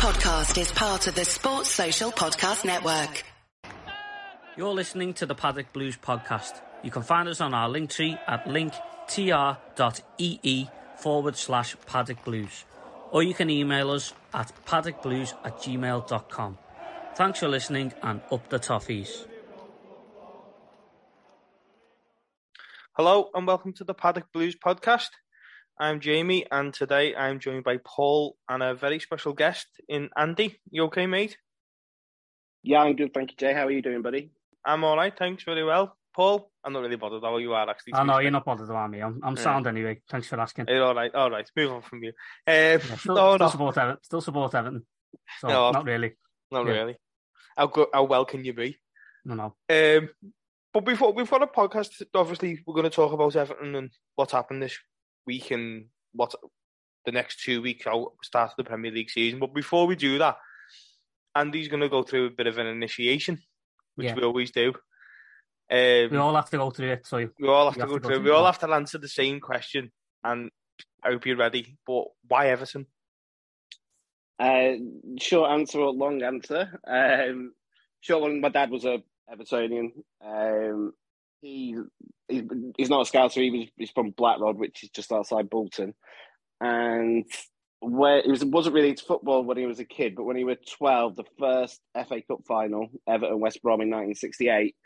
podcast is part of the Sports Social Podcast Network. You're listening to the Paddock Blues podcast. You can find us on our link tree at linktr.ee forward slash paddock blues. Or you can email us at paddockblues at gmail.com. Thanks for listening and up the toffees. Hello and welcome to the Paddock Blues podcast. I'm Jamie and today I'm joined by Paul and a very special guest in Andy. You okay, mate? Yeah, I'm good, thank you, Jay. How are you doing, buddy? I'm all right, thanks very well. Paul, I'm not really bothered how you are actually. I know you're not bothered about me. I'm, I'm yeah. sound anyway. Thanks for asking. You're all right, all right. Move on from you. Um, yeah, still, no, still no. support Everton. Still support Everton. So no, not really. Not yeah. really. How good, how well can you be? No, no. Um, but before we've got a podcast, obviously we're going to talk about Everton and what's happened this week and what the next two weeks how start of the Premier League season. But before we do that, Andy's going to go through a bit of an initiation, which yeah. we always do. Um, we all have to go through it. So we all have to go, to go through. We all have to answer the same question, and I hope you're ready. But why Everton? Uh, short answer or long answer? Um, short one. My dad was a Evertonian. Um, he he's, he's not a scouser. He was he's from Blackrod, which is just outside Bolton, and where he was wasn't really into football when he was a kid, but when he was twelve, the first FA Cup final, Everton West Brom in nineteen sixty eight,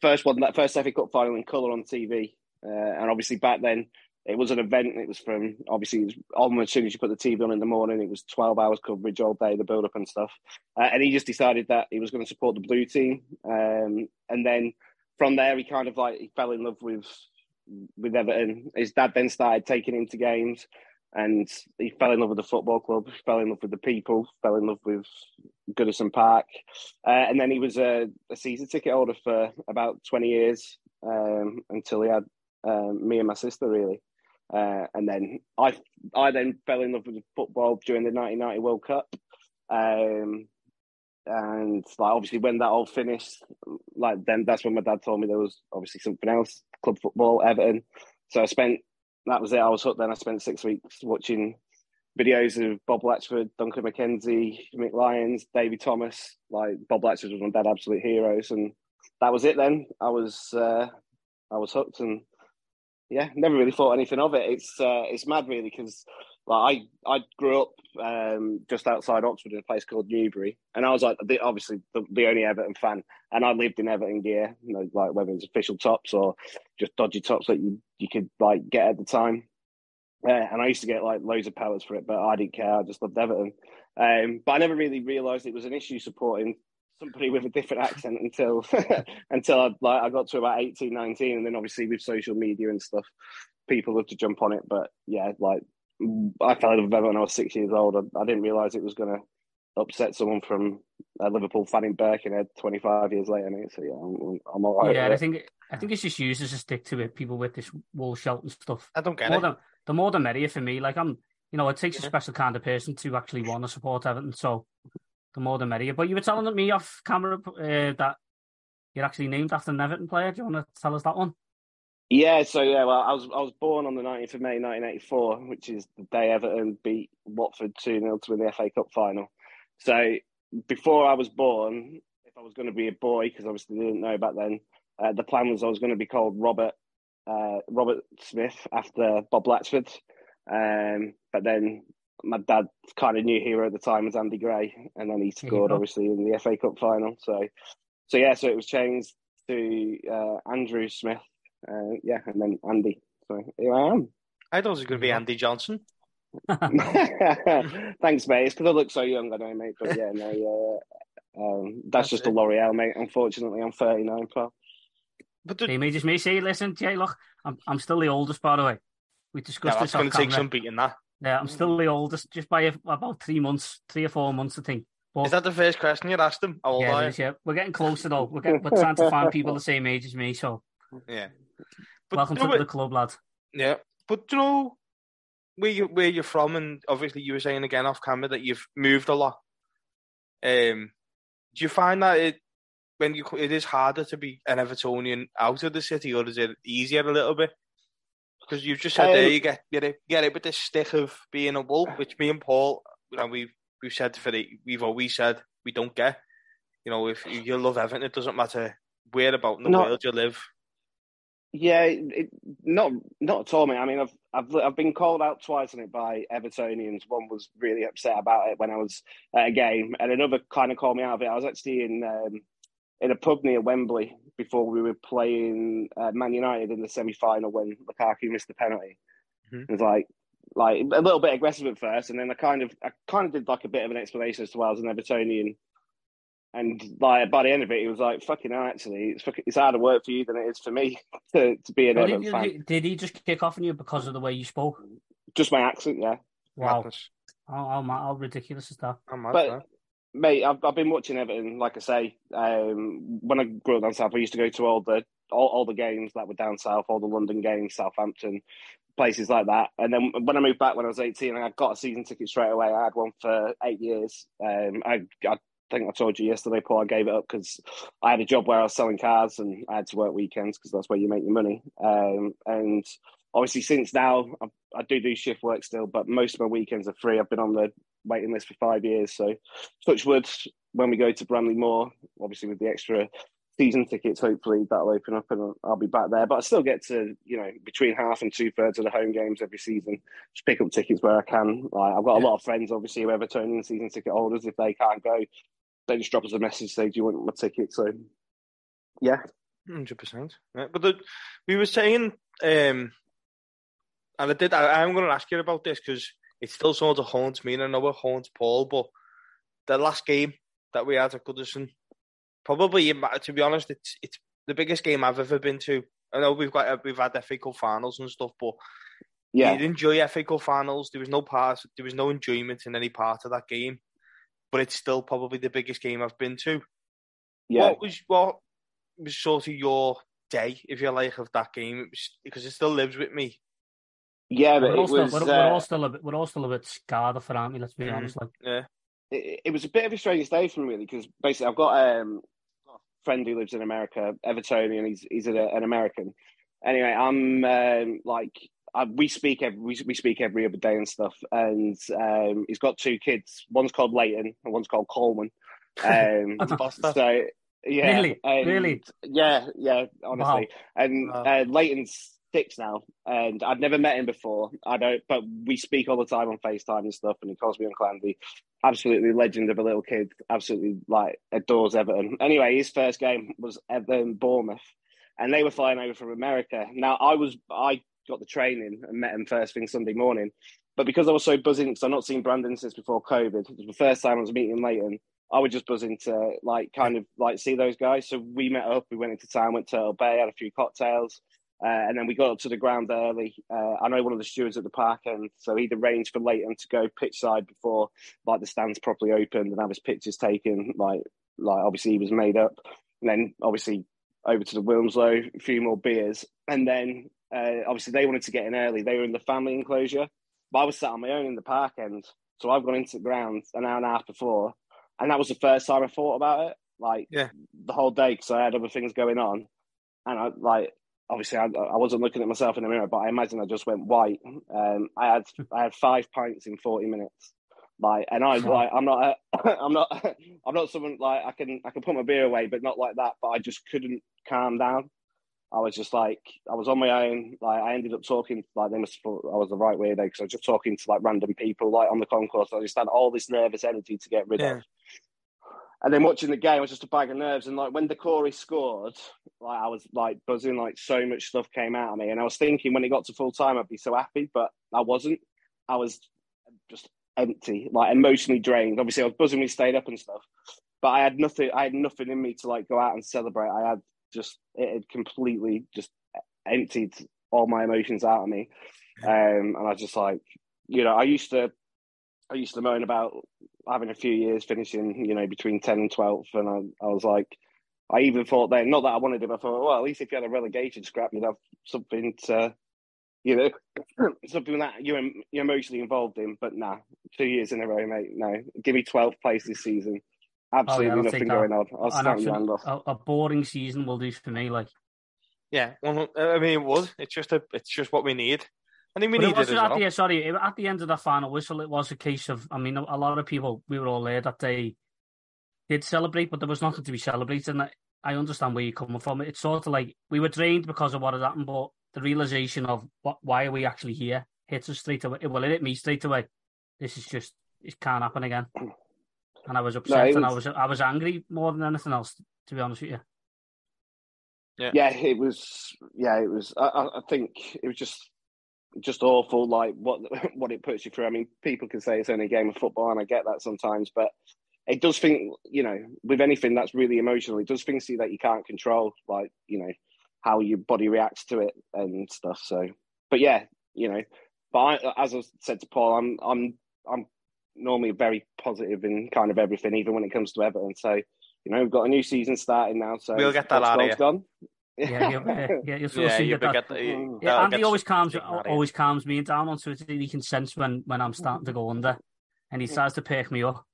first one that first FA Cup final in colour on TV, uh, and obviously back then it was an event. It was from obviously it was almost as soon as you put the TV on in the morning. It was twelve hours coverage all day, the build up and stuff. Uh, and he just decided that he was going to support the blue team. Um, and then from there, he kind of like he fell in love with with Everton. His dad then started taking him to games, and he fell in love with the football club. Fell in love with the people. Fell in love with Goodison Park, uh, and then he was a, a, season ticket holder for about twenty years um, until he had um, me and my sister really. Uh, and then I I then fell in love with football during the 1990 World Cup. Um, and like obviously when that all finished, like then that's when my dad told me there was obviously something else, club football, Everton. So I spent that was it. I was hooked. Then I spent six weeks watching videos of Bob Latchford, Duncan McKenzie, Mick Lyons, Davy Thomas. Like Bob Latchford was one my dad, absolute heroes, and that was it. Then I was uh, I was hooked, and yeah, never really thought anything of it. It's uh, it's mad really because like I I grew up um, just outside Oxford in a place called Newbury, and I was like the, obviously the, the, only Everton fan, and I lived in Everton gear, you know, like whether it's official tops or just dodgy tops that you you could like get at the time. Uh, and I used to get like loads of pellets for it, but I didn't care. I just loved Everton. Um, but I never really realised it was an issue supporting somebody with a different accent until until I like I got to about 18, 19 and then obviously with social media and stuff, people love to jump on it. But yeah, like I fell in love with Everton when I was six years old. I, I didn't realise it was going to upset someone from a Liverpool fan in Birkenhead 25 years later. Mate. So yeah, I'm, I'm all right. Yeah, I think I think it's just used as a stick to it. People with this wall Shelton stuff. I don't get more it. Than, the more the merrier for me. Like I'm, you know, it takes yeah. a special kind of person to actually want to support Everton. So the more the merrier. But you were telling me off camera uh, that you're actually named after an Everton player. Do you want to tell us that one? Yeah, so yeah, well, I was I was born on the 19th of May 1984, which is the day Everton beat Watford 2 0 to win the FA Cup final. So before I was born, if I was going to be a boy, because obviously didn't know back then, uh, the plan was I was going to be called Robert uh, Robert Smith after Bob Latchford. Um, but then my dad kind of knew hero at the time was Andy Gray, and then he scored obviously in the FA Cup final. So, so yeah, so it was changed to uh, Andrew Smith, uh, yeah, and then Andy. So here I am. I thought it was going to be Andy Johnson. Thanks, mate. It's because I look so young, I know, mate. But yeah, no, uh, um, that's, that's, just it. a L'Oreal, mate. Unfortunately, I'm 39, pal. But the... They may just may say, listen, Jay, look, I'm I'm still the oldest, by the way. We discussed yeah, this. It's going to take some beating that. Yeah, I'm still the oldest, just by about three months, three or four months, I think. But, is that the first question you asked him? How old yeah, is, yeah. We're getting closer though. We're getting, we're trying to find people the same age as me. So yeah. But Welcome to the club, lad. Yeah, but you know where you where you're from, and obviously you were saying again off camera that you've moved a lot. Um, do you find that it when you it is harder to be an Evertonian out of the city, or is it easier a little bit? Because you've just said um, there you get get it get it with the stick of being a wolf, which me and Paul, you know, we've we've said for the, we've always said we don't get. You know, if you love Everton, it doesn't matter where about in the Not- world you live. Yeah, it, not not at all, mate. I mean, I've I've I've been called out twice on it by Evertonians. One was really upset about it when I was at a game, and another kind of called me out of it. I was actually in um, in a pub near Wembley before we were playing uh, Man United in the semi final when Lukaku missed the penalty. Mhm. It was like like a little bit aggressive at first, and then I kind of I kind of did like a bit of an explanation as to why I was an Evertonian. And like by the end of it, he was like, "Fucking hell, actually, it's fucking, it's harder work for you than it is for me to, to be an Well, Everton did, fan." did- did he just kick off on you because of the way you spoke? Just my accent, yeah. Wow, Madness. how, how, ma- how ridiculous is that? I'm mad, But- man. Mate, I've, I've been watching Everton. Like I say, um, when I grew up down south, I used to go to all the all, all the games that were down south, all the London games, Southampton, places like that. And then when I moved back when I was eighteen, I got a season ticket straight away. I had one for eight years. Um, I, I think I told you yesterday, Paul. I gave it up because I had a job where I was selling cars and I had to work weekends because that's where you make your money. Um, and obviously, since now, I, I do do shift work still, but most of my weekends are free. I've been on the waiting list for five years, so touch wood when we go to Bramley-Moore, obviously with the extra season tickets, hopefully that'll open up and I'll be back there. But I still get to, you know, between half and two thirds of the home games every season. Just pick up tickets where I can. Like, I've got a lot of friends, obviously, who are Evertonian season ticket holders. If they can't go, they just drop us a message, saying, "Do you want my ticket?" So, yeah, Hundred percent. Yeah, but the, we were saying, um, and I did. I, I'm going to ask you about this because it still sort of haunts me, and I know it haunts Paul. But the last game that we had at Goodison, probably, to be honest, it's it's the biggest game I've ever been to. I know we've got we've had FA Cup finals and stuff, but yeah. you'd enjoy FA Cup finals. There was no part, there was no enjoyment in any part of that game. But it's still probably the biggest game I've been to. Yeah, What was what was sort of your day, if you like, of that game? It was, because it still lives with me. yeah, but We're it all, still, was. we're, uh, we're all still a bit, we're all still a bit scarred off it, aren't we? Let's be Mm. honest. Like, Yeah, it, it was a bit of a strange day for me, really, because basically I've got um, a friend who lives in America, Evertonian. He's he's an, an American. Anyway, I'm um, like I, we speak every we, we speak every other day and stuff. And um, he's got two kids. One's called Leighton and one's called Coleman. Um, so yeah, Really? and- Really? yeah, yeah. Honestly, and Wow. uh, Leighton's six now, and I've never met him before. I don't, but we speak all the time on FaceTime and stuff, and he calls me Uncle Andy. Absolutely legend of a little kid. Absolutely like adores Everton. Anyway, his first game was Everton Bournemouth, and they were flying over from America. Now I was I got the training and met him first thing Sunday morning, but because I was so buzzing because I've not seen Brandon since before COVID, the first time I was meeting Leighton. I was just buzzing to like kind of like see those guys. So we met up, we went into town, went to Turtle Bay, had a few cocktails, uh, and then we got up to the ground early. Uh, I know one of the stewards at the park, and so he'd arranged for Leighton to go pitch side before like the stands properly opened and have his pictures taken. Like like obviously he was made up, and then obviously over to the Winslow, a few more beers, and then uh, obviously they wanted to get in early. They were in the family enclosure, but I was sat on my own in the park end. So I've gone into the ground an hour and a half before, and that was the first time I thought about it. Like Yeah. the whole day because I had other things going on, and I like obviously I, I wasn't looking at myself in the mirror, but I imagine I just went white. Um, I had I had five pints in forty minutes. Like, and I like I'm not a, I'm not I'm not someone like I can I can put my beer away, but not like that. But I just couldn't calm down. I was just like I was on my own. Like I ended up talking like they must have thought I was the right way there because I was just talking to like random people like on the concourse. I just had all this nervous energy to get rid Yeah. of. And then watching the game was just a bag of nerves. And like when Doucouré scored, like I was like buzzing, like so much stuff came out of me. And I was thinking when it got to full time, I'd be so happy, but I wasn't. I was just empty, like emotionally drained. Obviously, I was buzzing we stayed up and stuff, but I had nothing. I had nothing in me to like go out and celebrate. I had just it had completely just emptied all my emotions out of me, um, and I was just like, you know, I used to, I used to moan about having a few years finishing, you know, between ten and twelve, and I, I was like. I even thought then, not that I wanted it, but I thought, well, at least if you had a relegation scrap, you'd have something to, you know, something that you're, you're emotionally involved in. But nah, two years in a row, mate. No, give me 12th place this season. Absolutely I'll take nothing that. going on. I'll An snap absolute- off. a, a boring season will do for me. Like, yeah. Well, I mean, it would. It's just a. It's just what we need. I think we But it needed was as at well. the sorry at the end of the final whistle. It was a case of I mean a lot of people we were all there that day did celebrate, but there was nothing to be celebrated. And I, I understand where you're coming from. It's sort of like we were drained because of what had happened, but the realization of what why are we actually here hits us straight away. Well, it hit me straight away. This is just it can't happen again. And I was upset it and I was- was I was angry more than anything else. To be honest with you, yeah, yeah, it was. Yeah, it was. I, I I think it was just just awful. Like what what it puts you through. I mean, people can say it's only a game of football, and I get that sometimes, but it does think you know with anything that's really emotional, it does things to you that you can't control, like you know how your body reacts to it and stuff. So, but yeah, you know, but I, as I said to Paul, I'm I'm I'm normally very positive in kind of everything, even when it comes to Everton. So. You know, we've got a new season starting now, so We'll get that out of you. Gone. yeah, you'll, uh, yeah, you'll, you'll Yeah, see you that. get that- that. Mm. Yeah, Andy always calms taken out of you. always calms me down on Twitter. He can sense when, when I'm starting to go under, and he starts to perk me up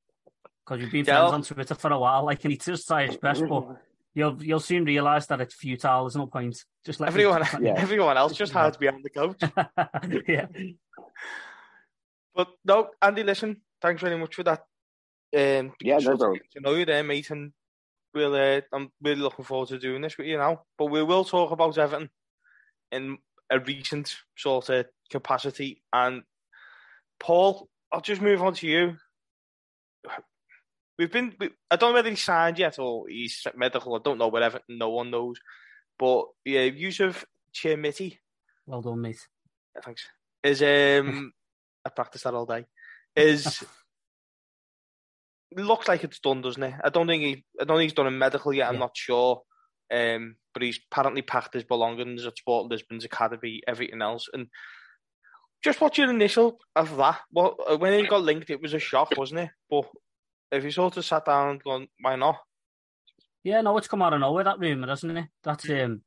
because we've been Yeah. friends on Twitter for a while. Like, and he just tries his best, but you'll you'll soon realise that it's futile. There's no point. Just let me- Everyone, just me- Yeah. everyone else just hides behind the coach. yeah, But no, Andy, listen, thanks very much for that. Um, Yeah, no problem. To know you there, mate, and we'll. Uh, I'm really looking forward to doing this with you now. But we will talk about Everton in a recent sort of capacity. And Paul, I'll just move on to you. We've been. We, I don't know whether he's signed yet or he's medical. I don't know. Whatever, no one knows. But yeah, use Yusuf Chermiti, well done, mate. thanks. Is um, I practiced that all day. Is looks like it's done, doesn't it? I don't think he. I don't think he's done a medical yet. I'm Yeah. not sure. Um, but he's apparently packed his belongings at Sport Lisbon's academy, everything else, and just what's your initial of that? Well, uh, when he got linked, it was a shock, wasn't it? But if you sort of sat down and gone, why not? Yeah, no, it's come out of nowhere that rumor, hasn't it? That's um,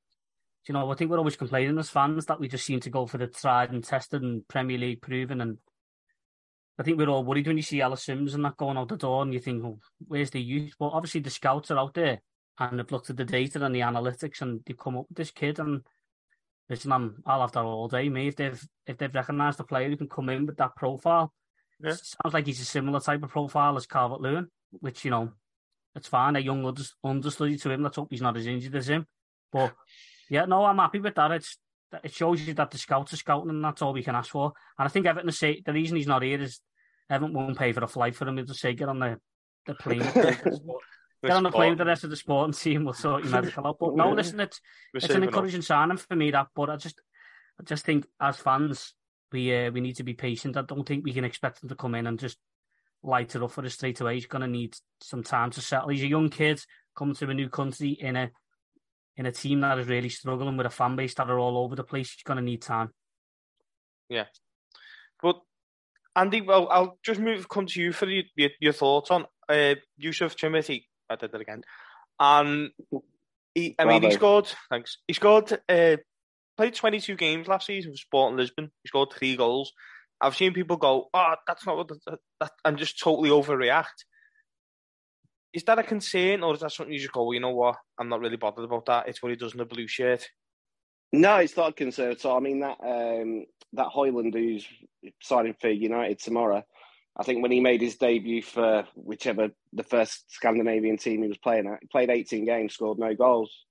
you know, I think we're always complaining as fans that we just seem to go for the tried and tested and Premier League proven, and I think we're all worried when you see Ellis Simms and that going out the door, and you think, oh, where's the youth? But obviously the scouts are out there and they've looked at the data and the analytics, and they've come up with this kid. And listen, I'm, I'll have that all day, me. If they've if they've recognised a player who can come in with that profile, Yeah. sounds like he's a similar type of profile as Calvert Lewin, which you know it's fine. A young understudy to him. Let's hope he's not as injured as him. But yeah, no, I'm happy with that. It's it shows you that the scouts are scouting, and that's all we can ask for. And I think Everton say the reason he's not here is Everton won't pay for a flight for him. He'll just say get on the the plane. with the the sport- get on the plane with the rest of the sporting team. We'll sort your medical out. But no, listen, it's We're it's an saving up. encouraging signing for me. That, but I just I just think as fans we uh, we need to be patient. I don't think we can expect him to come in and just light it up for us straight away. He's going to need some time to settle. He's a young kid coming to a new country in a in a team that is really struggling with a fan base that are all over the place. He's going to need time. Yeah, but Andy, well, I'll just move come to you for your, your, your thoughts on uh, Yusuf Chimiti. I did that again. And he, I mean, he Bravo. scored. Thanks. He scored. Uh, played 22 games last season for Sporting Lisbon. He scored three goals. I've seen people go, "Oh, that's not what that," that and just totally overreact. Is that a concern, or is that something you just go, well, you know what? I'm not really bothered about that. It's what he does in the blue shirt. No, it's not a concern at all. I mean that um, that Højlund who's signing for United tomorrow. I think when he made his debut for whichever the first Scandinavian team he was playing at, he played 18 games, scored no goals.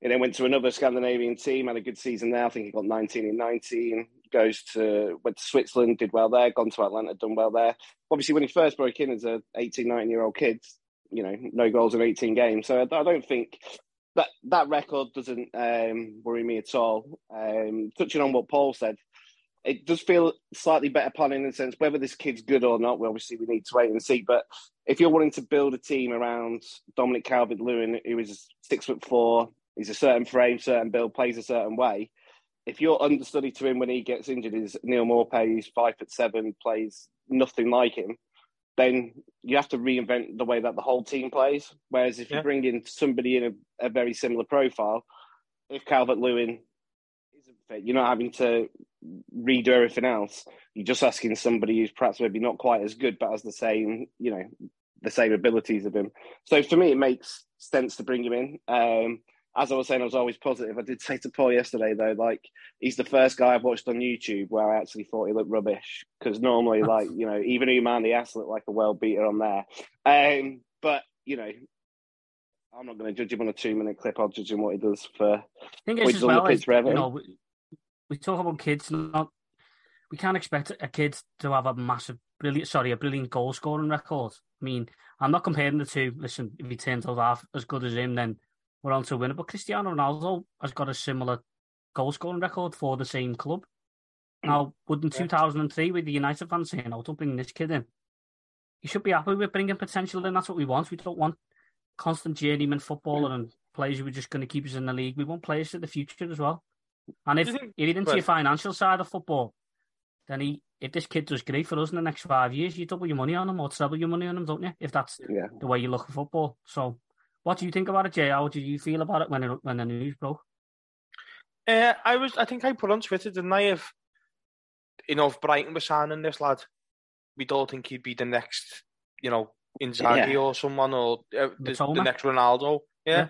He then went to another Scandinavian team, had a good season there. I think he got 19 in 19. Goes to went to Switzerland, did well there. Gone to Atalanta, done well there. Obviously, when he first broke in as a 18, 19 year old kid, you know, no goals in 18 games. So I don't think that that record doesn't um, worry me at all. Um, touching on what Paul said, it does feel slightly better planning in the sense whether this kid's good or not. Well, obviously, we need to wait and see. But if you're wanting to build a team around Dominic Calvert-Lewin, who is six foot four, he's a certain frame, certain build, plays a certain way. If your understudy to him when he gets injured is Neal Maupay, who's five foot seven, plays nothing like him, then you have to reinvent the way that the whole team plays. Whereas if Yeah. you bring in somebody in a, a very similar profile, if Calvert Lewin isn't fit, you're not having to redo everything else. You're just asking somebody who's perhaps maybe not quite as good, but has the same, you know, the same abilities of him. So for me, it makes sense to bring him in. Um, as I was saying, I was always positive. I did say to Paul yesterday though, like he's the first guy I've watched on YouTube where I actually thought he looked rubbish because normally, like you know, even Oumar Niasse looked like a well beater on there. Um, but you know, I'm not going to judge him on a two minute clip. I'll judge him what he does for. I think it's as well as, you know, we, we talk about kids. Not we can't expect a kid to have a massive, brilliant, sorry, a brilliant goal scoring record. I mean, I'm not comparing the two. Listen, if he turns out half as good as him, then we're on to win it. But Cristiano Ronaldo has got a similar goal scoring record for the same club. Hmm. Now, wouldn't 2003 with the United fans saying, "Oh, don't bring this kid in"? You should be happy with bringing potential in. That's what we want. We don't want constant journeyman footballer hmm. and players who are just going to keep us in the league. We want players for the future as well. And if, if you didn't see your financial side of football, then he, if this kid does great for us in the next five years, you double your money on him or treble your money on him, don't you? If that's yeah. the way you look at football. So, what do you think about it, Jay? How did you feel about it when it, when the news broke? Uh, I was, I think I put on Twitter, didn't I? If you know, if Brighton was signing this lad, we don't think he'd be the next, you know, Inzaghi yeah. or someone or uh, the, the, next Ronaldo. Yeah? yeah,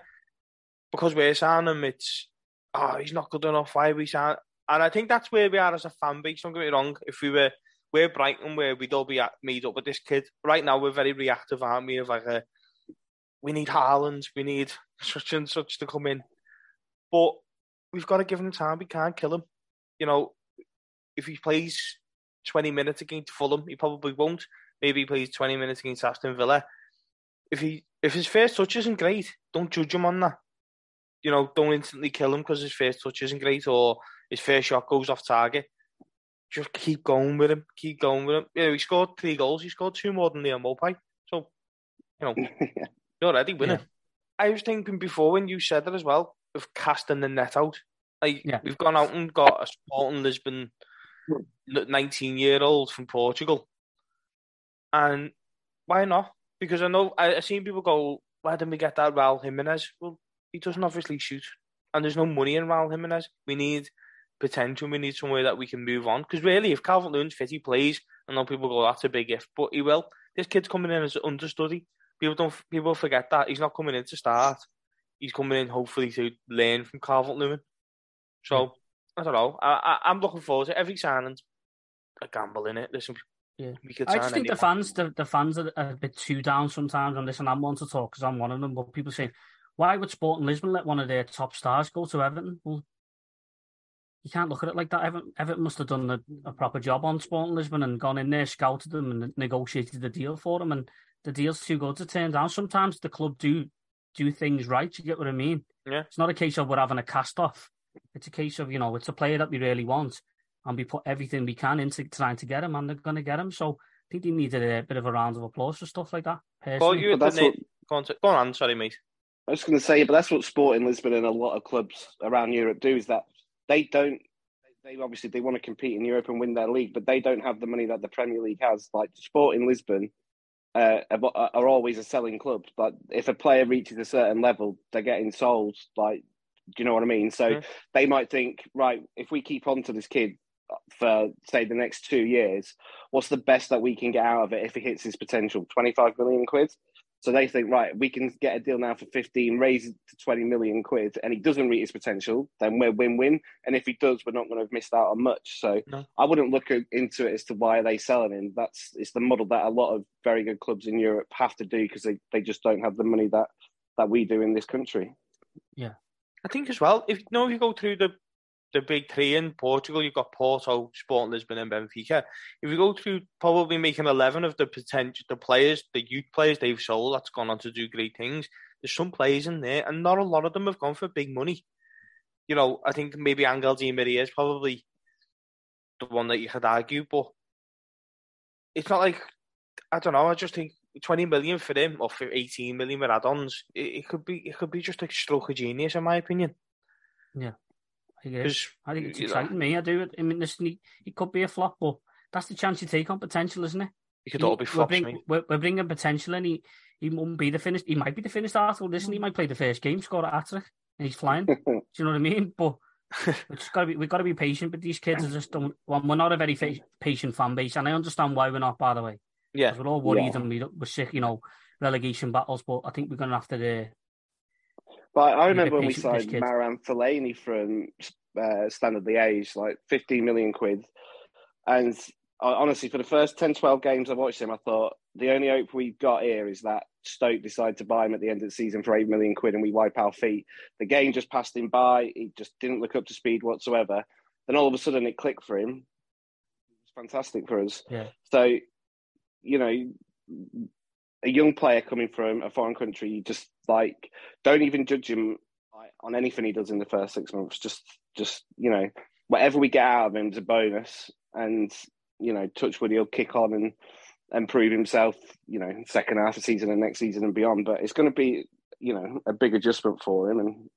because we're signing him, it's oh, he's not good enough. Why we sign? And I think that's where we are as a fan base. Don't get me wrong. If we were, we're Brighton, where we'd all be at, made up with this kid. Right now, we're very reactive, aren't we? Of like a, we need Haaland, we need such and such to come in, but we've got to give him time. We can't kill him. You know, if he plays 20 minutes against Fulham, he probably won't. Maybe he plays 20 minutes against Aston Villa. If he if his first touch isn't great, don't judge him on that. You know, don't instantly kill him because his first touch isn't great or his first shot goes off target. Just keep going with him. Keep going with him. You know, he scored three goals. He scored two more than Liam Maupay. So, you know, you're already winning. Yeah. I was thinking before when you said that as well of casting the net out. Like yeah. we've gone out and got a Sporting Lisbon 19 year old from Portugal. And why not? Because I know I, I've seen people go, why didn't we get that Raul Jimenez? Well, he doesn't obviously shoot. And there's no money in Raul Jimenez. We need potential. We need somewhere that we can move on. Because really, if Calvert Lewin's fit, he plays. I know people go, that's a big if, but he will. This kid's coming in as an understudy. People don't. People forget that he's not coming in to start. He's coming in hopefully to learn from Calvert Lewin. So hmm. I don't know. I, I am looking forward to every signing. A gamble in it. Listen, yeah. I just think anyone. the fans, the, the fans are a bit too down sometimes on this, and I'm one to talk because I'm one of them. But people say, why would Sporting Lisbon let one of their top stars go to Everton? Well, you can't look at it like that. Everton, Everton must have done a, a, proper job on Sporting Lisbon and gone in there, scouted them, and negotiated the deal for them. And the deal's too good to turn down. Sometimes the club do do things right. You get what I mean? Yeah. It's not a case of we're having a cast off. It's a case of you know it's a player that we really want, and we put everything we can into trying to get him, and they're going to get him. So I think they needed a bit of a round of applause for stuff like that. Personally. Well, you but that's what... go, on go on, sorry, mate. I was going to say, but that's what Sporting Lisbon and a lot of clubs around Europe do is that they don't. They obviously they want to compete in Europe and win their league, but they don't have the money that the Premier League has. Like Sporting Lisbon uh, are always a selling club, but if a player reaches a certain level, they're getting sold. Like, do you know what I mean? So yeah. they might think, right, if we keep on to this kid for say the next two years, what's the best that we can get out of it if he hits his potential? Twenty five million quid. So they think, right, we can get a deal now for 15, raise it to 20 million quid, and he doesn't reach his potential, then we're win win. And if he does, we're not going to have missed out on much. So no. I wouldn't look into it as to why are they selling him. That's it's the model that a lot of very good clubs in Europe have to do because they, they just don't have the money that, that we do in this country. Yeah. I think as well, if you know, if you go through the the big three in Portugal, you've got Porto, Sporting Lisbon, and Benfica. If you go through probably making eleven of the potential, the players, the youth players they've sold that's gone on to do great things. There's some players in there, and not a lot of them have gone for big money. You know, I think maybe Angel Di Maria is probably the one that you could argue, but it's not like I don't know. I just think twenty million for him or for eighteen million with add-ons, it, it could be it could be just a stroke of genius, in my opinion. Yeah. I guess. I think it's exciting me. I do. It. I mean, listen, he, he could be a flop, but that's the chance you take on potential, isn't it? He could he, all be flops, we're, bring, we're, we're, bringing potential, and he he won't be the finished. He might be the finished article. Listen, he might play the first game, score a hat trick, and he's flying. do you know what I mean? But we've got to be we've got to be patient with these kids. I just don't. Well, we're not a very patient fan base, and I understand why we're not. By the way, yeah, we're all worried yeah. and we, we're sick, you know, relegation battles. But I think we're going to have to. Uh, But I remember when we patient with this signed. Marouane Fellaini from uh, Standard Liège, like 15 million quid. And I, honestly, for the first 10, 12 games I watched him, I thought the only hope we've got here is that Stoke decide to buy him at the end of the season for 8 million quid and we wipe our feet. The game just passed him by. He just didn't look up to speed whatsoever. Then all of a sudden it clicked for him. It was fantastic for us. Yeah. So, you know, a young player coming from a foreign country, just like don't even judge him on anything he does in the first six months. Just, just you know, whatever we get out of him is a bonus, and you know, touch wood, he'll kick on and and prove himself. You know, second half of the season and next season and beyond. But it's going to be, you know, a big adjustment for him, and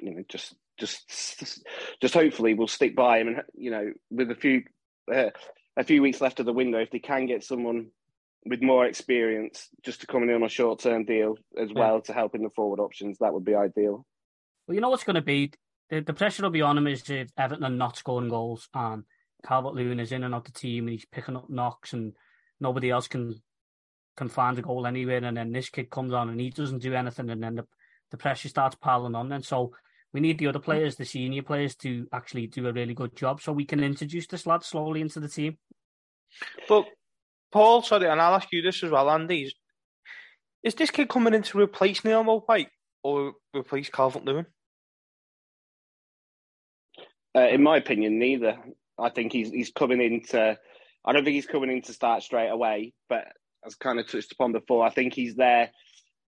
you know, just just just hopefully we'll stick by him, and you know, with a few. Uh, a few weeks left of the window, if they can get someone with more experience just to come in on a short term deal as well to help in the forward options, that would be ideal. Well, you know what's going to be the, the pressure will be on him is if Everton are not scoring goals and Calvert Lewin is in and out the team and he's picking up knocks and nobody else can can find a goal anywhere and then this kid comes on and he doesn't do anything and then the, the pressure starts piling on And so we need the other players, the senior players, to actually do a really good job so we can introduce this lad slowly into the team. But Paul, sorry, and I'll ask you this as well, Andy. Is, is this kid coming in to replace Neal Maupay or replace Calvert Lewin? Uh, in my opinion, neither. I think he's he's coming in to. I don't think he's coming in to start straight away, but as kind of touched upon before, I think he's there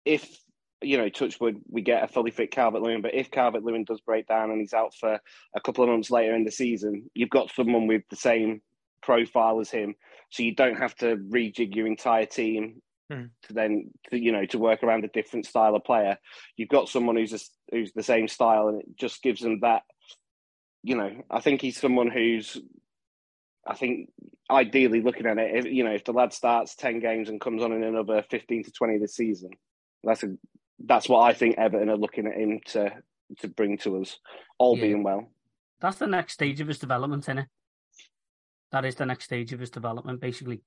if you know, Touchwood, we get a fully fit Calvert Lewin, but if Calvert Lewin does break down and he's out for a couple of months later in the season, you've got someone with the same profile as him, so you don't have to rejig your entire team Hmm. to then, to, you know, to work around a different style of player. You've got someone who's a, who's the same style, and it just gives them that. You know, I think he's someone who's. I think ideally looking at it, if, you know, if the lad starts ten games and comes on in another fifteen to twenty this season, that's a that's what I think Everton are looking at him to to bring to us, all Yeah. being well. That's the next stage of his development, innit? That is the next stage of his development, basically.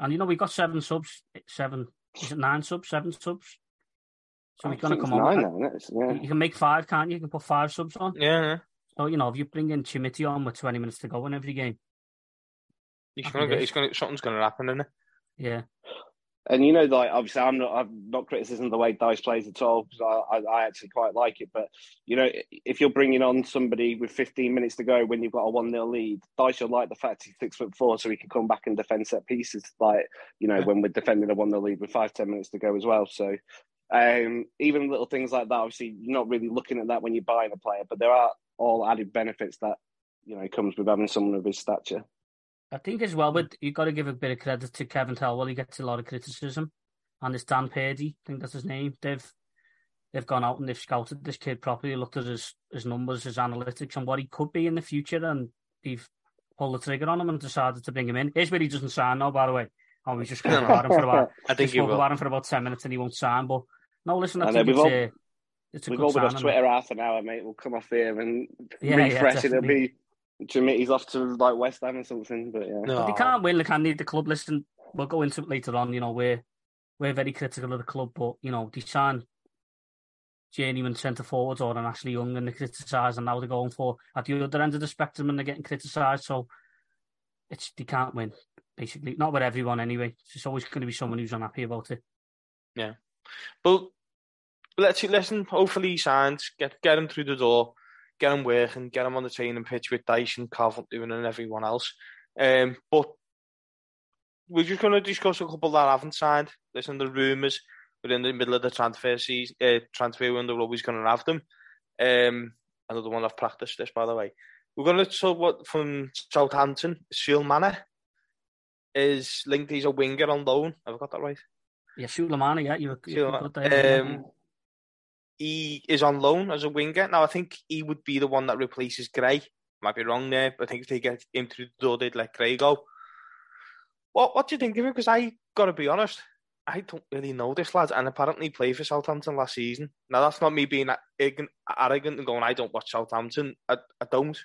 And you know, we got seven subs, seven, is it nine subs, seven subs? So he's going to come on. nine now. Yeah. You can make five, can't you? You can put five subs on. Yeah, yeah. So, you know, if you bring in Chimity on with 20 minutes to go in every game, He's gonna get. days. He's gonna. Something's gonna happen, isn't it? yeah. And you know, like obviously, I'm not I'm not criticising the way Dyche plays at all because I, I, I actually quite like it. But you know, if you're bringing on somebody with 15 minutes to go when you've got a one 0 lead, Dyche will like the fact he's six foot four, so he can come back and defend set pieces. Like you know, Yeah. when we're defending a one 0 lead with five ten minutes to go as well. So um, even little things like that, obviously, you're not really looking at that when you're buying a player, but there are all added benefits that you know comes with having someone of his stature. I think as well, with you've got to give a bit of credit to Kevin Thelwell. He gets a lot of criticism, and it's Dan Purdy. I think that's his name. They've they've gone out and they've scouted this kid properly, looked at his his numbers, his analytics, and what he could be in the future, and they've pulled the trigger on him and decided to bring him in. Here's where he doesn't sign now, by the way. Oh, we just spoke about him for about I think spoke about him for about ten minutes and he won't sign. But no, listen, I I think it's, all- uh, it's a We've all been off. Twitter half an hour, mate. We'll come off here and Yeah, yeah, refresh it. It'll definitely. be off to like West Ham or something. But yeah, No. But they can't win, they can't need the club. Listen, we'll go into it later on. You know, we're we're very critical of the club, but you know, they signed journeyman centre forwards or an Ashley Young and they criticised, and now they're going for at the other end of the spectrum and they're getting criticised. So it's they can't win, basically. Not with everyone anyway. It's always going to be someone who's unhappy about it. Yeah, but let's listen. Hopefully, he signs. Get get him through the door. Get him working. Get him on the training pitch with Dyson, Calvert Lewin, and everyone else. Um, but we're just going to discuss a couple that haven't signed. Listen, the rumours. We're in the middle of the transfer season. Uh, transfer window. We're always going to have them. Um, another one I've practiced this, by the way. We're going to talk what from Southampton. Sulemana is linked. He's a winger on loan. Have I got that right? Yeah, Sulemana, yeah, you you were Sure. good there. Um, he is on loan as a winger. Now, I think he would be the one that replaces Gray. Might be wrong there, but I think if they get him through the door, they'd let Gray go. What What do you think of him? Because I got to be honest, I don't really know this lad, and apparently played for Southampton last season. Now, that's not me being arrogant arrogant and going, I don't watch Southampton. I, I don't.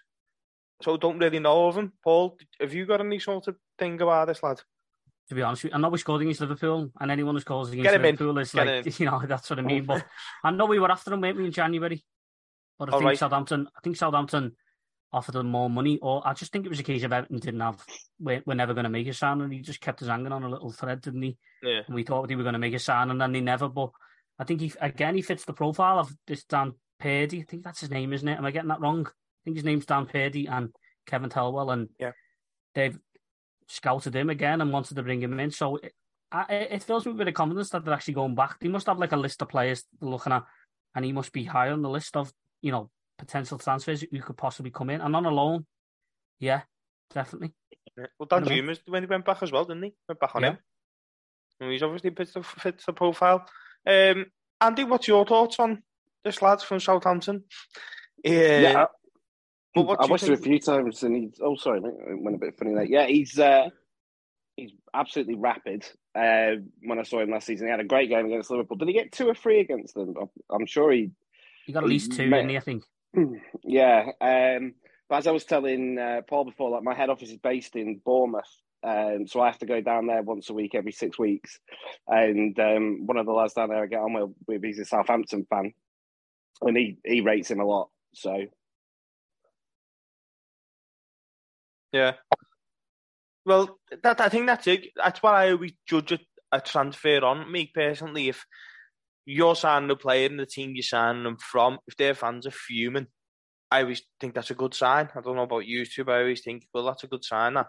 So I don't really know of him. Paul, have you got any sort of thing about this lad? To be honest, with you. I know we scored against Liverpool, and anyone who scores against him in. Liverpool is Get like, you know, that's what I mean. But I know we were after him, weren't we, in January? But I All think right. Southampton, I think Southampton offered him more money, or I just think it was a case of Everton didn't have. We're, we're never going to make a sign, and he just kept us hanging on a little thread, didn't he? Yeah. And we thought they were going to make a sign, and then they never. But I think he again he fits the profile of this Dan Purdy. I think that's his name, isn't it? Am I getting that wrong? I think his name's Dan Purdy and Kevin Thelwell, and Yeah. they've scouted him again and wanted to bring him in. So it, it fills me with a confidence that they're actually going back. They must have like a list of players looking at, and he must be high on the list of you know potential transfers who could possibly come in. And on a loan, yeah, definitely. Yeah. Well, Dan. Jumers when he went back as well, didn't he? Went back on Yeah. him. And he's obviously fits the, fits the profile. Um, Andy, what's your thoughts on this lad from Southampton? Yeah. Yeah, but what I watched him a few times, and he's. Oh, sorry, mate, I went a bit funny there. Yeah, he's uh, he's absolutely rapid. Uh, when I saw him last season, he had a great game against Liverpool. Did he get two or three against them? I'm- sure he. You got at least two, he? I think. Yeah, um, but as I was telling uh, Paul before, like my head office is based in Bournemouth, um, so I have to go down there once a week, every six weeks. And um, one of the lads down there I get on with, with he's a Southampton fan, and he he rates him a lot. So Yeah. Well, that I think that's it. That's what I always judge a, a transfer on. Me personally, if you're signing a player in the team you're signing them from, if their fans are fuming, I always think that's a good sign. I don't know about you two, but I always think, well, that's a good sign. That.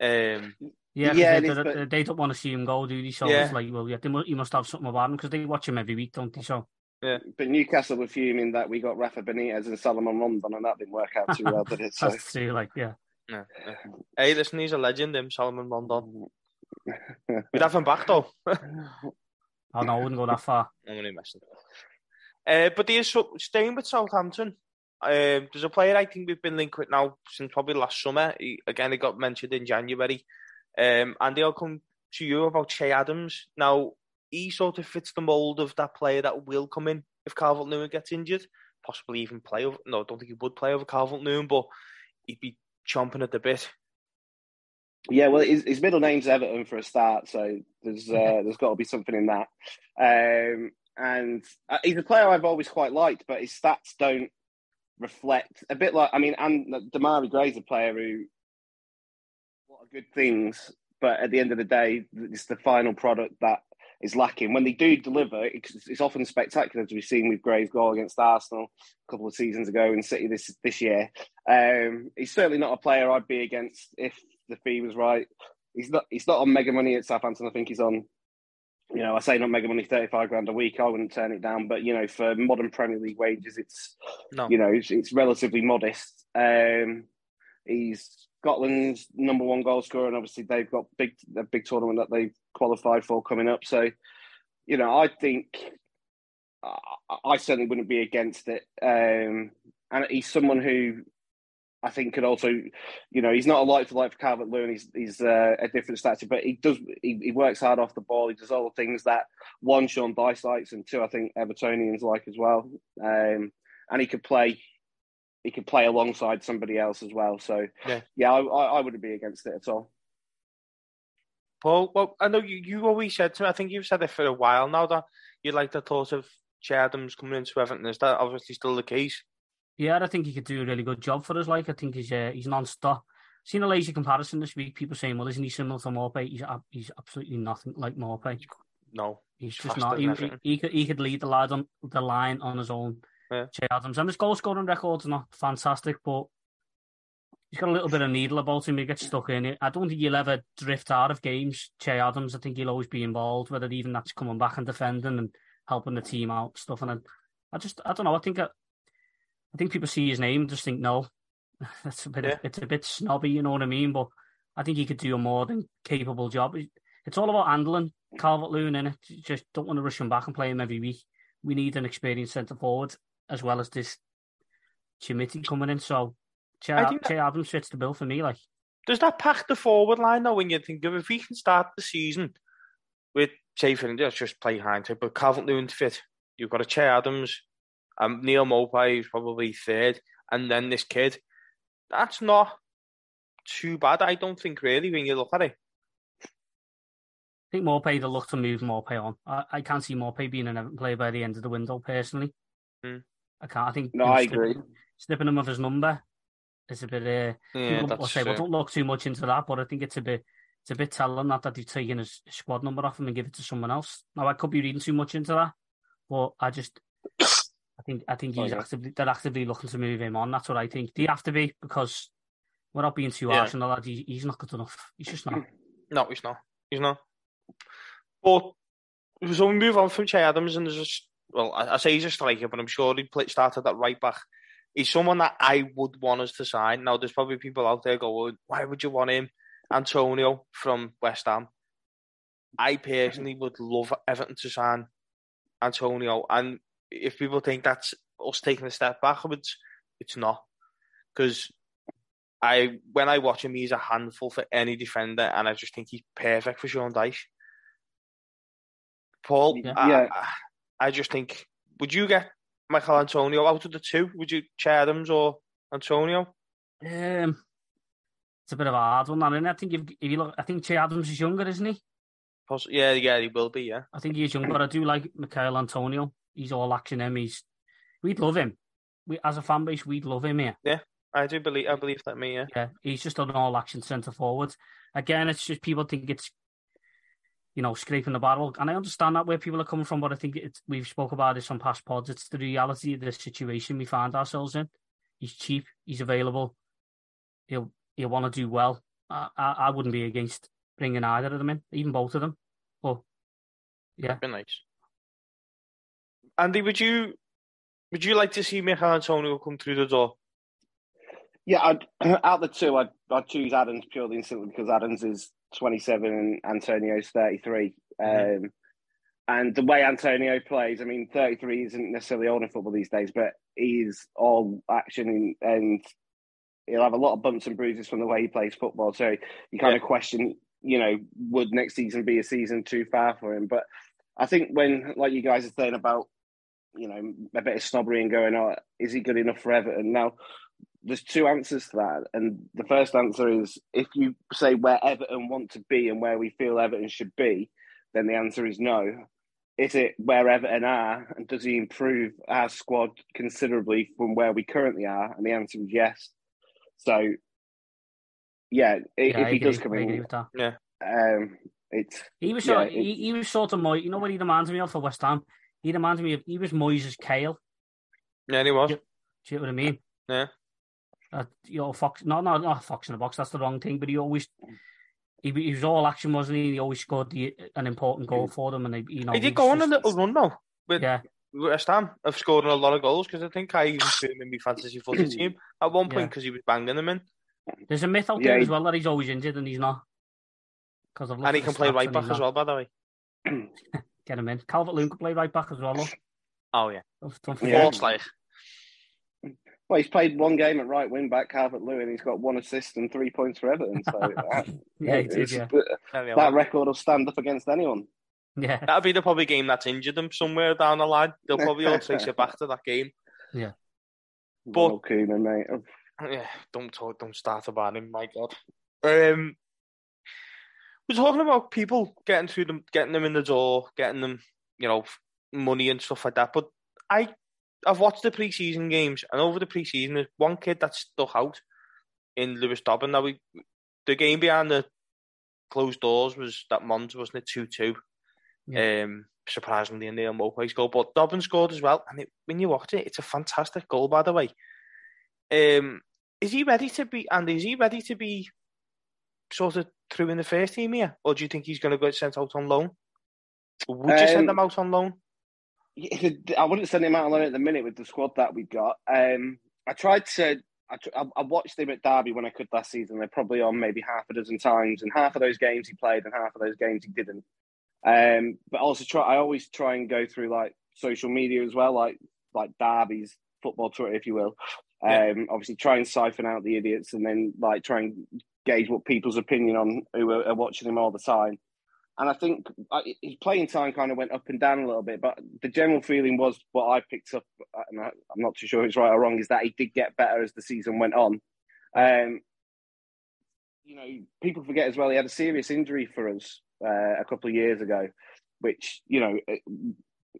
Um, Yeah, 'cause Yeah, they, they, but- they don't want to see him go, do they? So Yeah. it's like, well, yeah, they must, you must have something about him because they watch him every week, don't they? So Yeah. But Newcastle were fuming that we got Rafa Benitez and Salomon Rondon, and that didn't work out too well, did it? So that's true. Like, yeah, yeah, yeah. Hey, listen, he's a legend, him, Solomon Rondon. We'd have him back, though. Know I wouldn't go that far. I'm only messing. Uh, but so, staying with Southampton. Um, there's a player I think we've been linked with now since probably last summer. He, again, he got mentioned in January. Um, and they'll come to you about Che Adams. Now, he sort of fits the mould of that player that will come in if Calvert Lewin gets injured. Possibly even play over. No, I don't think he would play over Calvert Lewin, but he'd be chomping at the bit. Yeah, well, his, his middle name's Everton for a start, so there's uh, there's got to be something in that. Um, and uh, he's a player I've always quite liked, but his stats don't reflect a bit like I mean, and Demarai Gray's a player who a lot of good things, but at the end of the day, it's the final product that is lacking. When they do deliver, it's, it's often spectacular, as we've seen with Gray's goal against Arsenal a couple of seasons ago and City this this year. Um, he's certainly not a player I'd be against if the fee was right. He's not. He's not on mega money at Southampton. I think he's on. You know, I say not mega money, thirty-five grand a week. I wouldn't turn it down, but you know, for modern Premier League wages, it's No. you know, it's, it's relatively modest. Um, he's Scotland's number one goal scorer, and obviously they've got big a big tournament that they've qualified for coming up. So, you know, I think I, certainly wouldn't be against it. Um, and he's someone who I think could also, you know, he's not a light for light for Calvert Lewin. He's he's uh, a different stature, but he does he, he works hard off the ball. He does all the things that one Sean Dyche likes, and two I think Evertonians like as well. Um, and he could play, he could play alongside somebody else as well. So Yeah. yeah, I, I, I wouldn't be against it at all. Paul, well, I know you, you always said to me, I think you've said it for a while now, that you like the thought of Che Adams coming into Everton. Is that obviously still the case? Yeah, I think he could do a really good job for us. Like, I think he's uh, he's non-stop. Seen a lazy comparison this week. People saying, "Well, isn't he similar to Maupay?" He's ab- he's absolutely nothing like Maupay. No. He's He's just not. He, he, he could he could lead the lad on the line on his own. Yeah. Che Adams and his goal scoring record's not fantastic, but he's got a little bit of needle about him. He gets stuck in it. I don't think he'll ever drift out of games. Che Adams, I think he'll always be involved, whether it even that's coming back and defending and helping the team out stuff. And I, I just I don't know. I think I, I think people see his name and just think no, that's a bit Yeah. it's a bit snobby, you know what I mean? But I think he could do a more than capable job. It's all about handling Calvert Lewin in it. Just don't want to rush him back and play him every week. We need an experienced centre forward as well as this Chimiti coming in. So Che, I think che Adams fits the bill for me. Like Does that pack the forward line though when you think of if we can start the season with say for instance, just play hindsight, but Calvert Lewin fit. You've got a Che Adams, um, Neal Maupay is probably third, and then this kid. That's not too bad, I don't think really when you look at it. I think Maupay they'll look to move Maupay on. I, I can't see Maupay being an Everton player by the end of the window personally. Hmm. I can't. I think No, I snipping- agree. Snipping him of his number is a bit. Uh, Yeah, people will that's say, well, don't look too much into that, but I think it's a bit. It's a bit telling that that they've taken his squad number off him and give it to someone else. Now I could be reading too much into that, but I just. I think I think he's Okay. actively they're actively looking to move him on. That's what I think. They have to be because without being too Yeah. harsh on the lad, he, he's not good enough. He's just not. No, he's not. He's not. But so we move on from Che Adams, and there's just well, I, I say he's a striker, but I'm sure he played, started at right back. He's someone that I would want us to sign. Now, there's probably people out there going, "Why would you want him?" Antonio from West Ham. I personally would love Everton to sign Antonio, and if people think that's us taking a step backwards, it's not, because I when I watch him, he's a handful for any defender, and I just think he's perfect for Sean Dyche. Paul, Yeah. I, Yeah. I, I just think, would you get Michael Antonio out of the two? Would you Che Adams or Antonio? Um, it's a bit of a hard one, isn't it? I think if, if you look, I think Che Adams is younger, isn't he? Poss- Yeah, yeah, he will be. Yeah, I think he's young, but I do like Michael Antonio. He's all action him. He's we'd love him. We as a fan base, we'd love him here. Yeah, I do believe. I believe that. Me, yeah. Yeah, he's just an all action centre forward. Again, it's just people think it's you know scraping the barrel, and I understand that where people are coming from. But I think it's we've spoke about this on past pods. It's the reality of the situation we find ourselves in. He's cheap. He's available. He'll he'll want to do well. I, I I wouldn't be against bringing either of them in, even both of them. But yeah, Be nice. Andy, would you would you like to see Michael Antonio come through the door? Yeah, I'd, out of the two, I'd, I'd choose Adams purely and simply because Adams is 27 and Antonio's 33. Mhm. Um, and the way Antonio plays, I mean, 33 isn't necessarily old in football these days, but he's all action and, and he'll have a lot of bumps and bruises from the way he plays football. So you kind of question, you know, would next season be a season too far for him? But I think when, like you guys are saying about, you know, a bit of snobbery and going, oh, is he good enough for Everton? Now, there's two answers to that. And the first answer is if you say where Everton want to be and where we feel Everton should be, then the answer is no. Is it where Everton are and does he improve our squad considerably from where we currently are? And the answer is yes. So, yeah, yeah if I he agree, does come I in, with that. um, it's He was Yeah, sort. it- he, he was sort of Moy. You know what he reminds me of for West Ham? He reminds me of. He was Moyes' Kale. Yeah, he was. Yeah. Do you know what I mean? Yeah. Uh, you know, Fox. No, no, not Fox in the box. That's the wrong thing. But he always. He, he was all action, wasn't he? He always scored the, an important goal for them, and they, you know. He did go on a little run though with Yeah, West Ham have scored a lot of goals because I think I even put him in my fantasy footy team at one point Yeah. because he was banging them in, there's a myth out there he- as well that he's always injured and he's not. Because of and he can play right back as well. By the way. Get him in. Calvert Lewin can play right back as well. Look. Oh yeah, Don't, don't forget. Yeah. Like well, he's played one game at right wing back, Calvert Lewin. He's got one assist and three points for Everton. So uh, Yeah, he did. it's- Yeah, There that record will stand up against anyone. yeah. That'll be the probably game that's injured them somewhere down the line. They'll probably all trace it back to that game. Yeah, But- Ronald Koeman, mate. Yeah, don't talk, don't start about him. My God. Um, we're talking about people getting through them, getting them in the door, getting them, you know, money and stuff like that. But I, I've watched the preseason games, and over the preseason, there's one kid that stuck out in Lewis Dobbin. Now we, the game behind the closed doors was that Mons wasn't it two two. Um, surprisingly, in Neal Maupay's goal, but Dobbin scored as well. And it, when you watch it, it's a fantastic goal, by the way. Um, is he ready to be? And is he ready to be sort of through in the first team here, or do you think he's going to get sent out on loan? Would you send Um, him out on loan? I wouldn't send him out alone at the minute with the squad that we've got. Um, I tried to. I, I I watched him at Derby when I could last season. They're probably on maybe half a dozen times, and half of those games he played, and half of those games he didn't. Um, but also try. I always try and go through like social media as well, like like Derby's football Twitter, if you will. Um, Yeah. obviously try and siphon out the idiots, and then like try and gauge what people's opinion on who are, are watching him all the time. And I think his playing time kind of went up and down a little bit, but the general feeling was what I picked up, and I, I'm not too sure if it's right or wrong, is that he did get better as the season went on. Um, you know, people forget as well he had a serious injury for us uh, a couple of years ago, which you know,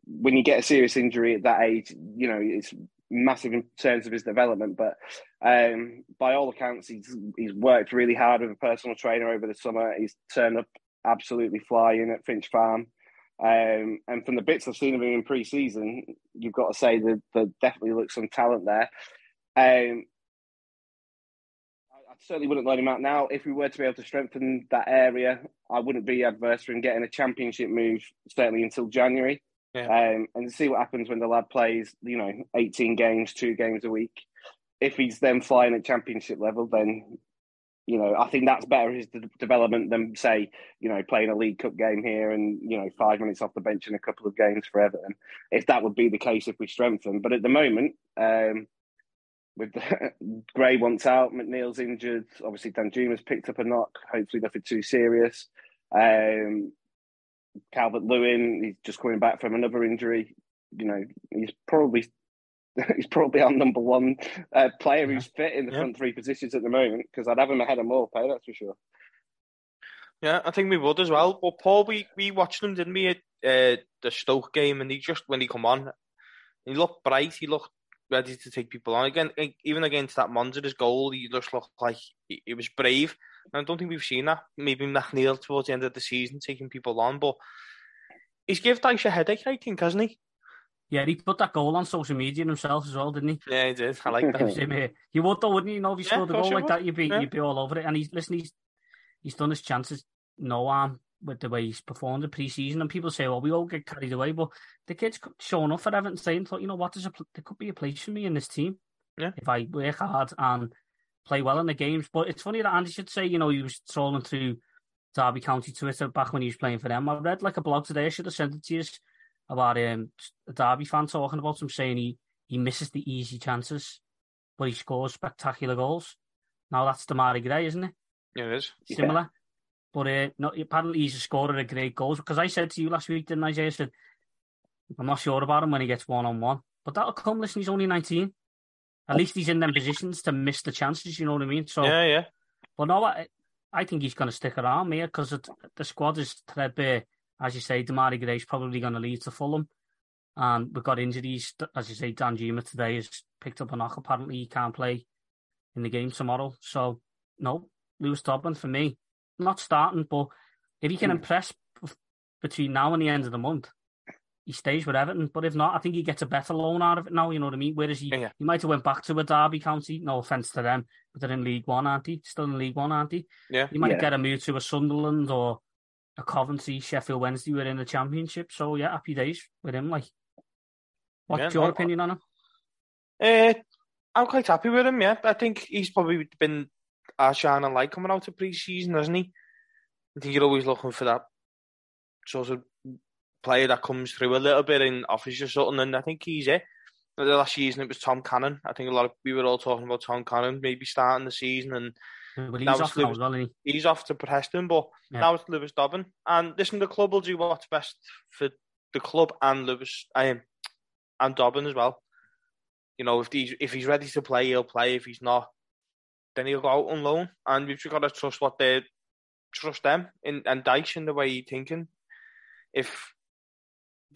when you get a serious injury at that age, you know, it's massive in terms of his development. But um, by all accounts, he's he's worked really hard with a personal trainer over the summer. He's turned up absolutely flying at Finch Farm. Um, and from the bits I've seen of him in pre-season, you've got to say that there definitely looks some talent there. Um, I certainly wouldn't let him out now. If we were to be able to strengthen that area, I wouldn't be adverse for him getting a championship move certainly until January. Yeah. Um, and see what happens when the lad plays, you know, 18 games, two games a week. If he's then flying at championship level, then, you know, I think that's better his de- development than, say, you know, playing a League Cup game here and, you know, five minutes off the bench in a couple of games for Everton. If that would be the case if we strengthen. But at the moment, um, with Gray wants out, McNeil's injured. Obviously, Danjuma's picked up a knock. Hopefully, nothing too serious. Um, Calvert Lewin, he's just coming back from another injury. You know, he's probably he's probably our number one uh, player yeah. who's fit in the yeah. front three positions at the moment because I'd have him ahead of Maupay, that's for sure. Yeah, I think we would as well. But Paul, we, we watched him, didn't we, at uh, the Stoke game, and he just when he come on, he looked bright. He looked ready to take people on again. Even against that Monsters goal, he just looked like he, he was brave. And I don't think we've seen that. Maybe McNeil towards the end of the season taking people on, but he's give Dyche a headache, I think, hasn't he? Yeah, he put that goal on social media himself as well, didn't he? Yeah, he did. I like that. you would though, wouldn't you? you know, if he yeah, scored a goal like would. that, you'd be yeah. you'd be all over it. And he's listen, he's he's done his chances no harm with the way he's performed in pre-season. And people say, "Well, we all get carried away," but the kid's showing up for Everton, saying, "Thought you know what? There's a there could be a place for me in this team yeah. if I work hard and play well in the games." But it's funny that Andy should say, you know, he was trolling through Derby County Twitter back when he was playing for them. I read like a blog today. I should have sent it to you about um, a Derby fan talking about him saying he he misses the easy chances, but he scores spectacular goals. Now that's Demarai Gray, isn't it? Yeah, it is. Similar. Yeah. But uh, no, apparently he's a scorer of great goals. Because I said to you last week, didn't I, Jay? I said, I'm not sure about him when he gets one on one. But that'll come. Listen, he's only 19. At least he's in them positions to miss the chances, you know what I mean? So Yeah, yeah. But no, I, I think he's going to stick around here because the squad is threadbare. As you say, Demarai Gray's probably going to leave to Fulham. And we've got injuries. As you say, Danjuma today has picked up a knock. Apparently, he can't play in the game tomorrow. So, no, Lewis Dobbin for me not starting, but if he can mm. impress between now and the end of the month, he stays with Everton. But if not, I think he gets a better loan out of it now. You know what I mean? Whereas he, yeah. he might have went back to a Derby County. No offense to them, but they're in League One, aren't he? Still in League One, aren't he? Yeah. He might yeah. get a move to a Sunderland or a Coventry, Sheffield Wednesday within the Championship. So yeah, happy days with him. Like, what's yeah, your no, opinion on him? Uh, I'm quite happy with him. Yeah, I think he's probably been a shining light coming out of pre-season, hasn't he? I think you're always looking for that sort of player that comes through a little bit and offers you something, and I think he's it. The last season it was Tom Cannon. I think a lot of we were all talking about Tom Cannon maybe starting the season, and well, he's off Lewis, well, he? he's off to Preston, but yeah. now it's Lewis Dobbin. And listen, the club will do what's best for the club and Lewis um, and Dobbin as well. You know, if he's if he's ready to play, he'll play. If he's not, then he'll go out on loan. And we've just got to trust what they trust them in, and Dyche in the way he's thinking. If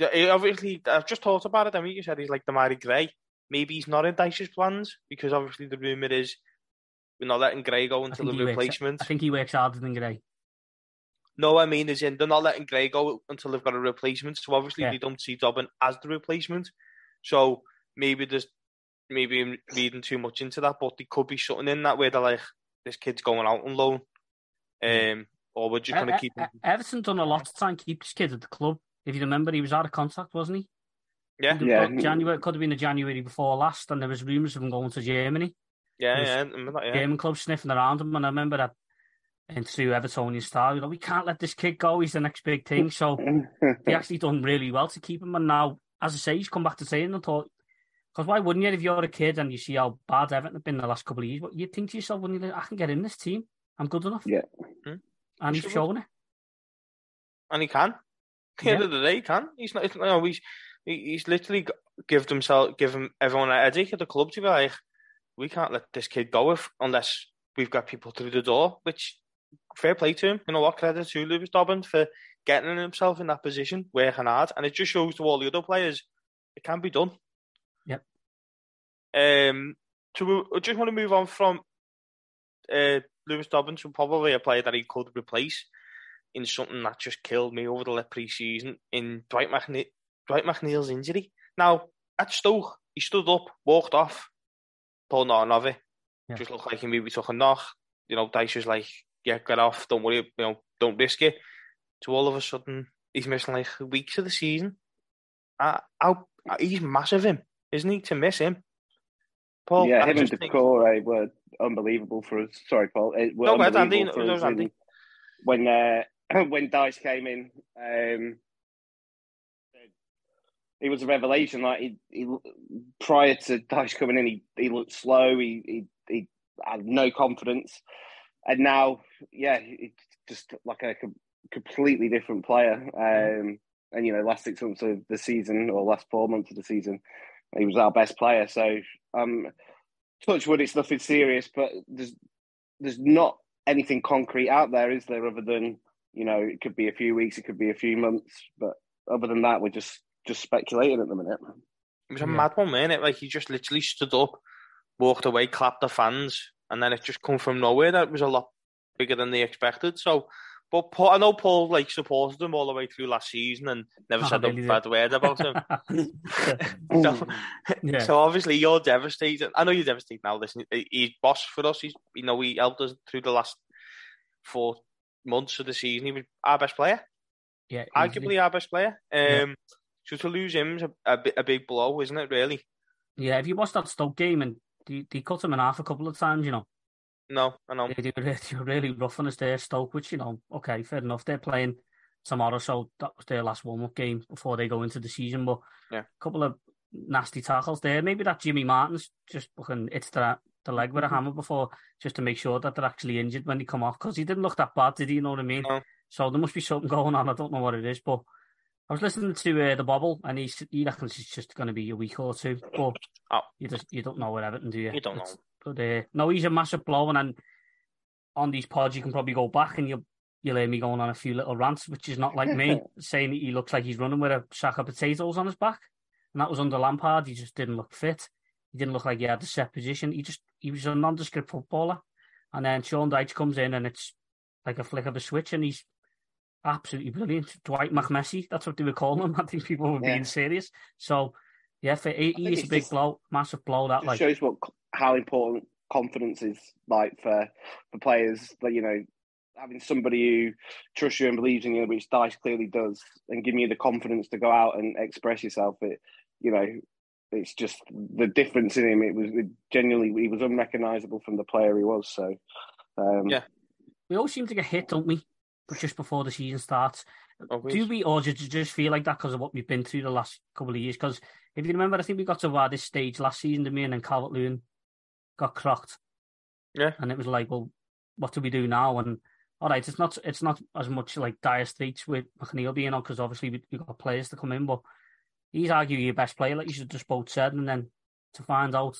obviously, I've just thought about it. I mean, you said he's like Demarai Gray. Maybe he's not in Dyche's plans because obviously the rumor is we're not letting Gray go until the replacement. Works, I think he works harder than Gray. No, I mean, is in they're not letting Gray go until they've got a replacement. So obviously yeah. they don't see Dobbin as the replacement. So maybe there's maybe I'm reading too much into that, but there could be something in that where they're like, this kid's going out on loan. Um, or would you kind of keep him? Everton done a lot to try and keep his kid at the club. If you remember, he was out of contact, wasn't he? Yeah, yeah. January could have been the January before last, and there was rumours of him going to Germany. Yeah, yeah, I remember that, yeah. German club sniffing around him, and I remember that and through Evertonian style, you know, we can't let this kid go. He's the next big thing. So he actually done really well to keep him. And now, as I say, he's come back to saying and thought, because why wouldn't you if you're a kid and you see how bad Everton have been the last couple of years? But you'd think to yourself, wouldn't you, I can get in this team. I'm good enough. Yeah. Hmm? And he's shown it. And he can. At the end of the day, he can. He's not. You know, he's he's literally give himself, give him everyone a headache at the club to be like, we can't let this kid go if unless we've got people through the door, which fair play to him. You know what? Credit to Lewis Dobbin for getting himself in that position, working hard, and it just shows to all the other players it can be done. Yep. Um. So I just want to move on from uh, Lewis Dobbin to probably a player that he could replace in something that just killed me over the pre-season in Dwight, McNe- Dwight McNeil's injury. Now at Stoke, he stood up, walked off, pulled nothing of it. Yeah. Just looked like he maybe took a knock. You know, Dyche was like, "Yeah, get off. Don't worry. You know, don't risk it." To all of a sudden, he's missing like weeks of the season. Uh, how, he's massive, him, isn't he? To miss him, Paul. yeah, I him and just think- were unbelievable for us. Sorry, Paul. It were No, go ahead, Andy. for No, us Andy. in- when uh, when Dyche came in. Um, he was a revelation. Like he, he prior to Dyche coming in, he, he looked slow. He, he he had no confidence, and now, yeah, he's just like a com- completely different player. Um, and you know, last six months of the season or last four months of the season, he was our best player. So, um, touch wood, it's nothing serious, but there's there's not anything concrete out there, is there? Other than you know, it could be a few weeks, it could be a few months, but other than that, we're just just speculating at the minute. It was a Yeah. mad one, man. It like he just literally stood up, walked away, clapped the fans, and then it just come from nowhere. That was a lot bigger than they expected. So, but Paul, I know Paul like supported him all the way through last season and never Oh, said really a did. bad word about him. so, yeah. so obviously you're devastated. I know you're devastated now. Listen, he- he's boss for us. He's you know he helped us through the last four months of the season. He was our best player, yeah, easily. arguably our best player. Um, Yeah. So to lose him is a, a, a big blow, isn't it? Really? Yeah, if you watched that Stoke game and they, they cut him in half a couple of times, you know, No, I know. they, they, were, they were really rough on us there, Stoke, which, you know, okay, fair enough. They're playing tomorrow, so that was their last warm up game before they go into the season. But Yeah. a couple of nasty tackles there. Maybe that Jimmy Martin's just fucking it's the, the leg with a mm-hmm. hammer before just to make sure that they're actually injured when they come off because he didn't look that bad, did he? You know what I mean? No. So there must be something going on. I don't know what it is, but I was listening to uh, the Bobble, and he he reckons it's just going to be a week or two. But Oh. you just you don't know what Everton do you? You don't know. But uh, no, he's a massive blow, and then on these pods you can probably go back and you'll you'll hear me going on a few little rants, which is not like me saying that he looks like he's running with a sack of potatoes on his back, and that was under Lampard. He just didn't look fit. He didn't look like he had the set position. He just he was a nondescript footballer, and then Sean Dyche comes in and it's like a flick of a switch, and he's absolutely brilliant. Dwight McMessy, that's what they were calling him. I think people were Yeah. being serious. So yeah, for, he, think he is a big just- blow, massive blow. That just like shows what how important confidence is like for for players that you know having somebody who trusts you and believes in you, which Dyche clearly does, and giving you the confidence to go out and express yourself. It you know it's just the difference in him. It was it genuinely he was unrecognizable from the player he was. So um, Yeah. we all seem to get hit, don't we? Just before the season starts, Always. do we, or did you just feel like that because of what we've been through the last couple of years? Because if you remember, I think we got to uh, this stage last season, to me, and then Calvert Lewin got crocked. Yeah. and it was like, well, what do we do now? And all right, it's not it's not as much like dire straits with McNeil being on because obviously we, we've got players to come in, but he's arguably your best player, like you should just both said, and then to find out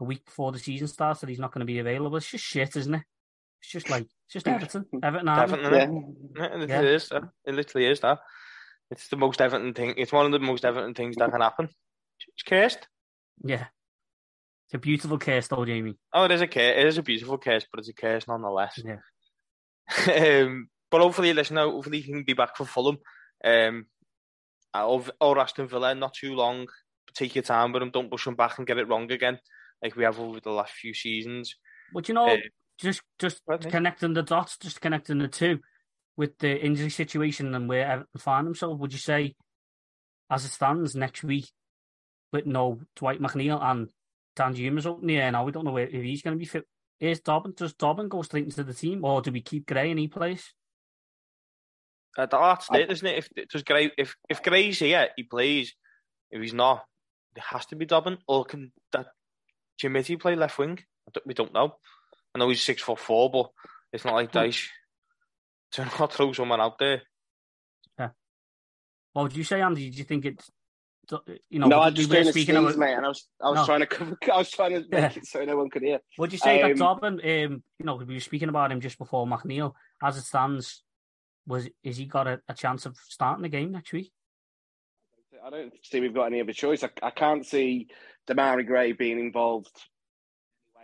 a week before the season starts that he's not going to be available, it's just shit, isn't it? It's just like it's just Everton, Everton, aren't we? Definitely. yeah. Yeah, it Yeah. is. uh, It literally is that. It's the most evident thing. It's one of the most evident things that can happen. It's cursed. Yeah. It's a beautiful case, though, Jamie. Oh, it is a curse. It is a beautiful curse, but it's a curse nonetheless. Yeah. um, but hopefully, listen, hopefully he can be back for Fulham. Um, or, or Aston Villa, not too long. Take your time with him. Don't push him back and get it wrong again, like we have over the last few seasons. But you know, Uh, just just connecting the dots, just connecting the two with the injury situation and where Everton find themselves, would you say, as it stands next week, with no Dwight McNeil and Danjuma's up in the air now, we don't know where, if he's going to be fit. Is Dobbin, does Dobbin go straight into the team, or do we keep Gray and he plays? Uh, that's I- it, isn't it? If does Gray, if if Gray's here, he plays. If he's not, it has to be Dobbin. Or can that Jimmy play left wing? I don't, we don't know. I know he's six foot four, but it's not like Dice Dyche to not throw someone out there. Yeah. What would you say, Andy? Do you think it's you know, no, I'm just were doing a speaking sneeze, about- mate, and I was I was No. trying to cover, I was trying to make Yeah. it so no one could hear. What'd you say that Um, Dobbin, um, you know, we were speaking about him just before McNeil, as it stands, was is he got a, a chance of starting the game next week? I don't see we've got any other choice. I, I can't see Demarai Gray being involved.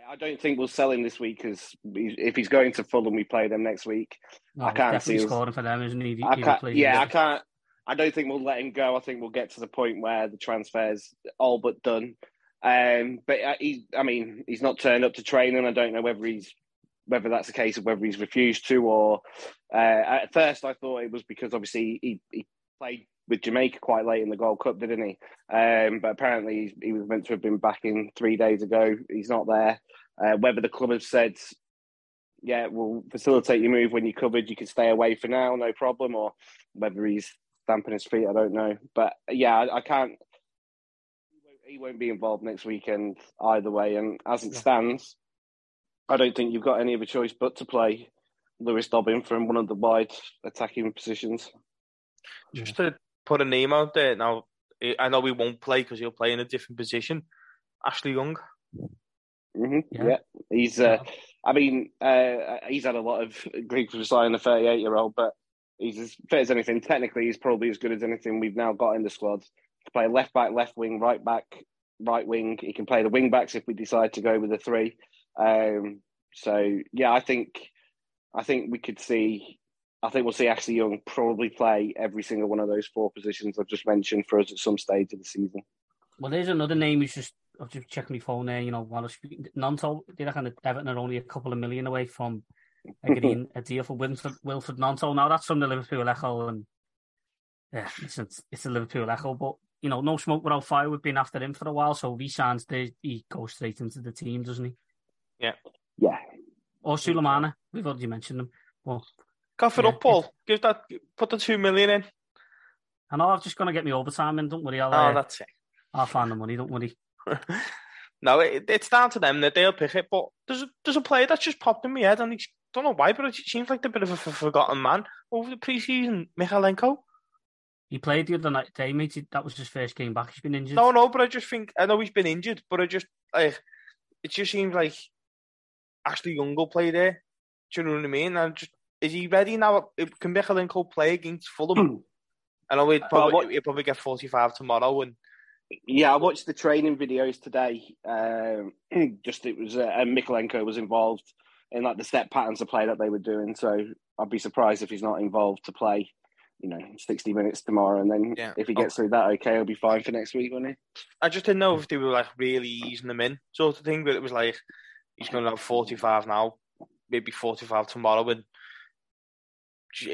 I don't think we'll sell him this week because if he's going to Fulham, we play them next week. No, I can't see us- scoring for them, isn't he? I can't, yeah, I can't. I don't think we'll let him go. I think we'll get to the point where the transfer's all but done. Um, but uh, he, I mean, he's not turned up to training. I don't know whether he's whether that's a case of whether he's refused to or. Uh, at first, I thought it was because obviously he, he played with Jamaica quite late in the Gold Cup, didn't he? Um, but apparently he, he was meant to have been back in three days ago. He's not there. Uh, whether the club have said, yeah, we'll facilitate your move when you're covered, you can stay away for now, no problem, or whether he's stamping his feet, I don't know. But yeah, I, I can't. He won't, he won't be involved next weekend either way. And as it stands, I don't think you've got any other choice but to play Lewis Dobbin from one of the wide attacking positions. Just to put a name out there now, I- I know we won't play because he'll play in a different position. Ashley Young. hmm Yeah. Yeah. he's. Uh, I mean, uh, he's had a lot of grief for signing a 38 year old, but he's as fit as anything. Technically, he's probably as good as anything we've now got in the squad. He can play left back, left wing, right back, right wing. He can play the wing backs if we decide to go with the three. Um, so yeah, I think I think we could see. I think we'll see Ashley Young probably play every single one of those four positions I've just mentioned for us at some stage of the season. Well, there's another name who's just. I've just checked my phone there. You know, while I was speaking, Gnonto, they reckon that Everton are only a couple of million away from uh, agreeing a deal for Wilfried, Wilfried Gnonto. Now that's from the Liverpool Echo, and yeah, it's, a, it's the Liverpool Echo. But you know, no smoke without fire. We've been after him for a while, so if he signs, there, he goes straight into the team, doesn't he? Yeah, yeah. Or Sulemana. We've already mentioned him. Well, Cough it Yeah, up, Paul. Give that. Put the two million in. I know I'm just going to get me overtime in. Don't worry, I'll, Oh, uh, that's it. I'll find the money. Don't worry. no, it, it's down to them that they'll pick it. But there's a, there's a player that's just popped in my head, and I don't know why, but it seems like a bit of a forgotten man over the preseason. Mykolenko. He played the other night, day, mate. That was his first game back. He's been injured. No, no, but I just think I know he's been injured, but I just like it just seems like Ashley Young will play there. Do you know what I mean? And just is he ready now? Can Mykolenko play against Fulham? I know he'd probably, what- he'll probably get forty five tomorrow, and Yeah, I watched the training videos today. Um, just it was uh, and Mykolenko was involved in like the step patterns of play that they were doing. So I'd be surprised if he's not involved to play. You know, sixty minutes tomorrow, and then Yeah. if he gets through that, okay, he'll be fine for next week, won't he? I just didn't know if they were like really easing him in, sort of thing. But it was like he's going to have forty five now, maybe forty five tomorrow, and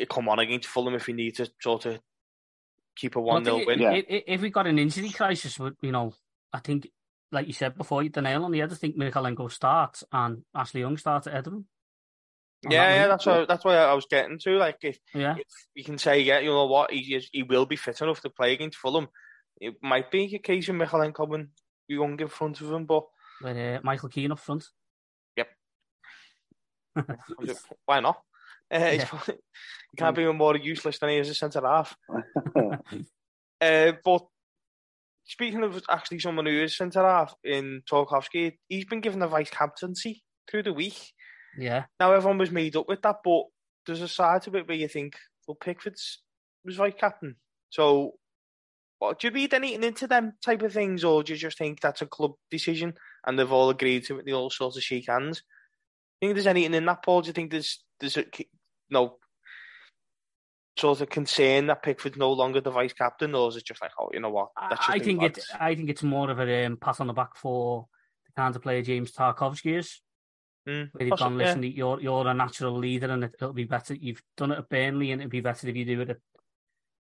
come on against Fulham if we need to sort of keep a one 0 win. Yeah. i- i- If we got an injury crisis, would you know, I think, like you said before, you hit the nail on the head. I think Mykolenko starts and Ashley Young starts at of him. On Yeah, that yeah, that's what that's what I was getting to. Like, if, Yeah. if you can say, yeah, you know what, he is, he will be fit enough to play against Fulham. It might be a case of Mykolenko and Young in front of him, but With uh, Michael Keane up front. Yep. Why not? Uh, he's probably- he can't be more useless than he is a centre half. Uh, but speaking of actually someone who is centre half in Tarkowski, he's been given the vice captaincy through the week. Yeah. Now everyone was made up with that, but there's a side to it where you think, well, Pickford's was vice captain. So, what, do you read anything into them type of things, or do you just think that's a club decision and they've all agreed to it? They all sort of shake hands. Do you think there's anything in that, Paul? Do you think there's there's a no sort of concern that Pickford's no longer the vice captain, or is it just like, oh, you know what? I, That's just I think God's- it. I think it's more of a um, pat on the back for the kind of player James Tarkowski is. Mm, Where they've gone, yeah. listen, you're you're a natural leader, and it, it'll be better. You've done it at Burnley, and it'd be better if you do it at,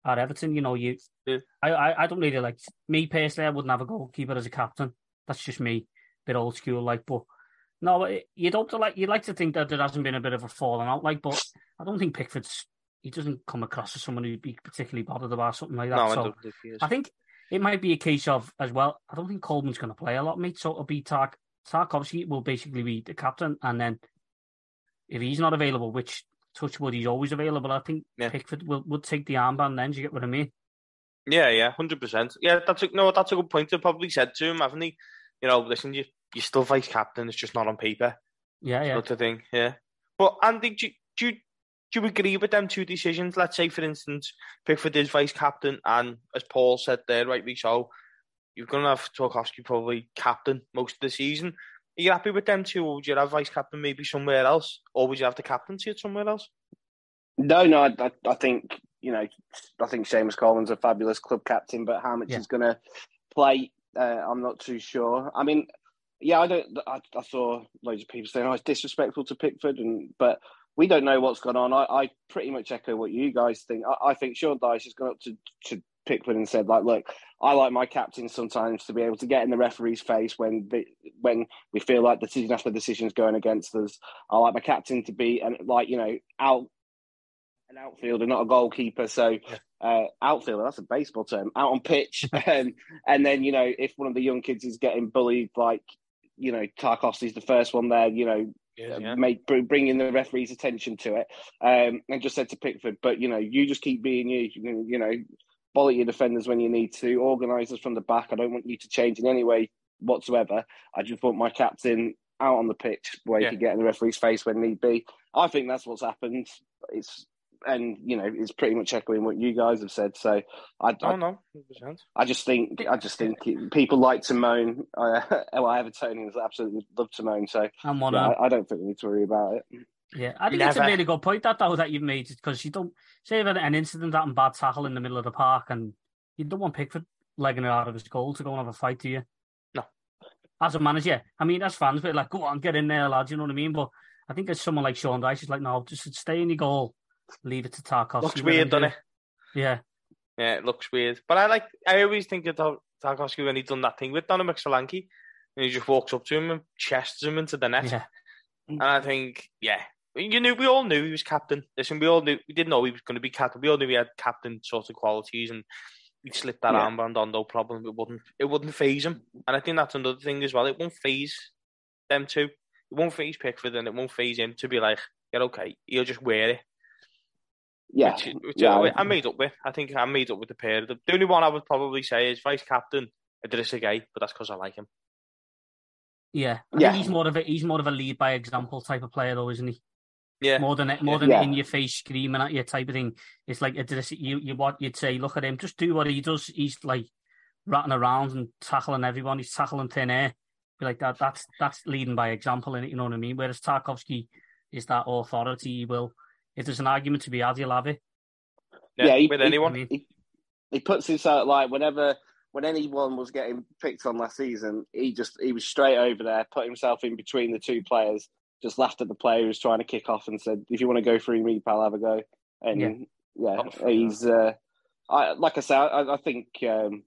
at Everton. You know, you. Yeah. I, I I don't really like me personally. I wouldn't have a goalkeeper as a captain. That's just me, bit old school, like. But no, it- you'd hope to like you'd like to think that there hasn't been a bit of a falling out, like. But I don't think Pickford's. He doesn't come across as someone who'd be particularly bothered about something like that. No, I so don't think he is. I think it might be a case of as well. I don't think Coleman's going to play a lot, mate. So it'll be Tark. Tarkowski will basically be the captain, and then if he's not available, which Touchwood he's always available, I think Yeah. Pickford will would take the armband. Then do you get what I mean? Yeah, yeah, hundred percent. Yeah, that's a, no, that's a good point. They probably said to him, haven't he? You know, listen, you you're still vice captain. It's just not on paper. Yeah, yeah. Sort of thing. Yeah. But Andy, do you, do you, do you agree with them two decisions? Let's say, for instance, Pickford is vice captain, and as Paul said there, rightly so, you're going to have Tarkowski probably captain most of the season. Are you happy with them two, or would you have vice captain maybe somewhere else, or would you have the captaincy at somewhere else? No, no, I, I think you know, I think Seamus Coleman's a fabulous club captain, but how much yeah. he's going to play, uh, I'm not too sure. I mean, yeah, I don't. I, I, saw loads of people saying, "Oh, it's disrespectful to Pickford," and but we don't know what's gone on. I, I pretty much echo what you guys think. I, I think Sean Dyche has gone up to, to Pickford and said, "Like, look, I like my captain sometimes to be able to get in the referee's face when the, when we feel like the decision after decision is going against us. I like my captain to be and like you know out an outfielder, not a goalkeeper. So uh, outfielder, that's a baseball term, out on pitch. um, and then, you know, if one of the young kids is getting bullied, like, you know, Tarkowski's the first one there, you know, yeah, yeah. make bringing the referee's attention to it, um, and just said to Pickford, but you know, you just keep being you. You, know, bully your defenders when you need to, organise us from the back. I don't want you to change in any way whatsoever. I just want my captain out on the pitch where yeah. he can get in the referee's face when need be. I think that's what's happened. It's and you know it's pretty much echoing what you guys have said. So I, oh, no, I just think I just think people like to moan. Uh, well, Evertonians absolutely love to moan. So and one yeah, I, I, don't think we need to worry about it. Yeah, I think Never. it's a really good point that though that you've made because you don't say an incident that in bad tackle in the middle of the park and you don't want Pickford legging it out of his goal to go and have a fight, do you? No. As a manager, I mean, as fans, but like, go on, get in there, lads. You know what I mean? But I think as someone like Sean Dyche is like, no, just stay in your goal leave it to Tarkowski. Looks weird, doesn't it? Yeah. Yeah, it looks weird. But I like, I always think of Tarkowski when he done that thing with Dominic Solanke, and he just walks up to him and chests him into the net. Yeah. And I think, yeah, you knew, we all knew he was captain. Listen, we all knew, we didn't know he was going to be captain. We all knew he had captain sort of qualities, and he'd slip that yeah. armband on, no problem. It wouldn't, it wouldn't phase him. And I think that's another thing as well. It won't phase them too. It won't phase Pickford, and it won't phase him to be like, yeah, okay, he'll just wear it. Yeah, which, which yeah. I, I, made up with. I think I made up with the pair. The, the only one I would probably say is vice captain Idrissa Gueye, but that's because I like him. Yeah, I yeah. he's more of a he's more of a lead by example type of player, though, isn't he? Yeah, more than it, more than yeah. in your face screaming at you type of thing. It's like Idrissa, you you what you'd say, look at him, just do what he does. He's like ratting around and tackling everyone. He's tackling thin air. Be like that. That's that's leading by example, and you know what I mean. Whereas Tarkowski is that authority. He will if there's an argument to be had, you'll have it. Yeah, yeah he, with anyone. He, he, puts himself like whenever when anyone was getting picked on last season, he just he was straight over there, put himself in between the two players, just laughed at the player who was trying to kick off and said, "If you want to go through me, pal, have a go." And yeah, yeah he's uh, I like I said, I, I think um,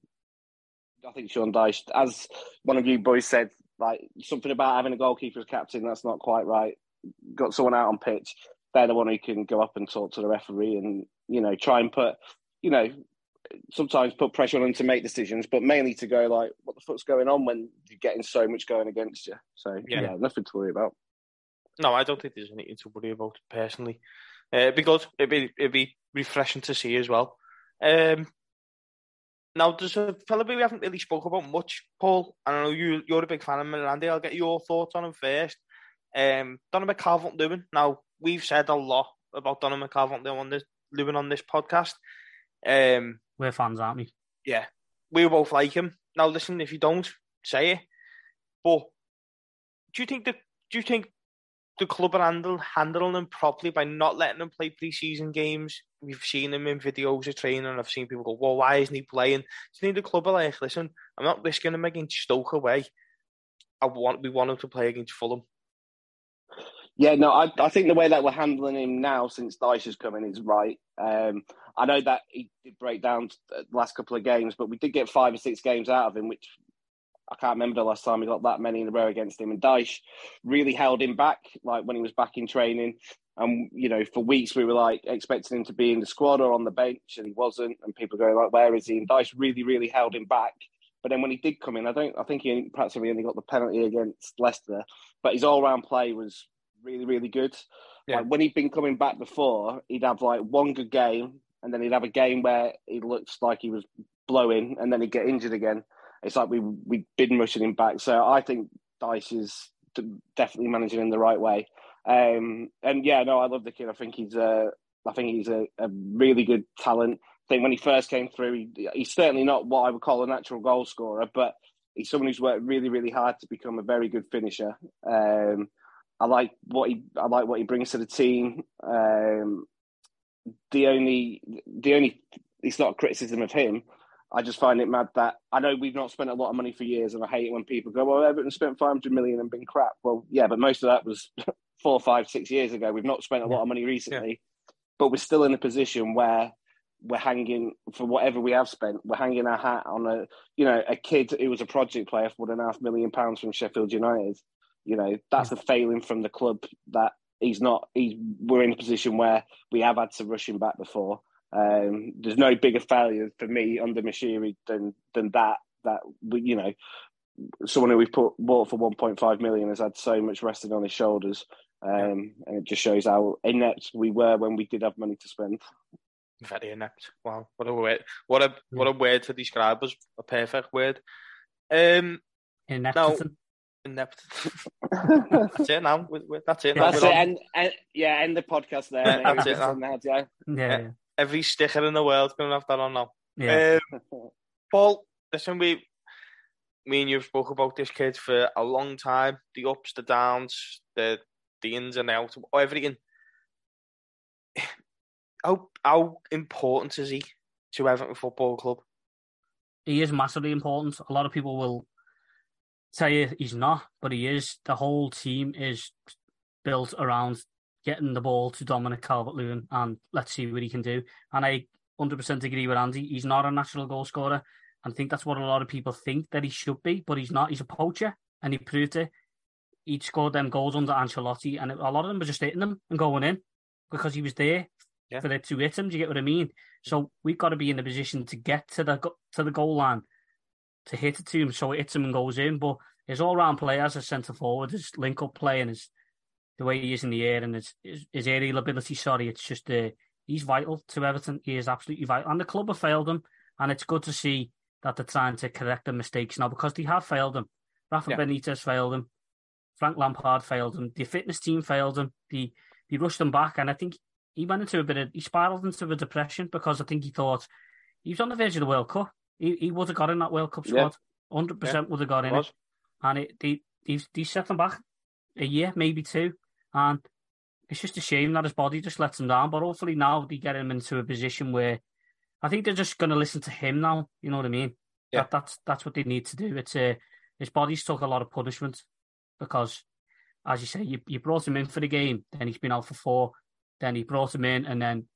I think Sean Dyche, as one of you boys said, like something about having a goalkeeper as captain, that's not quite right. Got someone out on pitch they're the one who can go up and talk to the referee and you know try and put you know sometimes put pressure on them to make decisions, but mainly to go like, what the fuck's going on when you're getting so much going against you? So yeah, yeah nothing to worry about. No, I don't think there's anything to worry about personally. Uh, it'd be good. It'd be it'd be refreshing to see as well. Um, now, there's a fellow we haven't really spoke about much, Paul. I know you you're a big fan of Miranda. I'll get your thoughts on him first. Um, Donovan Calvert-Lewin. Now, we've said a lot about Donovan Calvert-Lewin on this, Lewin on this podcast. Um, We're fans, aren't we? Yeah, we both like him. Now, listen, if you don't say it, but do you think that do you think the club are handle, handling him properly by not letting him play pre-season games? We've seen him in videos of training, and I've seen people go, "Well, why isn't he playing?" Do you think the club are like, "Listen, I'm not risking him against Stoke away. I want we want him to play against Fulham." Yeah, no, I, I think the way that we're handling him now since Dyche has come in is right. Um, I know that he did break down the last couple of games, but we did get five or six games out of him, which I can't remember the last time we got that many in a row against him. And Dyche really held him back, like when he was back in training. And you know, for weeks we were like expecting him to be in the squad or on the bench, and he wasn't. And people going like, "Where is he?" And Dyche really, really held him back. But then when he did come in, I don't. I think he perhaps only got the penalty against Leicester, but his all-round play was really, really good. Yeah. Like when he'd been coming back before, he'd have like one good game and then he'd have a game where he looks like he was blowing, and then he'd get injured again. It's like we we've been rushing him back. So I think Dyche is definitely managing in the right way. Um, and yeah, no, I love the kid. I think he's a, I think he's a, a really good talent. I think when he first came through, he, he's certainly not what I would call a natural goal scorer, but he's someone who's worked really, really hard to become a very good finisher. Um, I like what he, I like what he brings to the team. Um, the only, the only, it's not a criticism of him. I just find it mad that I know we've not spent a lot of money for years, and I hate it when people go, "Well, Everton spent five hundred million and been crap." Well, yeah, but most of that was four, five, six years ago. We've not spent a lot of money recently, yeah. but we're still in a position where we're hanging for whatever we have spent. We're hanging our hat on a, you know, a kid who was a project player for one and a half million pounds from Sheffield United. You know, that's a failing from the club that he's not. He's we're in a position where we have had to rush him back before. Um, there's no bigger failure for me under Moshiri than than that. That you know, someone who we've put bought for 1.5 million has had so much resting on his shoulders, um, and it just shows how inept we were when we did have money to spend. Very inept. Wow, what a word! What a what a word to describe us. A perfect word. Um, inept. Now, inept. that's it now. That's it. That's it. And, and, yeah, end the podcast there. that's it. Now. yeah. yeah every sticker in the world going to have that on now. Yeah. Um, Paul, listen, we, me and you have spoke about this kid for a long time. The ups, the downs, the the ins and outs, everything. How how important is he to Everton Football Club? He is massively important. A lot of people will tell you he's not, but he is. The whole team is built around getting the ball to Dominic Calvert-Lewin and let's see what he can do. And I 100% agree with Andy. He's not a natural goal scorer. And I think that's what a lot of people think that he should be, but he's not. He's a poacher, and he proved it. He scored them goals under Ancelotti, and a lot of them were just hitting them and going in because he was there yeah. for the two hit him. Do you get what I mean? So we've got to be in a position to get to the to the goal line to hit it team, so it hits him and goes in. But his all round play as a centre forward, his link up play, and his the way he is in the air and his his, his aerial ability. Sorry, it's just uh, he's vital to Everton. He is absolutely vital, and the club have failed him. And it's good to see that they're trying to correct the mistakes now because they have failed him. Rafa yeah. Benitez failed him. Frank Lampard failed him. The fitness team failed him. They they rushed him back, and I think he went into a bit of he spiraled into a depression because I think he thought he was on the verge of the World Cup. He he would have got in that World Cup squad. Hundred yeah. percent would have got in it, and it they they they set him back a year, maybe two. And it's just a shame that his body just lets him down. But hopefully now they get him into a position where I think they're just going to listen to him now. You know what I mean? Yeah. That, that's that's what they need to do. It's a, uh, his body's took a lot of punishment because, as you say, you, you brought him in for the game, then he's been out for four, then he brought him in, and then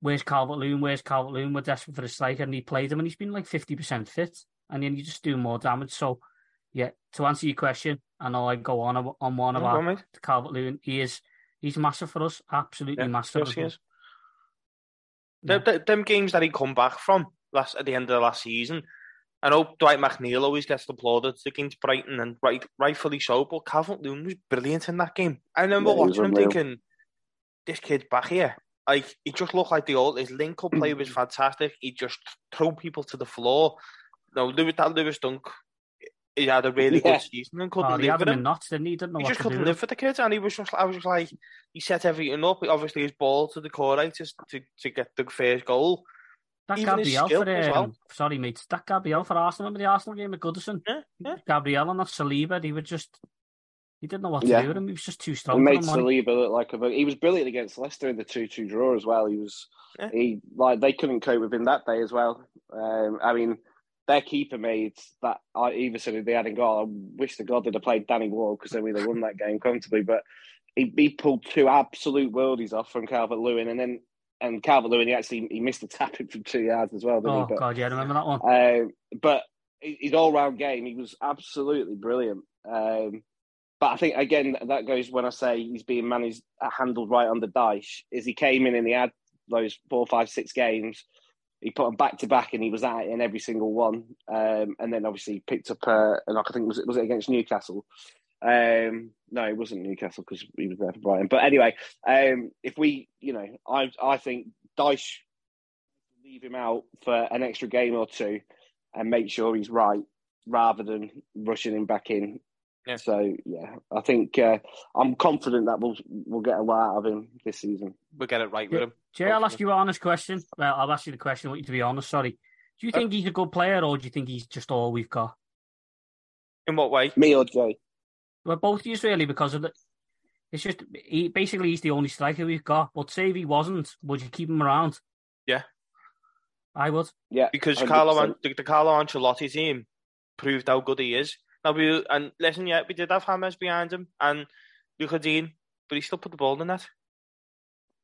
where's Calvert Lewin? Where's Calvert Lewin? We're desperate for a striker, and he played him, and he's been like fifty percent fit, and then you just do more damage. So, yeah, to answer your question, I know I go on on one no, about Calvert Lewin. He is he's massive for us, absolutely yeah, massive. Yes, is. Yeah. The, the, them games that he come back from last at the end of the last season. I know Dwight McNeil always gets applauded against Brighton, and right, rightfully so. But Calvert Lewin was brilliant in that game. I remember yeah, watching him thinking, "This kid's back here." Like he just looked like the old. His link up play was fantastic. He just threw people to the floor. No, Lewis, that Lewis Dunk he had a really yeah. good season and couldn't oh, live with him. Nuts, didn't he? Didn't know he just couldn't live for the kids, and he was just. I was just like, he set everything up. Obviously, his ball to the core right, to, to to get the first goal. That Even Gabriel for um, well. sorry mate, that Gabriel for Arsenal. Remember the Arsenal game with Goodison? Yeah, yeah. Gabriel and that Saliba, he would just. He didn't know what to yeah. do with him. He was just too strong. He made Saliba look like a. He was brilliant against Leicester in the two-two draw as well. He was. Yeah. He like they couldn't cope with him that day as well. Um, I mean, their keeper made that I either said they hadn't got. I wish the God they'd have played Danny Ward because then we'd have won that game comfortably. But he, he pulled two absolute worldies off from Calvert Lewin, and then and Calvert Lewin he actually he missed a tap from two yards as well. oh he? But, God, yeah, I remember that one. Uh, but his all round game, he was absolutely brilliant. Um, but I think again that goes when I say he's being managed, handled right under Dyche. Is he came in and he had those four, five, six games he put them back to back and he was at it in every single one. Um, and then obviously picked up, uh, and I think was it was it against Newcastle. Um, no, it wasn't Newcastle because he was there for Brighton. But anyway, um, if we, you know, I I think Dyche leave him out for an extra game or two and make sure he's right rather than rushing him back in. Yeah. So yeah, I think uh, I'm confident that we'll we'll get a lot out of him this season. We'll get it right with him. Jay, I'll ask you an honest question. Well, I'll ask you the question. I want you to be honest. Sorry. Do you think he's a good player, or do you think he's just all we've got? In what way? Me or Jay? Well, both of you really, because of the. It's just he basically he's the only striker we've got. But say if he wasn't, would you keep him around? Yeah. I would. Yeah, Because 100%. Carlo, An- the, the Carlo Ancelotti team proved how good he is. Now we and listen, yeah, we did have James behind him and Lucas Digne, but he still put the ball in the net.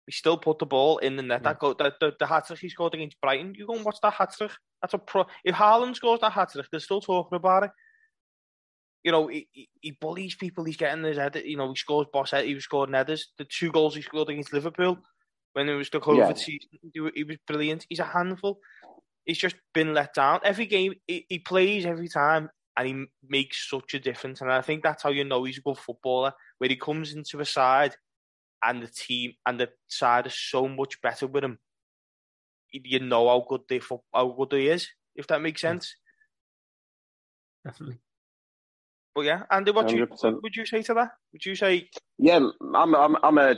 He still put the ball in the net. That go the the, the hat trick he scored against Brighton. You go and watch that hat trick. That's a pro. If Haaland scores that hat trick, they're still talking about it. You know, he, he, he bullies people. He's getting his head. You know, he scores boss head. He was scoring headers. The two goals he scored against Liverpool when it was the COVID Yeah. season, he, he was brilliant. He's a handful. He's just been let down. Every game he, he plays every time, and he makes such a difference. And I think that's how you know he's a good footballer. Where he comes into a side, and the team and the side is so much better with him. You- You know how good they fo- how good he is. If that makes sense. Definitely. But yeah, Andy, what you, 100%. what would you say to that? Would you say Yeah, I'm I'm I'm a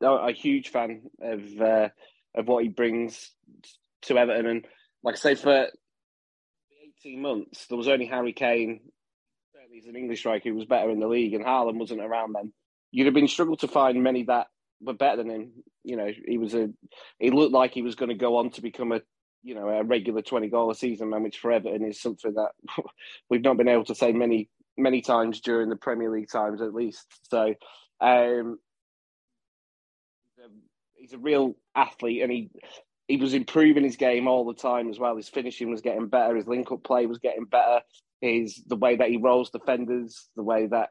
a huge fan of uh, of what he brings to Everton, and like I say, for 18 months there was only Harry Kane. Certainly, he's an English striker who was better in the league, and Haaland wasn't around then. You'd have been struggled to find many that were better than him. You know, he was a he looked like he was going to go on to become a you know a regular 20 goal a season man, which for Everton is something that we've not been able to say many many times during the Premier League times at least. So. Um, he's a real athlete, and he he was improving his game all the time as well. His finishing was getting better. His link up play was getting better. His the way that he rolls defenders, the way that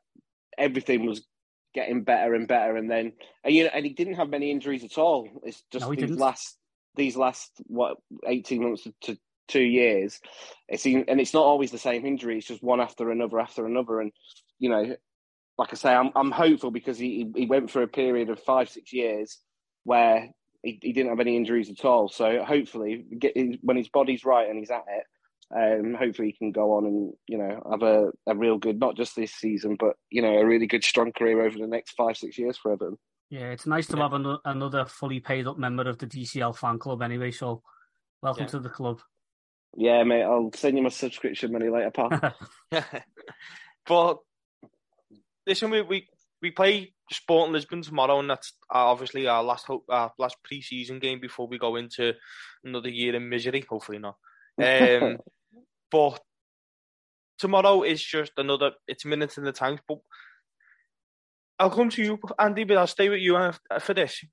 everything was getting better and better. And then and you know, and he didn't have many injuries at all. It's just No, these didn't. last these last what eighteen months to, two years. It's and it's not always the same injury. It's just one after another after another. And you know, like I say, I'm I'm hopeful because he he went through a period of five six years where he, he didn't have any injuries at all. So hopefully, get his, when his body's right and he's at it, um, hopefully he can go on and you know have a, a real good not just this season, but you know a really good strong career over the next five six years for Everton. Yeah, it's nice to Yeah. have an- another fully paid up member of the DCL fan club anyway. So, welcome Yeah. to the club. Yeah, mate, I'll send you my subscription money later, pal. but listen, we, we we play Sporting Lisbon tomorrow, and that's uh, obviously our last hope, our last pre-season game before we go into another year in misery. Hopefully not. Um, but tomorrow is just another. It's minutes in the tank. But I'll come to you, Andy, but I'll stay with you uh, for this.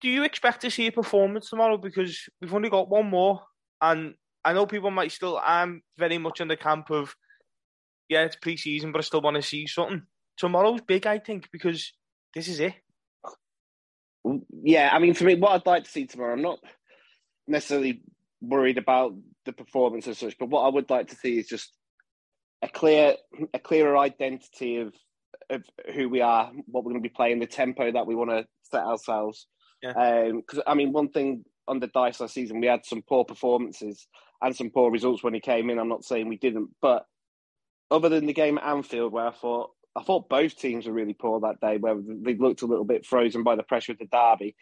Do you expect to see a performance tomorrow? Because we've only got one more, and I know people might still. I'm very much in the camp of yeah, it's pre-season, but I still want to see something. Tomorrow's big, I think, because this is it. yeah, I mean, for me, what I'd like to see tomorrow, I'm not necessarily worried about the performance as such, but what I would like to see is just a clear, a clearer identity of of who we are, what we're going to be playing, the tempo that we want to set ourselves. Yeah. Um, because I mean, one thing on the Dyche last season, we had some poor performances and some poor results when he came in. I'm not saying we didn't, but other than the game at Anfield, where I thought I thought both teams were really poor that day, where they looked a little bit frozen by the pressure of the derby.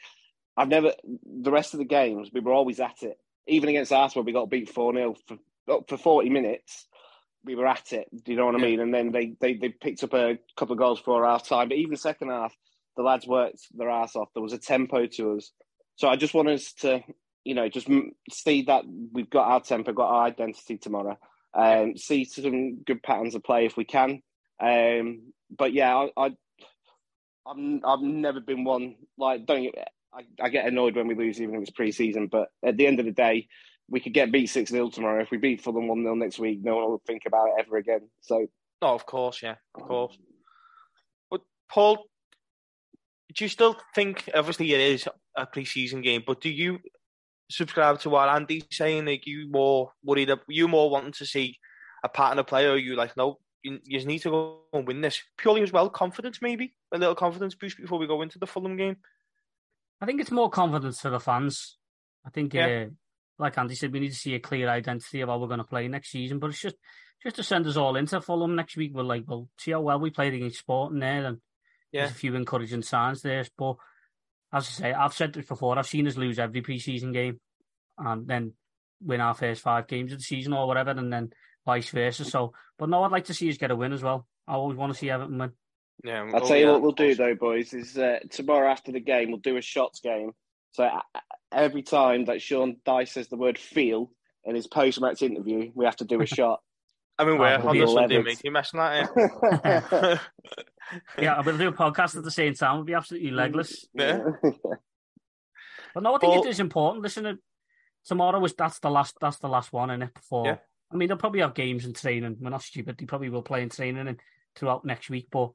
I've never the rest of the games we were always at it. Even against Arsenal, we got beat four 0 for for forty minutes. We were at it. Do you know what I mean? And then they, they they picked up a couple of goals for half time. But even second half, the lads worked their ass off. There was a tempo to us. So I just want us to, you know, just see that we've got our tempo, got our identity tomorrow. Um, see some good patterns of play if we can. Um, but yeah, I, I I'm I've never been one like don't get, I, I get annoyed when we lose even if it's pre-season. But at the end of the day, we could get beat six 0 tomorrow. If we beat Fulham one 0 next week, no one will think about it ever again. So No, of course, yeah, of course. But Paul, do you still think? Obviously, it is a pre-season game, but do you subscribe to what Andy's saying? Like, you more worried? You more wanting to see a pattern of play, or you like no? You, you just need to go and win this purely as well. Confidence, maybe a little confidence boost before we go into the Fulham game. I think it's more confidence for the fans. I think Yeah. uh, like Andy said, we need to see a clear identity of how we're going to play next season. But it's just just to send us all into Fulham next week. We're like, well, see how well we played against Sporting there, and Yeah. there's a few encouraging signs there. But as I say, I've said this before. I've seen us lose every preseason game, and then win our first five games of the season or whatever, and then vice versa. So, but no, I'd like to see us get a win as well. I always want to see Everton win. Yeah, I'll oh, tell you yeah, what we'll do though, boys. Is uh, tomorrow after the game we'll do a shots game. So uh, every time that Sean Dyche says the word "feel" in his post-match interview, we have to do a shot. I mean, we're Oh, on the we'll Sunday, mate. You messing that in? Yeah, we'll do a podcast at the same time. We'll be absolutely legless. Yeah. But no, I think Well- it is important. Listen, uh, tomorrow was that's the last that's the last one in it before. Yeah. I mean, they'll probably have games and training. We're not stupid. They probably will play in training and throughout next week. But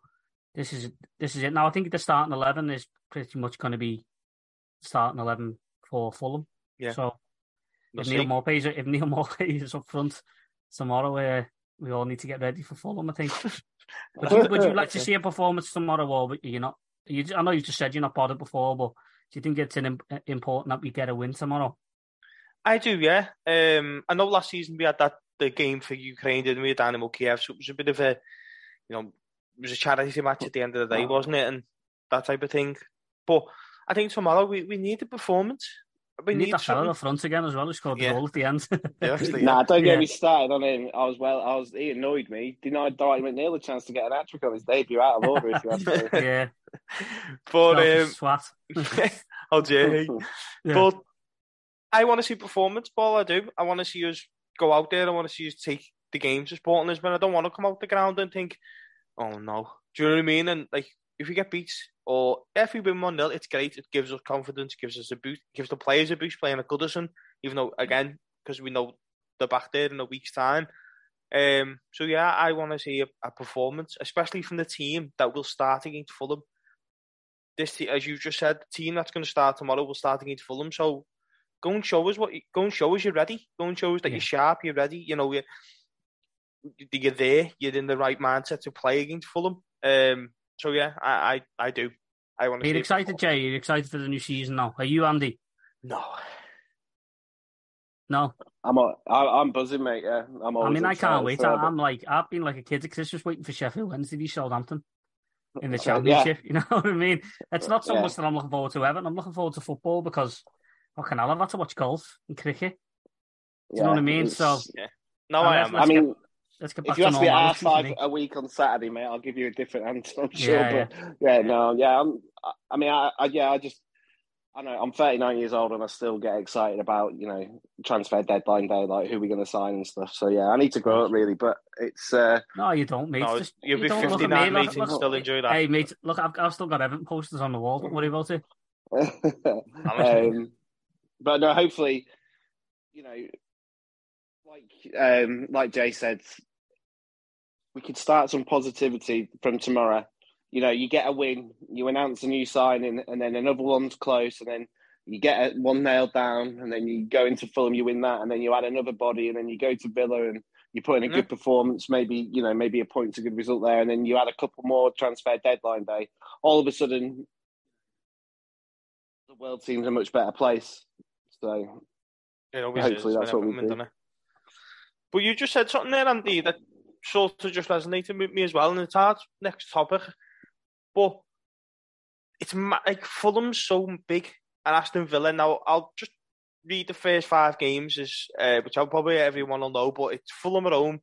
this is this is it. Now I think the starting eleven is pretty much going to be starting eleven for Fulham. Yeah. So We'll if see. Neal is if Neal is up front tomorrow, uh, we all need to get ready for Fulham. I think. Would you, would you like to see a performance tomorrow, or you're not? You, I know you just said you're not bothered before, but do you think it's an, im- important that we get a win tomorrow? I do, yeah. Um, I know last season we had that the game for Ukraine, didn't we? Dynamo Kiev, so it was a bit of a, you know, it was a charity match at the end of the day, wasn't it? And that type of thing. But I think tomorrow we, we need a performance. We We need need that fella something. front again as well. Who scored the Yeah. goal at the end? Yeah, actually, nah, don't get Yeah. me started on him. I was well. I was. He annoyed me. Denied Dwight McNeil a chance to get an hat trick on his debut out of order. If you ask me. yeah, But selfish um, swat. how dare? Yeah. But I want to see performance ball. I do. I want to see us go out there. I want to see us take the game to Sporting Lisbon. I don't want to come out the ground and think, "Oh no," do you know what I mean? And like, if we get beat or if we win one 0 it's great. It gives us confidence. Gives us a boost. Gives the players a boost playing at Goodison. Even though again, because we know they're back there in a week's time. Um, so yeah, I want to see a, a performance, especially from the team that will start against Fulham. This, as you just said, the team that's going to start tomorrow will start against Fulham. So go and show us what. You, go and show us you're ready. Go and show us that Yeah. you're sharp. You're ready. You know you're, you're there. You're in the right mindset to play against Fulham. Um. So yeah, I I, I do. I want Are to. you see excited, performance. Jay? Are you excited for the new season now? Are you, Andy? No. No. I'm. a- I, I'm buzzing, mate. Yeah, I'm. I mean, I can't wait. for I, it, I'm like, I've been like a kid at Christmas waiting for Sheffield Wednesday v Southampton in the Yeah. championship. You know what I mean? It's not so Yeah. much that I'm looking forward to Everton. I'm looking forward to football because, fucking hell, I've had to watch golf and cricket. Do you know what I mean? it's- So- No, I am. let's I get- mean, Let's get back if you to ask me at normality half five a week on Saturday, mate, I'll give you a different answer. I'm sure. Yeah, but yeah, no, yeah. I'm, I mean, I, I, yeah, I just, I know I'm 39 years old and I still get excited about you know transfer deadline day, like who we're going to sign and stuff. So yeah, I need to grow up really, but it's uh, No, you don't, mate. No, Just, you'll you be don't look at 59, me. mate, Look, and look, still enjoy that. Hey, mate, look, I've, I've still got Everton posters on the wall. Don't worry about it. um, but no, hopefully, you know, like um, like Jay said, we could start some positivity from tomorrow. You know, you get a win, you announce a new signing, and then another one's close, and then you get one nailed down, and then you go into Fulham, you win that, and then you add another body, and then you go to Villa, and you put in a Yeah. good performance, maybe you know, maybe a point's a good result there, and then you add a couple more transfer deadline day. All of a sudden, the world seems a much better place. So It always Hopefully is that's what we do. done it. But you just said something there, Andy, that sort of just resonated with me as well, and it's our next topic. But it's like Fulham's so big, and Aston Villa. Now I'll just read the first five games, is uh, which I'll probably everyone will know. But it's Fulham at home,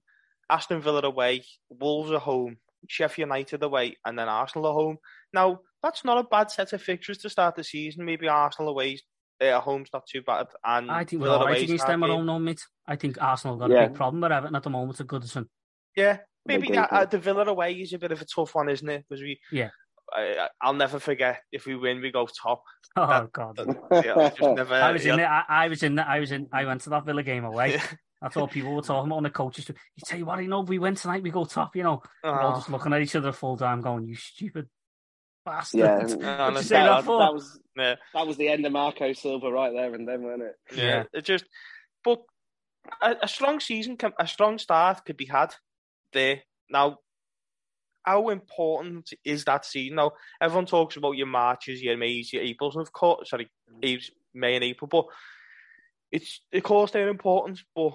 Aston Villa away, Wolves at home, Sheffield United away, and then Arsenal at home. Now that's not a bad set of fixtures to start the season. Maybe Arsenal away. Uh, at home's not too bad, and I think we're Villa all right away's against them at home, no, mate. I think Arsenal got Yeah. a big problem with Everton at the moment at Goodison. Yeah, maybe They that, yeah. uh, the Villa away is a bit of a tough one, isn't it? Because we, Yeah. I, I'll never forget if we win, we go top. Oh That- God! Yeah, I just never. I was in yeah, it. I, I was in it. I was in. I went to that Villa game away. That's all people were talking about on the coaches. You tell you what, you know, we win tonight, we go top. You know, we're all Oh, just looking at each other full time, going, "You stupid bastard." yeah, What'd you say that that- for? that was yeah, that was the end of Marco Silva right there and then, wasn't it? yeah, Yeah. It just, but a, a strong season, can, a strong start could be had there. Now, how important is that season? Now, everyone talks about your Marches, your Mays, your Aprils, and of course, sorry, mm. April's, May and April, but it's of course they're important, but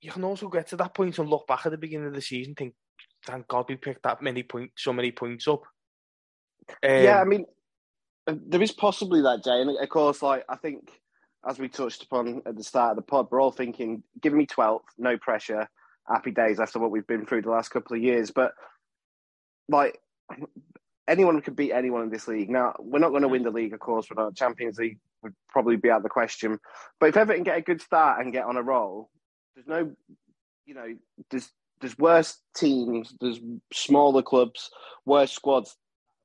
you can also get to that point and look back at the beginning of the season, and think, thank God we picked that many points, so many points up. Um, yeah, I mean, there is possibly that, Jay. And of course, like I think, as we touched upon at the start of the pod, we're all thinking, give me 12th, no pressure, happy days after what we've been through the last couple of years. But like, anyone could beat anyone in this league. Now, we're not going to win the league, of course. Not Champions League would probably be out of the question. But if Everton get a good start and get on a roll, there's no, you know, there's there's worse teams, there's smaller clubs, worse squads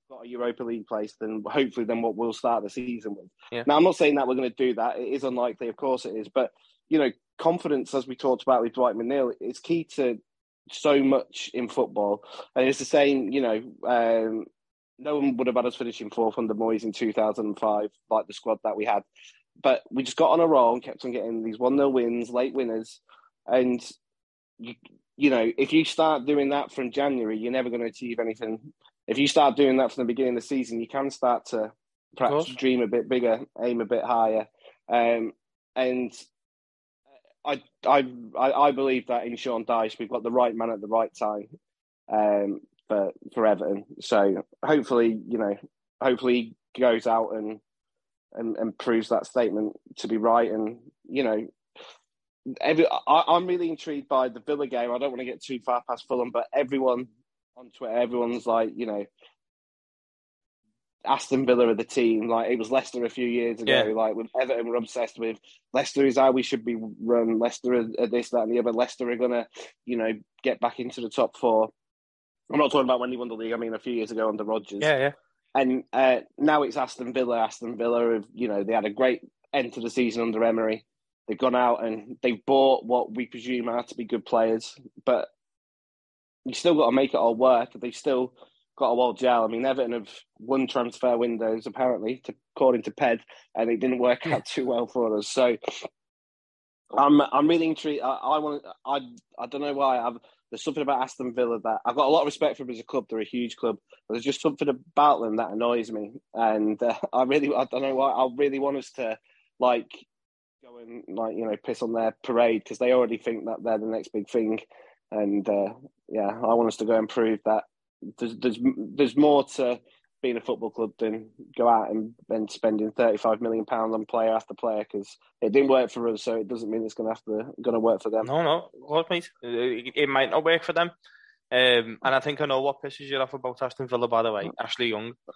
got a Europa League place then hopefully then what we'll start the season with. Yeah. Now I'm not saying that we're going to do that. It is unlikely, of course it is, but you know, confidence, as we talked about with Dwight McNeil, is key to so much in football, and it's the same. You know, um, no one would have had us finishing fourth under Moyes in 2005, like the squad that we had. But we just got on a roll and kept on getting these 1 0 wins, late winners. And, you, you know, if you start doing that from January, you're never going to achieve anything. If you start doing that from the beginning of the season, you can start to perhaps dream a bit bigger, aim a bit higher. Um, and I, I, I believe that in Sean Dyche, we've got the right man at the right time. Um, for for Everton. So hopefully, you know, hopefully he goes out and and, and proves that statement to be right. And you know, every I, am really intrigued by the Villa game. I don't want to get too far past Fulham, but everyone on Twitter, everyone's like, you know. Aston Villa are the team. Like it was Leicester a few years ago. Yeah. Like with Everton, we're obsessed with Leicester is how we should be run. Leicester are this, that, and the other. Leicester are gonna, you know, get back into the top four. I'm not talking about when he won the league. I mean, a few years ago under Rodgers. Yeah, yeah. And uh, now it's Aston Villa. Aston Villa have, you know, they had a great end to the season under Emery. They've gone out and they've bought what we presume are to be good players, but you still got to make it all work. They've still got a wall gel. I mean, Everton have won transfer windows apparently, to, according to Ped, and it didn't work out too well for us. So I'm I'm really intrigued. I, I want I I don't know why I've there's something about Aston Villa that I've got a lot of respect for them as a club. They're a huge club, but there's just something about them that annoys me, and uh, I really I don't know why. I really want us to like go and like you know piss on their parade because they already think that they're the next big thing, and uh, yeah, I want us to go and prove that there's there's there's more to being a football club than go out and, and spending 35 million pounds on player after player because it didn't work for us so it doesn't mean it's going to have to going to work for them no no God, mate. It, it might not work for them um, and I think I know what pisses you off about Aston Villa, by the way. Ashley Young.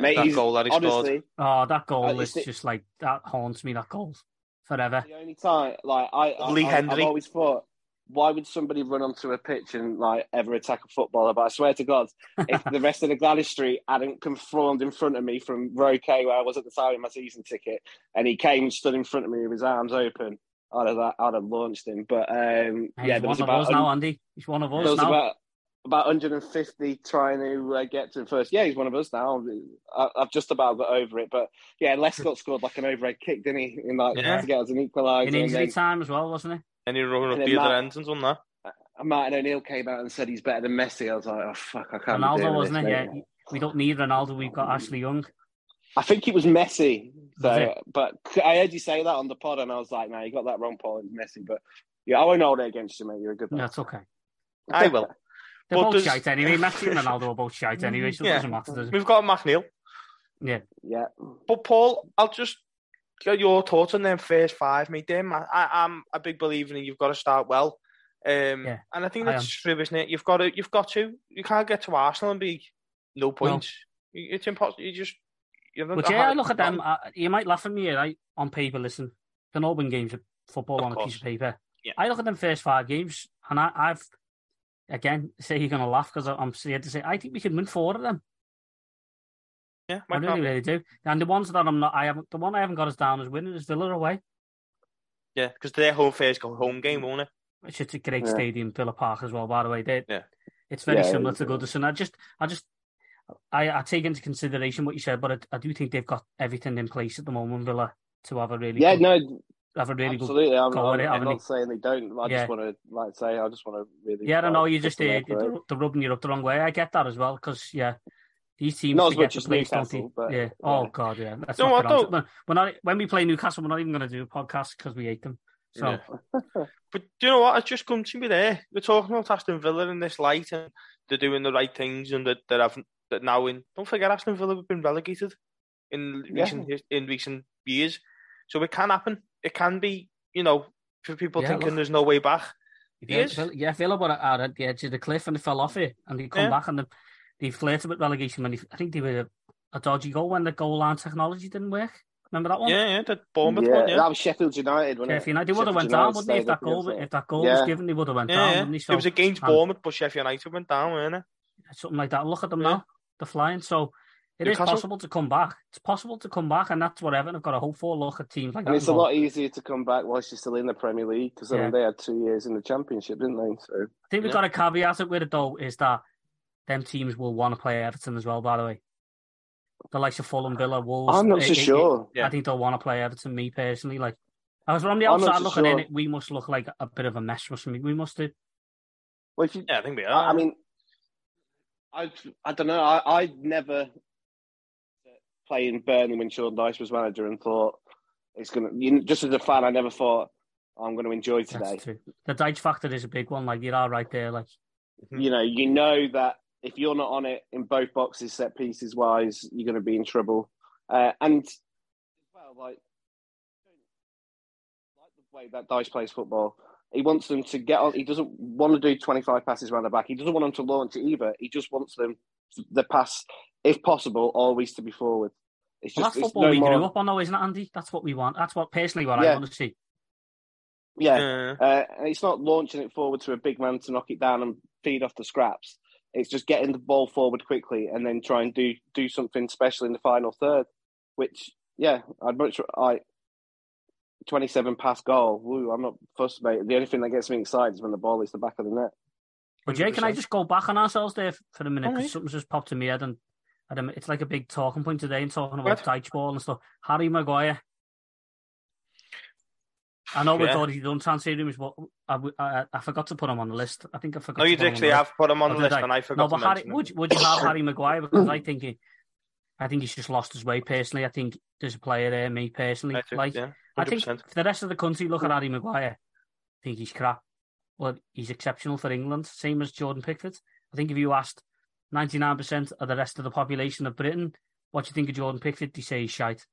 Mate, that goal that he honestly, scored. Oh, that goal is just like, that haunts me, that goal. Forever. The only time, like, I, Lee I, Hendrie. I've always thought, why would somebody run onto a pitch and like ever attack a footballer? But I swear to God, if the rest of the Gwladys Street hadn't conformed in front of me from row K where I was at the time with my season ticket, and he came and stood in front of me with his arms open, I'd have, I'd have launched him. But um, yeah, there was one of us now, Andy. He's one of us there was now. about about 150 trying to uh, get to him first. Yeah, he's one of us now. I, have just about got over it, but yeah, Les Lescott scored like an overhead kick, didn't he? In like Yeah. to get us an equaliser. In injury then- time as well, wasn't it? And he running up And the other Matt- end and done that. Uh, Martin O'Neill came out and said he's better than Messi. I was like, oh fuck, I can't. Ronaldo, doing wasn't this, it? Yeah. We don't need Ronaldo. We've got Ashley Young. I think it was Messi. Was So, but I heard you say that on the pod, and I was like, no, you got that wrong, Paul. It's Messi. But yeah, I won't hold it against you, mate. You're a good man. That's okay. I will. They're Well, both does- shite anyway. Messi and Ronaldo are both shite anyway, so it doesn't matter, does it? We've got a McNeil. Yeah. Yeah. But Paul, I'll just get your thoughts on them first five, mate. Them, I, I, I'm a big believer in you've got to start well. Um, Yeah, and I think that's am. true, isn't it? You've got to, you've got to. You can't get to Arsenal and be no points. It's impossible. You just. You But yeah, I look at them. Uh, you might laugh at me, right? On paper, listen, can all win games of football Of on a piece of paper. Yeah. I look at them first five games, and I, I've again say you're going to laugh because I'm scared to say I think we can win four of them. Yeah, I really, not? really do. And the ones that I'm not, I haven't. The one I haven't got as down as winning is Villa away, Yeah, because their home first go home game, won't it? which is a great Yeah. stadium, Villa Park as well. By the way, they, Yeah. it's very Yeah, similar it to is, Goodison. I just, I just. I, I take into consideration what you said, but I, I do think they've got everything in place at the moment, Villa, to have a really Yeah, good, no, have a really good absolutely. I'm, I'm, it, I'm haven't not saying they don't. I Yeah. just want to, like, say, I just want to really. Yeah, I don't know. You piss just them uh, off, they're, they're rubbing you up the wrong way. I get that as well because yeah, These teams Not as forget much the as place, don't they? Newcastle, but, yeah. yeah. Oh god, yeah. Let's You know not what, get onto. We're not when we play Newcastle. We're not even going to do a podcast because we hate them. So Yeah. But do you know what? It's just come to me there. We're talking about Aston Villa in this light, and they're doing the right things, and that that have that now in. Don't forget, Aston Villa have been relegated in recent his- in recent years, so it can happen. It can be, you know, for people Yeah, thinking look. there's no way back. yeah, Villa, yeah, Villa were out at the edge of the cliff and they fell off it, and they come Yeah. back and they, they flirted with relegation when they, I think they were a, a dodgy goal when the goal line technology didn't work. Remember that one? Yeah, yeah, the Bournemouth yeah, one, yeah. that was Sheffield United. Wasn't Sheffield it? United, they would have went Sheffield down, United wouldn't they? If that goal, if that goal Yeah. was given, they would have went Yeah, down, yeah. wouldn't they? So it was against and- Bournemouth, but Sheffield United went down, weren't it? something like that. Look at them Yeah. now; they're flying. So it is Newcastle- possible to come back. It's possible to come back, and that's what Everton have got to hope for. Look at teams like And that. it's a lot easier to come back whilst you're still in the Premier League because Yeah. they had two years in the Championship, didn't they? So I think we've got a caveat it with it though, is that them teams will want to play Everton as well. By the way, the likes of Fulham, Villa, Wolves. I'm not eh, so eh, sure. Yeah. I think they'll want to play Everton. Me personally, like I was from the outside so looking in, it we must look like a bit of a mess. Must we? We must do. Well, if you, Yeah, I think we are. I, I mean, I I don't know. I I never playing Burnley when Sean Dyche was manager and thought it's gonna. You, just as a fan, I never thought I'm going to enjoy today. The Dyche factor is a big one. Like you are right there. Like You know, you know that if you're not on it in both boxes, set pieces wise, you're going to be in trouble. Uh, and as well, like like the way that Dyche plays football, he wants them to get on. He doesn't want to do 25 passes around the back. He doesn't want them to launch it either. He just wants them the pass, if possible, always to be forward. It's well, just that's it's football no we more, grew up on, though, isn't it, Andy? That's what we want. That's what personally what I want to see. Yeah, Yeah. Uh, and it's not launching it forward to a big man to knock it down and feed off the scraps. It's just getting the ball forward quickly and then try and do do something special in the final third. Which, yeah, I'd much I twenty seven pass goal. Woo, I'm not fussed about it. The only thing that gets me excited is when the ball hits the back of the net. But Jay, can I just go back on ourselves there for a minute? Because Alright. something's just popped in my head, and I don't- it's like a big talking point today, and talking about Dyche ball and stuff. Harry Maguire. I know we've Yeah. already done transfer rumours, but I, I, I forgot to put him on the list. I think I forgot. No, to you put him on actually have put him on Oh, the list, I? and I forgot. No, but to Harry, would you, would you have Harry Maguire? Because I think he, I think he's just lost his way personally. I think there's a player there. Me personally, I think, like yeah, I think for the rest of the country, look at Harry Maguire. I think he's crap. Well, he's exceptional for England, same as Jordan Pickford. I think if you asked 99% of the rest of the population of Britain, what do you think of Jordan Pickford? They say he's shite.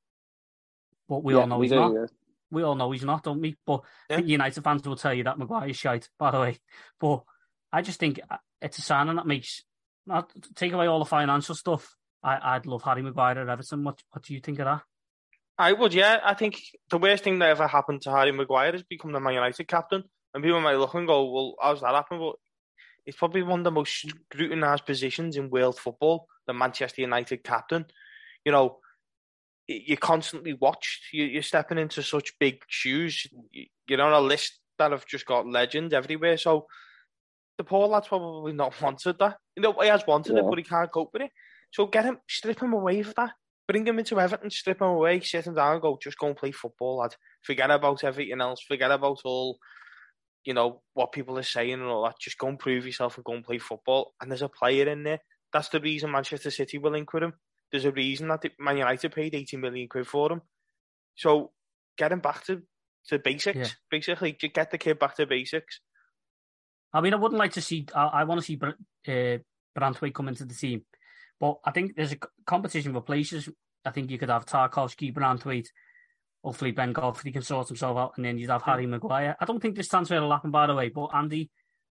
But we Yeah, all know we he's do, not. We all know he's not, don't we? But Yeah. United fans will tell you that Maguire's shite, by the way. But I just think uh, it's a signing that makes, not take away all the financial stuff. I, I'd love Harry Maguire at Everton. What, what do you think of that? I would, yeah. I think the worst thing that ever happened to Harry Maguire is become the Man United captain. And people might look and go, well, how's that happen? But it's probably one of the most scrutinised positions in world football, the Manchester United captain. You know, you're constantly watched. You- You're stepping into such big shoes. You- You're on a list that have just got legends everywhere. So the poor lad's probably not wanted that. You know, he has wanted it, but he can't cope with it. So get him, strip him away of that. Bring him into Everton, strip him away, sit him down, and go, just go and play football, lad. Forget about everything else. Forget about all, you know, what people are saying and all that. Just go and prove yourself and go and play football. And there's a player in there. That's the reason Manchester City will link with him. There's a reason that the- Man United paid 80 million quid for him. So get him back to, to basics, Yeah. basically. Just get the kid back to basics. I mean, I wouldn't like to see. I, I want to see Br- uh, Branthwaite come into the team, but I think there's a competition for places. I think you could have Tarkowski, Branthwaite. Hopefully, Ben Godfrey can sort himself out, and then you'd have Harry Maguire. I don't think this transfer will happen, by the way. But Andy,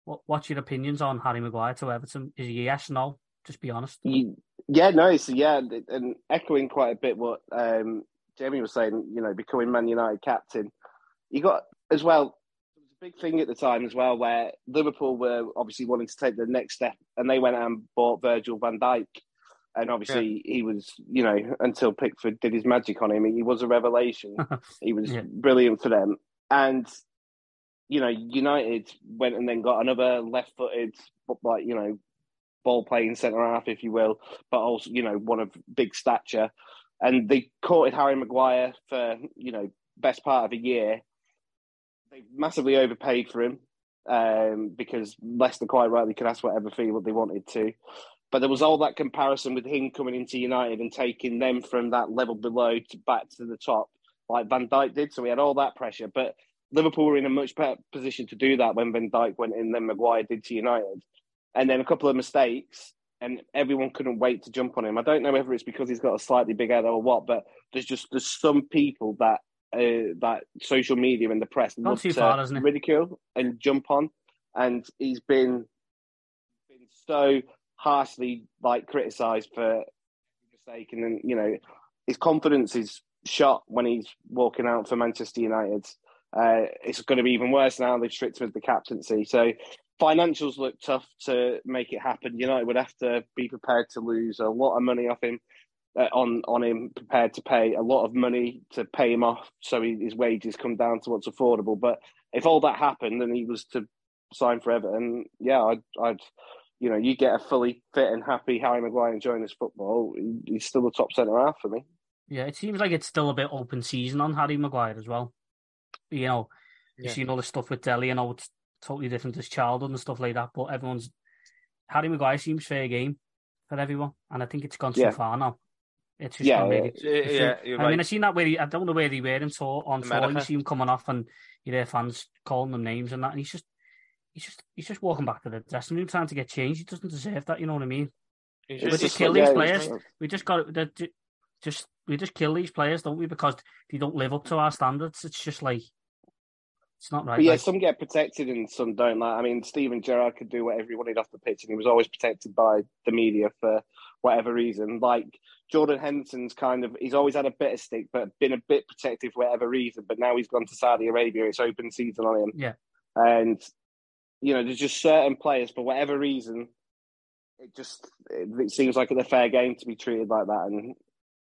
what, what's your opinions on Harry Maguire to Everton? Is he a yes, or no? Just be honest. You, yeah, no, so yeah, and echoing quite a bit what um, Jamie was saying, you know, becoming Man United captain. You got as well. It was a big thing at the time as well, where Liverpool were obviously wanting to take the next step, and they went and bought Virgil Van Dijk, and obviously he was, you know, until Pickford did his magic on him, he was a revelation. he was Yeah. brilliant for them, and you know, United went and then got another left-footed, like you know, ball playing centre half, if you will, but also you know one of big stature. And they courted Harry Maguire for you know best part of a year. They massively overpaid for him um, because Leicester quite rightly could ask whatever fee what they wanted to. But there was all that comparison with him coming into United and taking them from that level below to back to the top, like Van Dijk did. So we had all that pressure. But Liverpool were in a much better position to do that when Van Dijk went in than Maguire did to United. And then a couple of mistakes, and everyone couldn't wait to jump on him. I don't know whether it's because he's got a slightly big head or what, but there's just there's some people that uh, that social media and the press Gone love too to far, ridicule and jump on, and he's been been so harshly like criticised for mistake, and then you know his confidence is shot when he's walking out for Manchester United. Uh, it's going to be even worse now. They've stripped him of the captaincy, so financials look tough to make it happen. United would have to be prepared to lose a lot of money off him. Uh, on on him, prepared to pay a lot of money to pay him off, so he, his wages come down to what's affordable. But if all that happened and he was to sign for Everton, yeah, I'd, I'd you know, you get a fully fit and happy Harry Maguire enjoying his football. He's still the top centre half for me. Yeah, it seems like it's still a bit open season on Harry Maguire as well. You know, Yeah. you've seen all the stuff with Dele and all it's totally different his childhood and stuff like that. But everyone's Harry Maguire seems fair game for everyone, and I think it's gone too Yeah. far now. It's just Yeah, really. Yeah, yeah, I right. mean, I seen that where he, I don't know where he were in tour on tour. You America. see him coming off, and you hear fans calling them names and that, and he's just, he's just, he's just walking back to the dressing room trying to get changed. He doesn't deserve that. You know what I mean? He's We just just kill these players. We just got to just we just kill these players, don't we? Because they don't live up to our standards. It's just like it's not right. But yeah, like- some get protected and some don't. Like, I mean, Steven Gerrard could do whatever he wanted off the pitch, and he was always protected by the media for whatever reason. Like Jordan Henderson's kind of, he's always had a bit of stick, but been a bit protective for whatever reason. But now he's gone to Saudi Arabia; it's open season on him. Yeah. and you know, there's just certain players for whatever reason. It just it, it seems like it's a fair game to be treated like that, and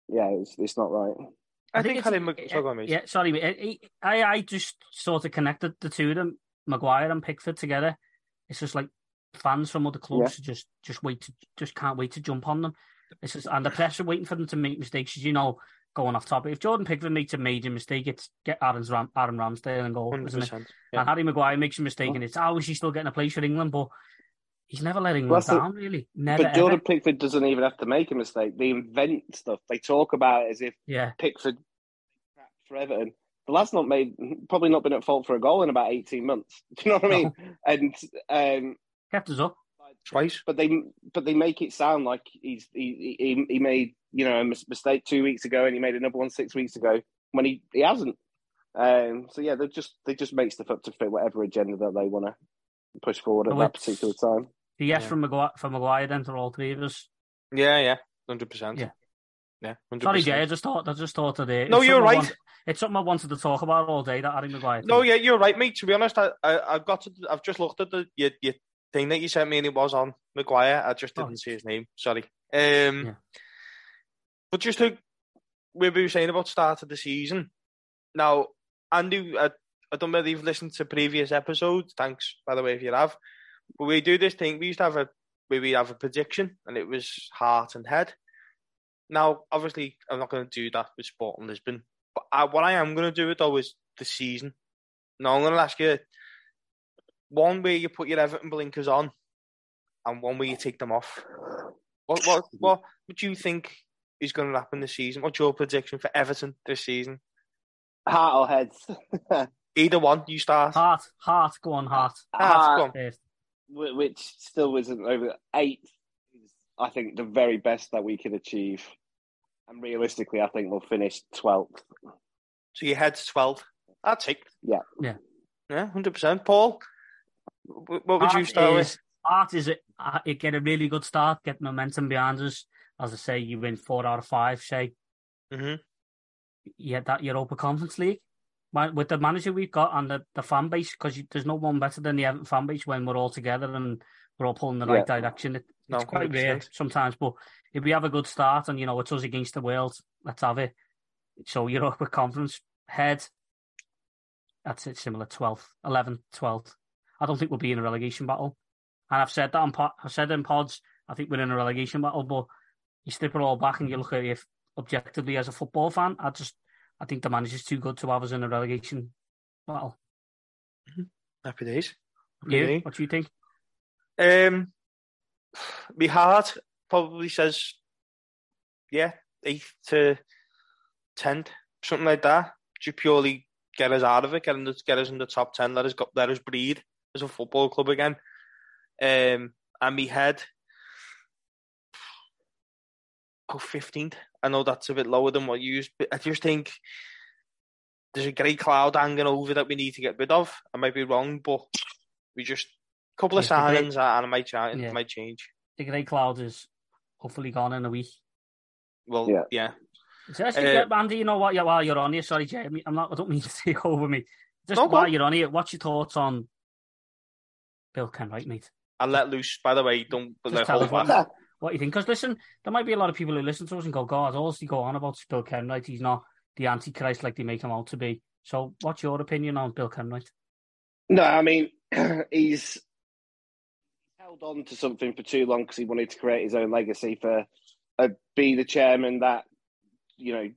yeah, it's it's not right. I think Harry Mag- sorry, mate. Yeah, sorry, mate. I, I just sort of connected the two of them, Maguire and Pickford together. It's just like fans from other clubs just just wait to just can't wait to jump on them. It's just and the press are waiting for them to make mistakes. As you know, going off topic, if Jordan Pickford makes a major mistake, it's get Aaron's Ram, Aaron Ramsdale and goal, isn't it? percent. And Harry Maguire makes a mistake, and it's how is he still getting a place for England? But he's never letting England Well, that's the- down, really. Never, but Jordan ever. Pickford doesn't even have to make a mistake. They invent stuff. They talk about it as if Yeah, Pickford for Everton. The lad's not made, probably not been at fault for a goal in about eighteen months. Do you know what I mean? And um, kept us up. Twice. but they but they make it sound like he's he he, he made you know a mistake two weeks ago and he made another one six weeks ago when he, he hasn't. Um, so yeah, they just they just make stuff up to fit whatever agenda that they want to push forward at So that particular time. The yes Yeah. from Maguire, from Maguire then to all three of us. Yeah, yeah, hundred percent. Yeah. yeah, 100%. Sorry, Jay, I just thought I just thought today. No, you're right. want- it's something I wanted to talk about all day. That Harry Maguire. No, yeah, you're right, mate. To be honest, I, I I've got to. I've just looked at the your, your thing that you sent me, and it was on Maguire. I just Oh. didn't see his name. Sorry. Um, Yeah. but just to we were saying about start of the season. Now, Andy, I, I don't know whether you've listened to previous episodes. Thanks, by the way, if you have. But we do this thing. We used to have a where we have a prediction, and it was heart and head. Now, obviously, I'm not going to do that with Sporting Lisbon. But I, what I am going to do it though is the season. Now, I'm going to ask you one where you put your Everton blinkers on, and one where you take them off. What what what would you think is going to happen this season? What's your prediction for Everton this season? Heart or heads? Either one, you start. Heart, heart, go on, heart. Heart, go on. First. Wh- which still isn't over eighth. Is I think the very best that we could achieve, and realistically, I think we'll finish twelfth. So your head's twelve. That's it. Yeah. Yeah. Yeah, hundred percent. Paul, what would you Heart start with? Art is it, uh, it get a really good start, get momentum behind us. As I say, you win four out of five. Say hmm you had that Europa Conference League. With the manager we've got and the, the fan base, because there's no one better than the Everton fan base when we're all together and we're all pulling in the right direction. It, No, it's quite rare 100%. sometimes, but if we have a good start and you know it's us against the world, let's have it. So you know, with Conference head, that's it. Similar 12th, 11th, 12th. I don't think we'll be in a relegation battle. And I've said that on pod, I've said in pods. I think we're in a relegation battle, but you strip it all back and you look at it objectively as a football fan. I just I think the manager's too good to have us in a relegation battle. Happy days. Happy You, days. what do you think? Um, my heart, probably says, yeah, eighth to tenth, something like that. Just purely get us out of it, get, in the, get us in the top ten, let us go, let us breathe as a football club again. Um, and me head go fifteenth. I know that's a bit lower than what you used, but I just think there's a grey cloud hanging over that we need to get rid of. I might be wrong, but we just a couple of signings and it might, change, yeah. might change. The grey cloud is hopefully gone in a week. Well, yeah. yeah. So uh, Andy, you know what? Yeah, while you're on here, sorry, Jamie, I'm not. I don't mean to take over me. Just no, while you're on here, what's your thoughts on Bill Kenwright, mate? I'll let loose. By the way, don't. Just tell us what, what, you think, because listen, there might be a lot of people who listen to us and go, "God, all he go on about Bill Kenwright. He's not the Antichrist like they make him out to be." So, what's your opinion on Bill Kenwright? No, I mean, he's held on to something for too long because he wanted to create his own legacy for uh, be the chairman that you know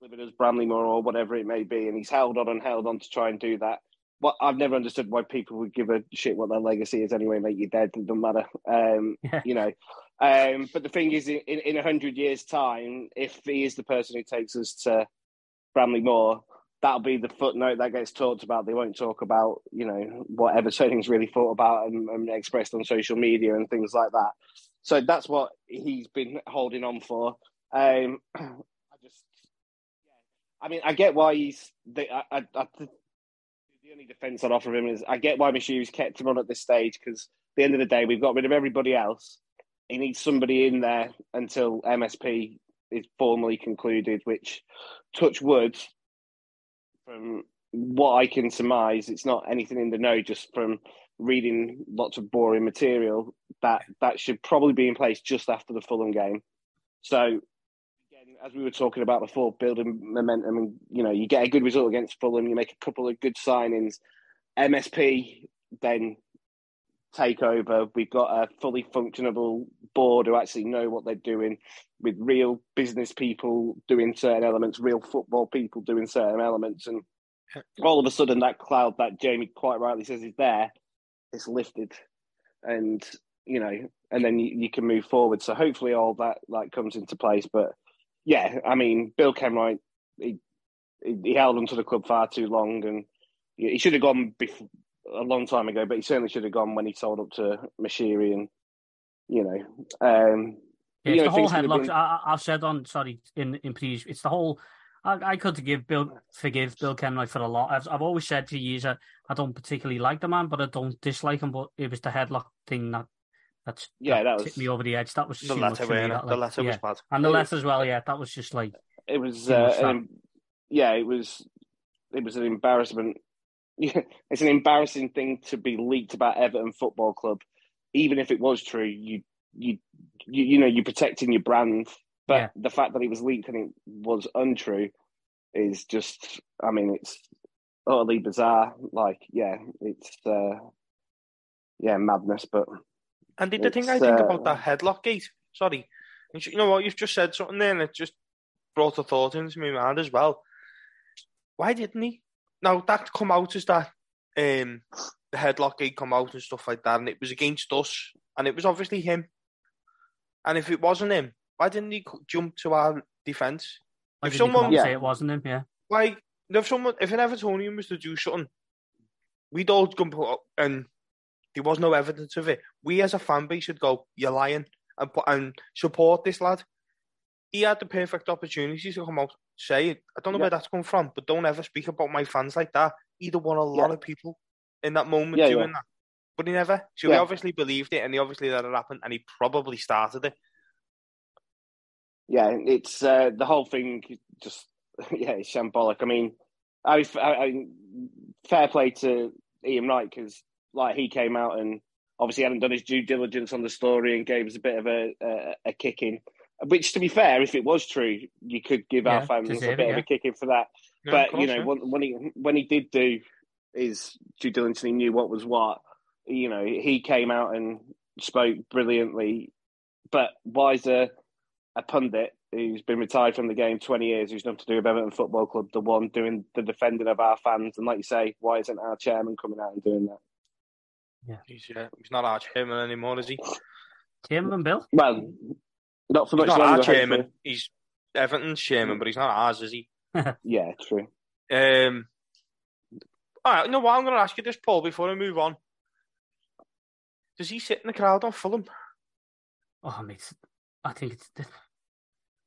delivered as Bramley-Moore or whatever it may be, and he's held on and held on to try and do that. What I've never understood why people would give a shit what their legacy is anyway, mate. You're dead, it doesn't matter. Um, yeah. You know, um, but the thing is, in in a hundred years' time, if he is the person who takes us to Bramley-Moore, that'll be the footnote that gets talked about. They won't talk about, you know, what Everton's really thought about and, and, expressed on social media and things like that. So that's what he's been holding on for. Um, I just, yeah. I mean, I get why he's. The, I, I, I, the only defence I'd offer him is I get why Moshiri's kept him on at this stage because at the end of the day, we've got rid of everybody else. He needs somebody in there until MSP is formally concluded, which, touch wood, from what I can surmise, it's not anything in the know. Just from reading lots of boring material, that that should probably be in place just after the Fulham game. So, as we were talking about before, building momentum, and you know, you get a good result against Fulham, you make a couple of good signings. MSP then take over. We've got a fully functionable board who actually know what they're doing, with real business people doing certain elements, real football people doing certain elements, and all of a sudden that cloud that Jamie quite rightly says is there, it's lifted, and you know, and then you, you can move forward. So hopefully all that like comes into place. But yeah, I mean, Bill Kenwright, he he held onto the club far too long, and he should have gone before a long time ago, but he certainly should have gone when he sold up to Moshiri and you know. Um, yeah, you know, the whole headlock. Been... I, I said on sorry in in previous. It's the whole. I, I could forgive Bill forgive Bill Kenwright for a lot. I've I've always said to you that I don't particularly like the man, but I don't dislike him. But it was the headlock thing that that's yeah that, that was me over the edge. That was the letter. That, like, the letter yeah. was bad, and the letter as well. Yeah, that was just like it was. Uh, an, yeah, it was. It was an embarrassment it's an embarrassing thing to be leaked about Everton Football Club. Even if it was true, you you you, you know you're protecting your brand. But yeah. the fact that it was leaked and it was untrue is just, I mean, it's utterly bizarre. Like, yeah, it's uh, yeah madness. But and the thing I think uh, about that headlock gate, sorry, you know what you've just said something there, and it just brought a thought into my mind as well. Why didn't he? now that come out as that um, the headlock gate come out and stuff like that, and it was against us, and it was obviously him. And if it wasn't him, why didn't he jump to our defence? If someone yeah. say it wasn't him, yeah. Why? If someone, if an Evertonian was to do something, we'd all come up, and there was no evidence of it. We as a fan base should go, "You're lying," and and support this lad. He had the perfect opportunity to come out say it. I don't know yeah. where that's come from, but don't ever speak about my fans like that. Either won a lot yeah. of people in that moment yeah, doing that. But he never. So he obviously believed it and he obviously let it happen and he probably started it. Yeah, it's uh, the whole thing just, yeah, it's shambolic. I mean, I, I, I fair play to Ian Wright because, like, he came out and obviously hadn't done his due diligence on the story and gave us a bit of a, a, a kick in. Which, to be fair, if it was true, you could give yeah, our fans a bit it, yeah. of a kicking for that. Yeah, but course, you know, when, when, he when he did do his due diligence, he knew what was what. You know, he came out and spoke brilliantly. But why is a, a pundit who's been retired from the game twenty years, who's nothing to do with Everton Football Club, the one doing the defending of our fans? And like you say, why isn't our chairman coming out and doing that? Yeah, he's, yeah, he's not our chairman anymore, is he? Chairman Bill. Well, not for He's much not our chairman. hopefully. He's Everton's chairman, but he's not ours, is he? Yeah, true. Um, all right, you know what? I'm going to ask you this, Paul, before I move on. Does he sit in the crowd on Fulham? Oh, mate, I think it's.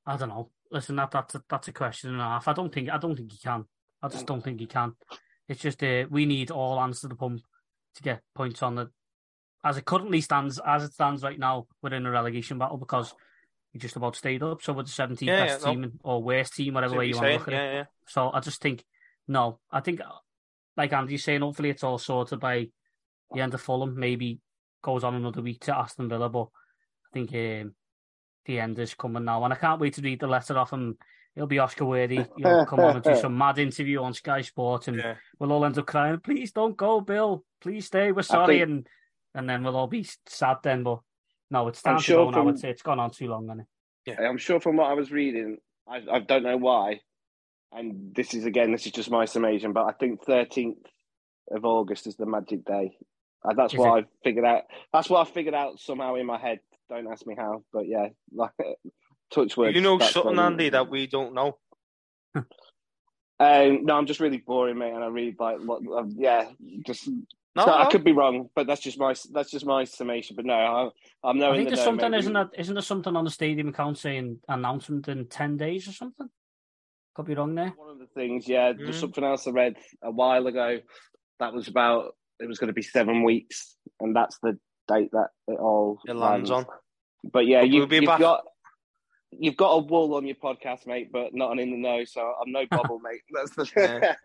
I don't know. Listen, that that's a, that's a question and a half. I don't think I don't think he can. I just don't think he can. It's just uh, we need all hands to the pump to get points on the. As it currently stands, as it stands right now, we're in a relegation battle because we just about stayed up. So we're the 17th Yeah, best yeah, team in- or worst team, whatever way you want to look at Yeah, it. yeah. So I just think no. I think like Andy's saying, hopefully it's all sorted by the end of Fulham. Maybe goes on another week to Aston Villa, but I think um, the end is coming now, and I can't wait to read the letter off him. It'll be Oscar worthy. You know, come on and do some mad interview on Sky Sport, and Yeah. we'll all end up crying. Please don't go, Bill. Please stay. We're sorry, think- and and then we'll all be sad then. But no, it's I'm time to sure go now. from- It's it's gone on too long, and yeah. I'm sure from what I was reading, I, I don't know why, and this is again, this is just my summation, but I think 13th of August is the magic day. Uh, that's Is what I figured out. That's what I figured out somehow in my head. Don't ask me how, but yeah, like touch words. you know something, what- Andy, that we don't know. Um, no, I'm just really boring, mate, and I read like, what, uh, yeah, just. No, so I could be wrong, but that's just my that's just my summation. But no, I, I'm I think the there's something, mate. isn't that? Isn't there something on the stadium account saying announcement in ten days or something? Could be wrong there. One of the things, yeah, Mm. there's something else I read a while ago that was about it was going to be seven weeks, and that's the date that it all It lands on. But yeah, But you, we'll be you've back. got you've got a wool on your podcast, mate, but not an in the know. So I'm no bubble, mate. That's the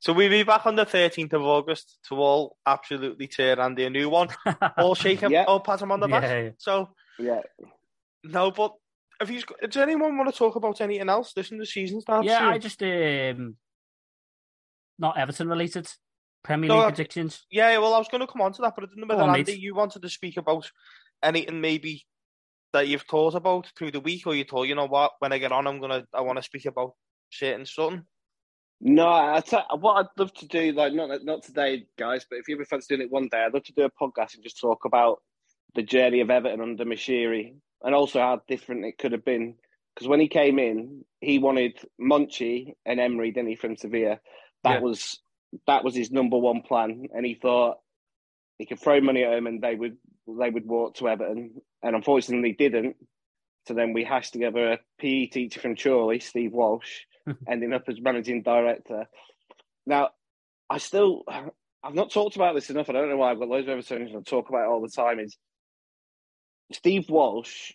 So we'll be back on the 13th of August to all absolutely tear Andy a new one. All shake him, Yeah. all pat him on the back. Yeah. So, yeah. no, but have you, does anyone want to talk about anything else? Listen, the season down Yeah, soon. I just um, not Everton related. Premier No, League I- predictions. Yeah, well, I was going to come on to that, but I didn't know whether on, Andy, mate. you wanted to speak about anything maybe that you've thought about through the week, or you thought, you know what, when I get on, I'm gonna, I want to speak about certain something. No, I tell, what I'd love to do, like not not today, guys, but if you ever fancy doing it one day, I'd love to do a podcast and just talk about the journey of Everton under Moshiri and also how different it could have been. Because when he came in, he wanted Monchi and Emery, didn't he, from Sevilla? That Yeah. was that was his number one plan, and he thought he could throw money at them and they would they would walk to Everton, and unfortunately didn't. So then we hashed together a PE teacher from Chorley, Steve Walsh, ending up as managing director. Now, I still, I've not talked about this enough. I don't know why I've got loads of Evertonians and I talk about it all the time. Is Steve Walsh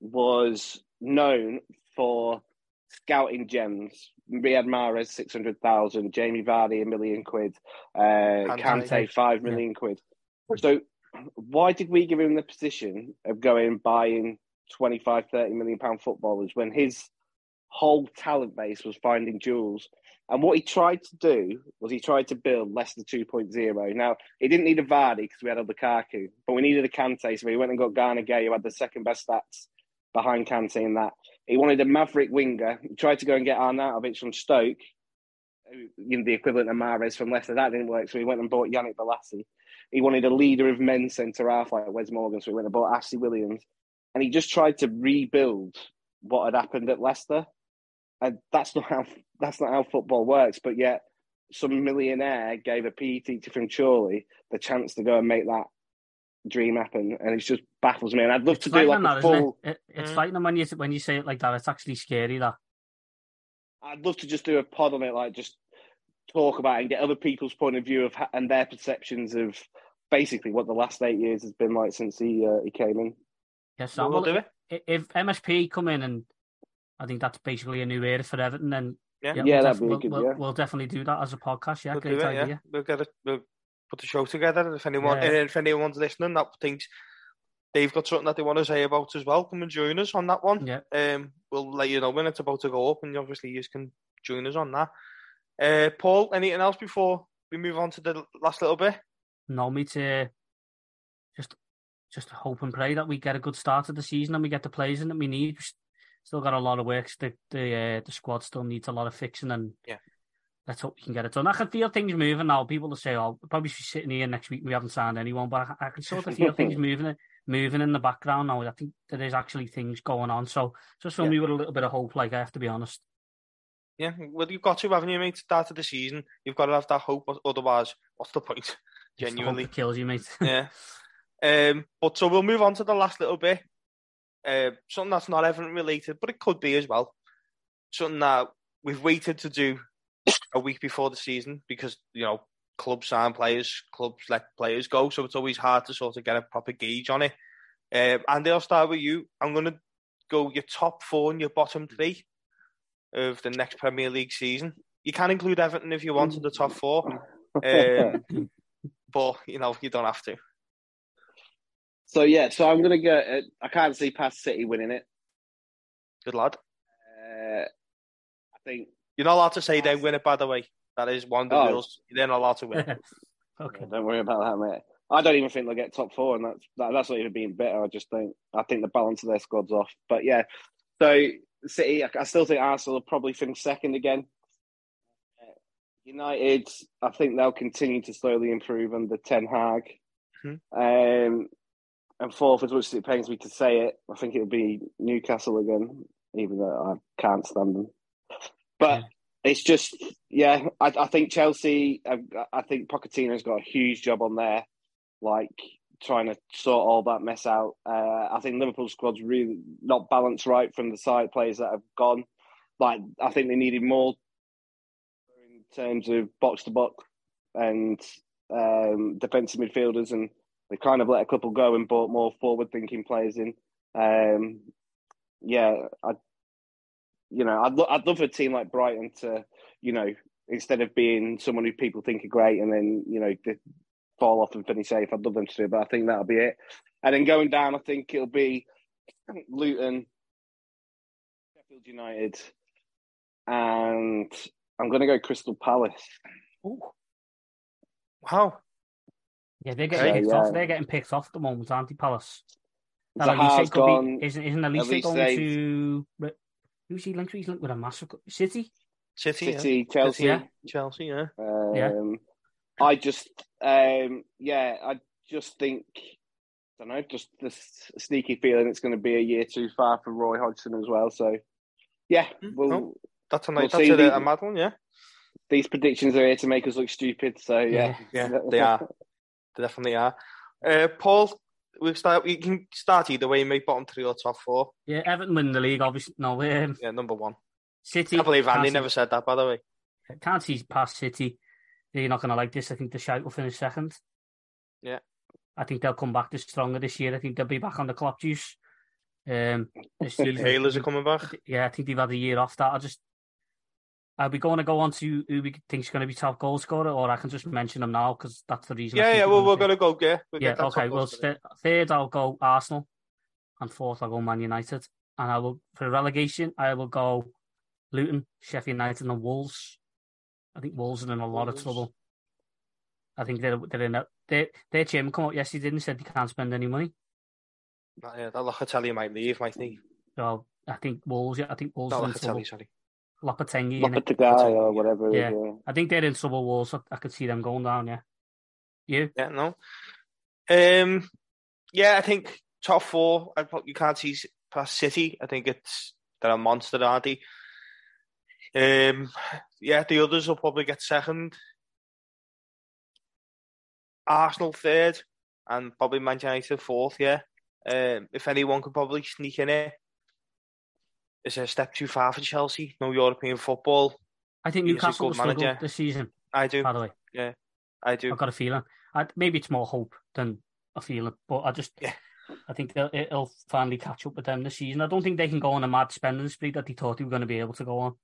was known for scouting gems. Riyad Mahrez, 600,000, Jamie Vardy, a million quid, uh, Kante. Kante, five million quid. So, why did we give him the position of going buying 25, 30 million pound footballers when his whole talent base was finding jewels? And what he tried to do was he tried to build Leicester 2.0. Now, he didn't need a Vardy because we had a Lukaku, but we needed a Kante, so he went and got Gana Gueye, who had the second best stats behind Kante in that. He wanted a maverick winger. He tried to go and get Arnautovic from Stoke, you know, the equivalent of Mahrez from Leicester. That didn't work, so he went and bought Yannick Bolasie. He wanted a leader of men centre half like Wes Morgan, so he went and bought Ashley Williams. And he just tried to rebuild what had happened at Leicester. And that's not how that's not how football works. But yet, some millionaire gave a PE teacher from Chorley the chance to go and make that dream happen, and it just baffles me. And I'd love It's to do like frightening, a that, full. it? it it's Mm. frightening when you when you say it like that. It's actually scary. That I'd love to just do a pod on it, like just talk about it and get other people's point of view of and their perceptions of basically what the last eight years has been like since he uh, he came in. yes, We'll well, do it. If MSP come in and I think that's basically a new era for Everton, then Yeah. Yeah, we'll, that'd be we'll, good, we'll, yeah. we'll definitely do that as a podcast. Yeah, We'll great do it, idea. yeah. We'll get it. We'll put the show together. If anyone, Yeah. and if anyone's listening that thinks they've got something that they want to say about as well, come and join us on that one. Yeah. Um, we'll let you know when it's about to go up, and obviously you can join us on that. Uh, Paul, anything else before we move on to the last little bit? No, me to just just hope and pray that we get a good start to the season and we get the players in that we need. We've still got a lot of work. The the uh, the squad still needs a lot of fixing, and Yeah. let's hope we can get it done. I can feel things moving now. People will say, "Oh, probably be sitting here next week. We haven't signed anyone," but I, I can sort of feel things moving moving in the background now. I think there is actually things going on. So just fill Yeah. me with a little bit of hope. Like I have to be honest. Yeah, well, you've got to, haven't you, mate? Start of the season, you've got to have that hope. Otherwise, what's the point? It's the Genuinely. kills you, mate. yeah. Um, but so we'll move on to the last little bit. Uh, something that's not Everton related, but it could be as well. Something that we've waited to do a week before the season because you know clubs sign players, clubs let players go, so it's always hard to sort of get a proper gauge on it. Um, Andy, I'll start with you. I'm going to go your top four and your bottom three of the next Premier League season. You can include Everton if you want in the top four, um, but you know you don't have to. so yeah, so I'm gonna go. Uh, I can't see past City winning it. Good lad. Uh, I think You're not allowed to say they win it, by the way. That is one of the Oh. rules. They're not allowed to win. okay. Don't worry about that, mate. I don't even think they'll get top four, and that's that, that's not even being better. I just think I think the balance of their squad's off. But yeah, so City, I, I still think Arsenal will probably finish second again. United, I think they'll continue to slowly improve under Ten Hag. Mhm. Um, and fourth, as much as it pains me to say it, I think it'll be Newcastle again, even though I can't stand them. But Yeah. it's just, yeah, I, I think Chelsea, I, I think Pochettino's got a huge job on there, like trying to sort all that mess out. Uh, I think Liverpool squad's really not balanced right from the side players that have gone. Like, I think they needed more terms of box to box and um, defensive midfielders, and they kind of let a couple go and brought more forward thinking players in. Um, yeah, I, you know, I'd lo- I'd love a team like Brighton to, you know, instead of being someone who people think are great and then you know fall off and finish safe. I'd love them to do, but I think that'll be it. And then going down, I think it'll be Luton, Sheffield United, and I'm going to go Crystal Palace. Oh. Wow. Yeah, they're getting Okay, picked yeah. off. They're getting picked off at the moment, aren't they, Palace? That Zaha's Olise could gone. be, isn't, isn't Olise Olise going Sainz. to... Who's he linked to? He's linked with a massive... City? City, yeah. City, Chelsea. Yeah. Chelsea, yeah. Um, Yeah. I just, um, yeah, I just think, I don't know, just this sneaky feeling it's going to be a year too far for Roy Hodgson as well. So, yeah, Mm, we'll, no. That's a We'll nice, that's a, the- a mad one, yeah. these predictions are here to make us look stupid. So, yeah, Yeah, they are. They definitely are. Uh, Paul, we start. We can start either way, Make Bottom three or top four. Yeah, Everton win the league, obviously. No, um, Yeah, number one. City. I believe Andy can't never said that. By the way, Can't see past City. You're not going to like this. I think the shout will finish second. Yeah. I think they'll come back to stronger this year. I think they'll be back on the clock juice. Um, this season- Hailers are coming back. Yeah, I think they've had a year off that. I just, I'll be going to go on to who we think's going to be top goal scorer, or I can just mention them now because that's the reason. Yeah, yeah. we're Well, gonna we're gonna go. Yeah. We'll Yeah, get okay. top Well, goal st- third I'll go Arsenal, and fourth I'll go Man United, and I will for relegation I will go Luton, Sheffield United, and Wolves. I think Wolves are in a lot of trouble. I think they're they're in a their their chairman come up yesterday and said they can't spend any money. yeah, that Locatelli might leave, might he? So I think Wolves. Yeah, I think Wolves Not are in trouble. Locatelli, sorry. Lopetegui. innit? Lopetegui or whatever. Yeah. yeah. I think they're in trouble. Wolves. I, I could see them going down. Yeah. You? Yeah, no. Um, yeah, I think top four. I pro- you can't see past City. I think it's they're a monster, aren't they? Um, yeah, the others will probably get second. Arsenal third, and probably Manchester United fourth. Yeah, um, if anyone could probably sneak in it, it's a step too far for Chelsea. No European football. I think He's a Newcastle will good struggle manager. this season. I do. By the way. Yeah, I do. I've got a feeling. I, maybe it's more hope than a feeling, but I just, Yeah. I think they'll, it'll finally catch up with them this season. I don't think they can go on a mad spending spree that they thought they were going to be able to go on.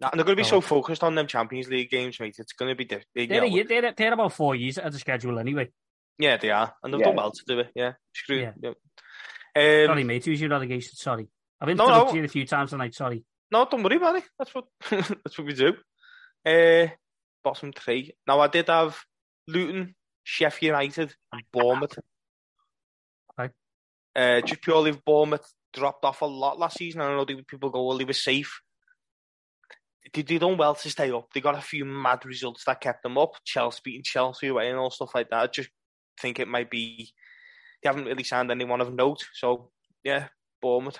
And they're going to be No. so focused on them Champions League games, mate. It's going to be different. They're, a year, they're, they're about four years out of the schedule anyway. Yeah, they are, and they've Yeah. done well to do it. Yeah, screw. Yeah. Yeah. Um, sorry, mate. Who's your relegation? Sorry. I've No, interrupted no. you a few times tonight. Sorry. No, don't worry about. That's what that's what we do. Uh, bottom three. Now I did have Luton, Sheffield United, and Bournemouth. Okay. Uh, just purely Bournemouth dropped off a lot last season. I know people go, well, they were safe. They, they done well to stay up. They got a few mad results that kept them up. Chelsea beating Chelsea away and all stuff like that. I just think it might be they haven't really signed anyone of note. So yeah, Bournemouth.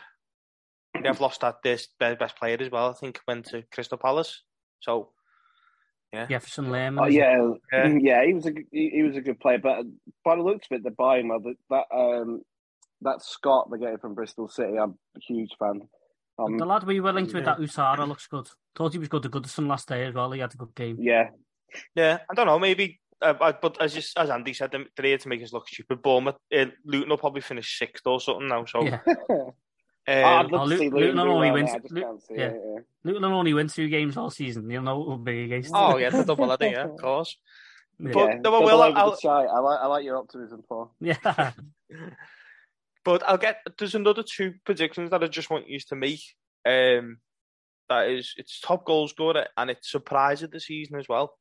They've lost that this their best player as well. I think went to Crystal Palace. So yeah, Jefferson Lerma. Oh is it? yeah, Yeah. yeah, He was a g- he, he was a good player, but by the looks of it, they're buying well. That that um that Scott they're getting from Bristol City, I'm a huge fan. Um, the lad we were linked with, yeah. that Ouattara, looks good. Thought he was good to Goodison last day as well. He had a good game. yeah, yeah. I don't know, maybe. Uh, but as just, as Andy said, they're here to make us look stupid. Bournemouth, uh, Luton will probably finish sixth or something now. So Yeah. I'd um, oh, do only wins- there, I just Lu- can't yeah. it. Yeah. Luton will only win two games all season. You'll know it will be against. oh yeah, the double header, yeah, of course. Yeah. But yeah, no, well, double well, over the I'll- shite. I like I like your optimism, Paul. yeah. But I'll get. There's another two predictions that I just want you to make. Um, that is, it's top goal scorer and it's surprise of the season as well.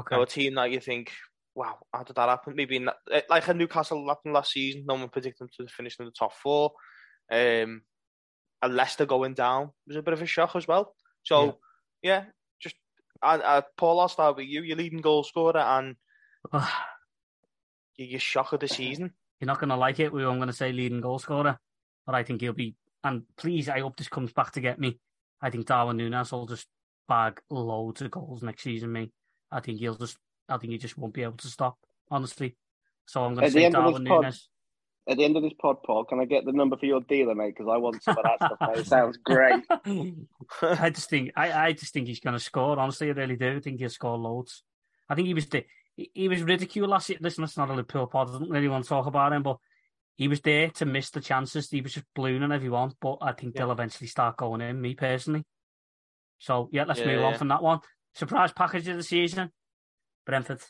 Okay. Now, a team that you think, wow, how did that happen? Maybe in that, eh, like a Newcastle happened last season. No one predicted them to finish in the top four. Um, and Leicester going down was a bit of a shock as well. So yeah, just and uh, Paul, I'll start with you. You're leading goal scorer and you're your shock of the season. You're not going to like it. We- I'm going to say leading goal scorer, but I think he'll be. And please, I hope this comes back to get me. I think Darwin Nunez will just bag loads of goals next season. Me, I think he'll just. I think he just won't be able to stop. Honestly, so I'm going to say end of this Darwin pod- Nunez. At the end of this pod, Paul, can I get the number for your dealer, mate? Because I want some of that stuff. Mate. It sounds great. I just think I, I just think he's going to score. Honestly, I really do. I think he'll score loads. I think he was the, he he was ridiculed last year. Listen, it's not a Liverpool pod. I don't really want to talk about him, but he was there to miss the chances. He was just ballooning everyone. But I think they'll eventually start going in. Me personally. So yeah, let's move on from that one. Surprise package of the season, Brentford.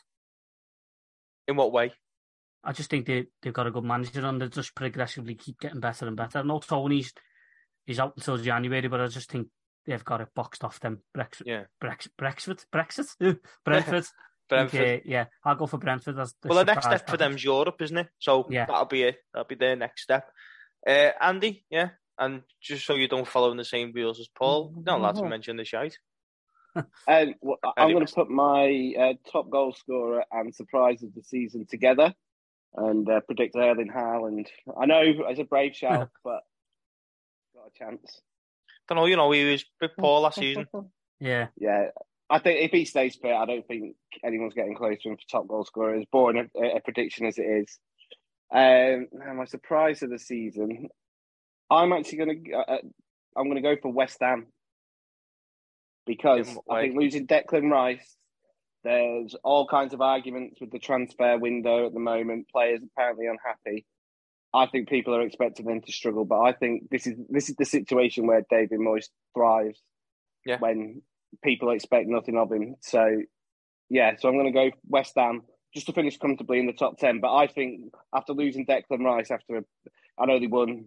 In what way? I just think they they've got a good manager and they just progressively keep getting better and better. I know Toney's is out until January, but I just think they've got it boxed off them. Brexit, Yeah. Brexit, Brexit, Brexit, Brentford. Brentford. Okay, yeah, I'll go for Brentford. As the well, the next surprise step for them is Europe, isn't it? So Yeah. that'll be it. That'll be their next step. Uh, Andy, yeah, and just so you don't follow in the same wheels as Paul, you're not allowed to mention the shite. Um, well, I- I'm going to put my uh, top goal scorer and surprise of the season together and uh, predict Erling Haaland. I know it's a brave shout, but got a chance. don't know, you know, he was with Paul last season. Yeah, Yeah, I think if he stays fit, I don't think anyone's getting close to him for top goal scorer. As boring a, a prediction as it is. Um, now my surprise of the season, I'm actually going to uh, I'm going to go for West Ham because In what I way? think losing Declan Rice, there's all kinds of arguments with the transfer window at the moment. Players apparently unhappy. I think people are expecting them to struggle, but I think this is this is the situation where David Moyes thrives Yeah. when people expect nothing of him. So, yeah, so I'm going to go West Ham just to finish comfortably in the top 10. But I think after losing Declan Rice, after a, I know they won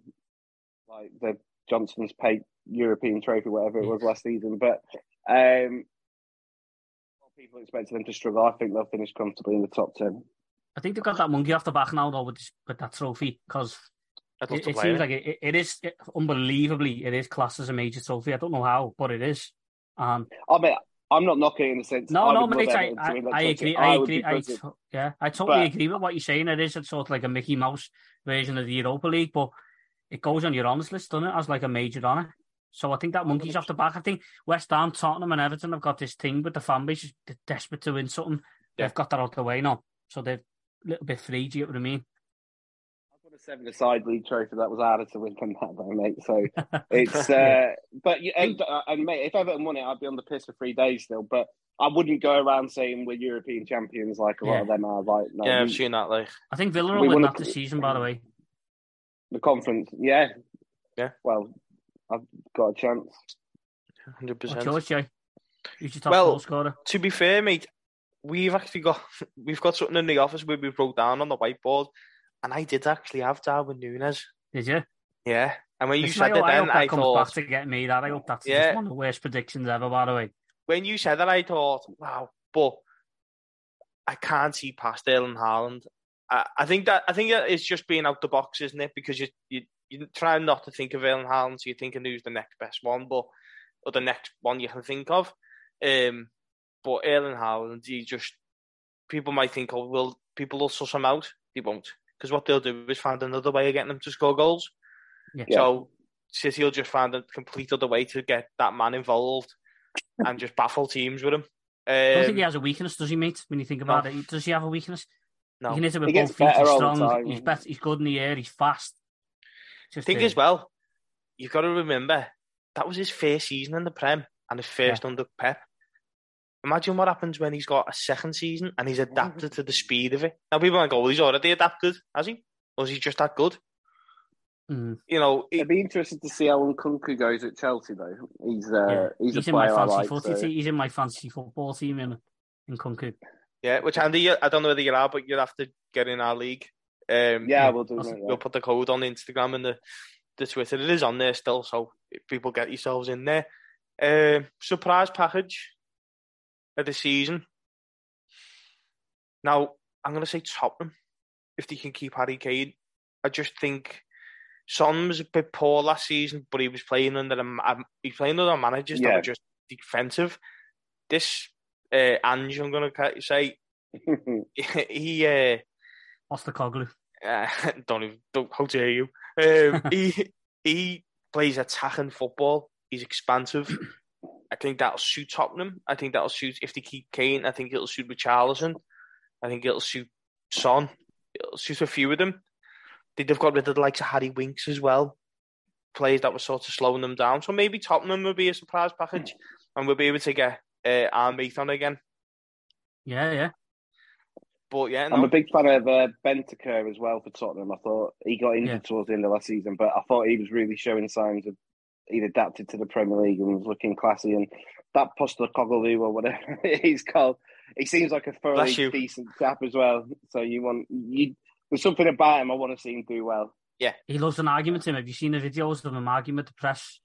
like the Johnson's Pate European Trophy, whatever it was last season, but um, people expected them to struggle. I think they'll finish comfortably in the top 10. I think they've got that monkey off the back now though with, this, with that trophy because it, it seems it. like it, it is it, unbelievably it is classed as a major trophy. I don't know how, but it is. Um, I mean, I'm not knocking it in the sense. no, I no, would love mate, I, Everton I, I agree. I would agree. I, yeah, I totally But- agree with what you're saying. It is it's sort of like a Mickey Mouse version of the Europa League, but it goes on your honours list, doesn't it, as like a major honour. So I think that monkey's off the back. I think West Ham, Tottenham, and Everton have got this thing with the fan base. They're desperate to win something. Yeah. They've got that out the way now, so they're a little bit free. Do you get what I mean? I've got a seven-a-side league trophy that was harder to win than that, though, mate. So it's, uh, but yeah, and, uh, and mate, if Everton won it, I'd be on the piss for three days still. But I wouldn't go around saying we're European champions like a lot Yeah. of them are. Like, no, Yeah, I've we- seen that. Like, I think Villa We will win that this season, by the way. the conference, yeah, Yeah. Well, I've got a chance. hundred What's percent. yours, Jay? Who's your top Well, goal scorer? To be fair, mate, we've actually got we've got something in the office where we wrote down on the whiteboard, and I did actually have Darwin Nunez. Did you? Yeah, and when you Listen, said hope- it, I then hope that I comes thought back to get me. That I hope that's Yeah. just one of the worst predictions ever. By the way, when you said that, I thought, wow, but I can't see past Erling Haaland. I, I think that I think it's just being out the box, isn't it? Because you you you try not to think of Erling Haaland, so you're thinking who's the next best one, but or the next one you can think of. Um, but Erling Haaland, he just people might think, oh, well, people will suss him out. They won't. because what they'll do is find another way of getting them to score goals. Yeah. So City will just find a complete other way to get that man involved and just baffle teams with him. I don't think he Um, has a weakness, does he, mate? When you think about it, does he have a weakness? no. He can hit it with He gets both feet. He's better all the strong. time. He's better. He's good in the air. He's fast. Just Thing as well, you've got to remember that was his first season in the Prem and his first under Pep. Imagine what happens when he's got a second season and he's adapted to the speed of it. Now people might go, well, he's already adapted, has he? Or is he just that good? mm, You know, it, It'd be interesting to see how Nkunku goes at Chelsea, though. He's uh, yeah. he's, He's, a in my player I fancy like. football so- team. He's in my fantasy football team in in Kunku. yeah, which Andy, I don't know whether you are, but you'll have to get in our league. Um, Yeah, we'll do that. We'll put the code on Instagram and the, the Twitter. It is on there still, so people get yourselves in there. Um, surprise package of the season. Now, I'm going to say Tottenham, if they can keep Harry Kane. I just think Son was a bit poor last season, but he was playing under a, ma- he was playing under managers that Yeah. were just defensive. This uh, Ange, I'm going to say, he uh, What's the Coglu? uh, don't even, don't, how dare you? Um, he he plays attacking football. He's expansive. I think that'll suit Tottenham. I think that'll suit if they keep Kane. I think it'll suit Richarlison. I think it'll suit Son. It'll suit a few of them. They- They've got rid of the likes of Harry Winks as well. Players that were sort of slowing them down. So maybe Tottenham will be a surprise package, and we'll be able to get uh, our mate on again. Yeah, yeah. But yeah, I'm a big fan of uh, Bentancur as well for Tottenham. I thought he got injured Yeah. towards the end of last season, but I thought he was really showing signs of he'd adapted to the Premier League and was looking classy. And that Postecoglou or whatever he's called, he seems like a thoroughly decent chap as well. So you want you there's something about him I want to see him do well. Yeah, he loves an argument. Him. Have you seen the videos of him arguing with the press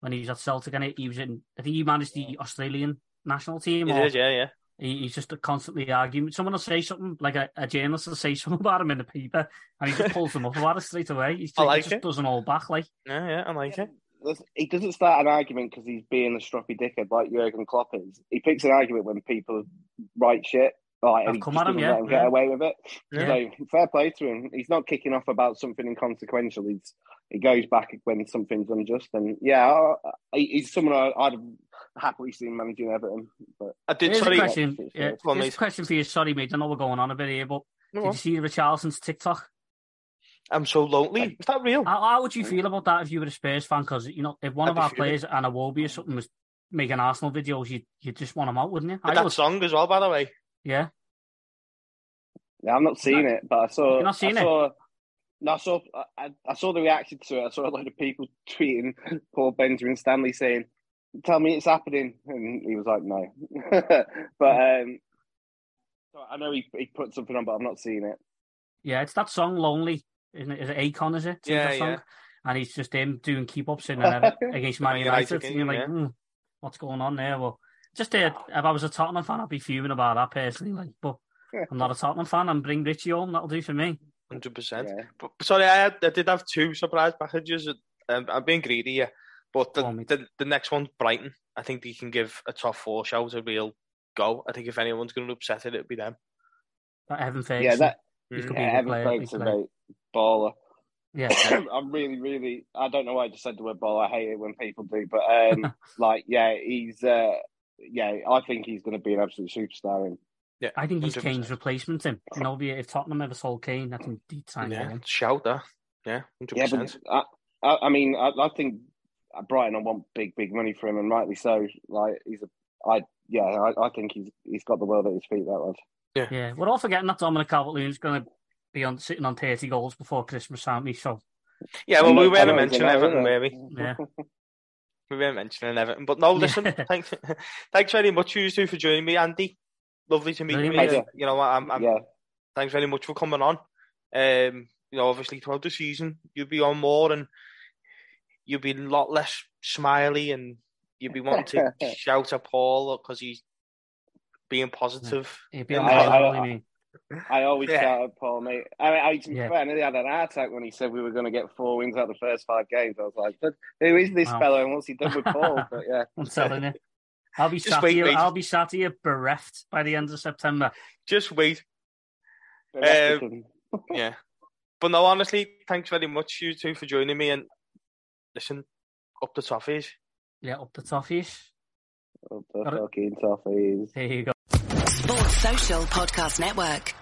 when he was at Celtic? And he was in. I think he managed the Australian national team. it or is, yeah, yeah. He, he's just constantly arguing. Someone will say something like a, a journalist will say something about him in the paper, and he just pulls them up about it straight away. He's, I he like just it. doesn't hold back. Like Yeah, yeah, I like it. He doesn't start an argument because he's being a stroppy dickhead like Jurgen Klopp is. He picks an argument when people write shit. Like, I've and he come just at him, doesn't yeah, let him get yeah. away with it. Yeah. So fair play to him. He's not kicking off about something inconsequential. He's he goes back when something's unjust. And yeah, I, I, he's someone I, I'd have happily seen managing Everton. But I did. here's Sorry, a question. Sorry. Yeah, Go on, here's a question for you. Sorry, mate. I know we're going on a bit here, but No, did you see Richarlison's TikTok? I'm so lonely. Is that real? How, how would you feel about that if you were a Spurs fan? Because you know, if one I'd of our fuming. players, an Iwobi or something, was making Arsenal videos, you you just want them out, wouldn't you? With I that would. song as well, by the way. Yeah. yeah, I'm not seeing it. But I saw. You're not seeing I it? saw, No, I saw. I, I saw the reaction to it. I saw a lot of people tweeting Paul Benjamin Stanley saying, "Tell me it's happening," and he was like, "No." but um, so I know he he put something on, but I've not seen it. Yeah, it's that song "Lonely," isn't it? Is it Akon? Is it? Sings Yeah, song? yeah. And he's just him doing keep ups in there against Man Man United. United and you're like, game, hmm, what's going on there? Well, just uh, if I was a Tottenham fan, I'd be fuming about that personally. Like, but I'm not a Tottenham fan. I'm bring Richie home. That'll do for me. Hundred percent. Yeah. But sorry, I, had, I did have two surprise packages. Um, I'm being greedy here, but the, Go on, mate. the the next one's Brighton. I think they can give a top four shout a real go. I think if anyone's going to upset it, it'd be them. That Evan Ferguson. Yeah, that He's Mm. could be a yeah, Evan player, Ferguson, mate, baller. Yeah. I'm really, really. I don't know why I just said the word baller. I hate it when people do, but um, like, yeah, he's. Uh, yeah, I think he's going to be an absolute superstar. And Yeah, I think he's 100%. Kane's replacement. Him. You know, if Tottenham ever sold Kane, I think he'd sign Yeah, him. shout that. Yeah, hundred yeah, but I, I, I mean, I, I think Brighton. I want big, big money for him, and rightly so. Like, he's a. I yeah, I, I think he's he's got the world at his feet. That lad. Yeah, yeah. we're all forgetting that Dominic Calvert-Lewin's going to be on sitting on 30 goals before Christmas, aren't we? So, Yeah, well, we weren't know, mentioning I know, Everton, isn't were it? we? yeah. We weren't mentioning Everton, but no, listen. Yeah. thanks, thanks very much, you two, for joining me, Andy. Lovely to meet Very you. much. and, You know, I'm, I'm yeah, thanks very much for coming on. Um, you know, obviously throughout the season you'll be on more and you'll be a lot less smiley and you'd be wanting to shout at Paul because he's being positive. He'd be on I- I- I. I always Yeah. shout at Paul, mate. I mean, I, to be Yeah. fair, I nearly had an heart attack when he said we were going to get four wins out of the first five games. I was like, "But who is this Wow. fellow and what's he done with Paul? But yeah, I'm telling you. I'll be Just sat wait, here. wait. I'll be sat here bereft by the end of September. Just wait. the rest um, of them- Yeah. but no, honestly, thanks very much you two for joining me and listen up the toffees. Yeah, up the toffees. Up the Got fucking toffees. There you go. Sports Social Podcast Network.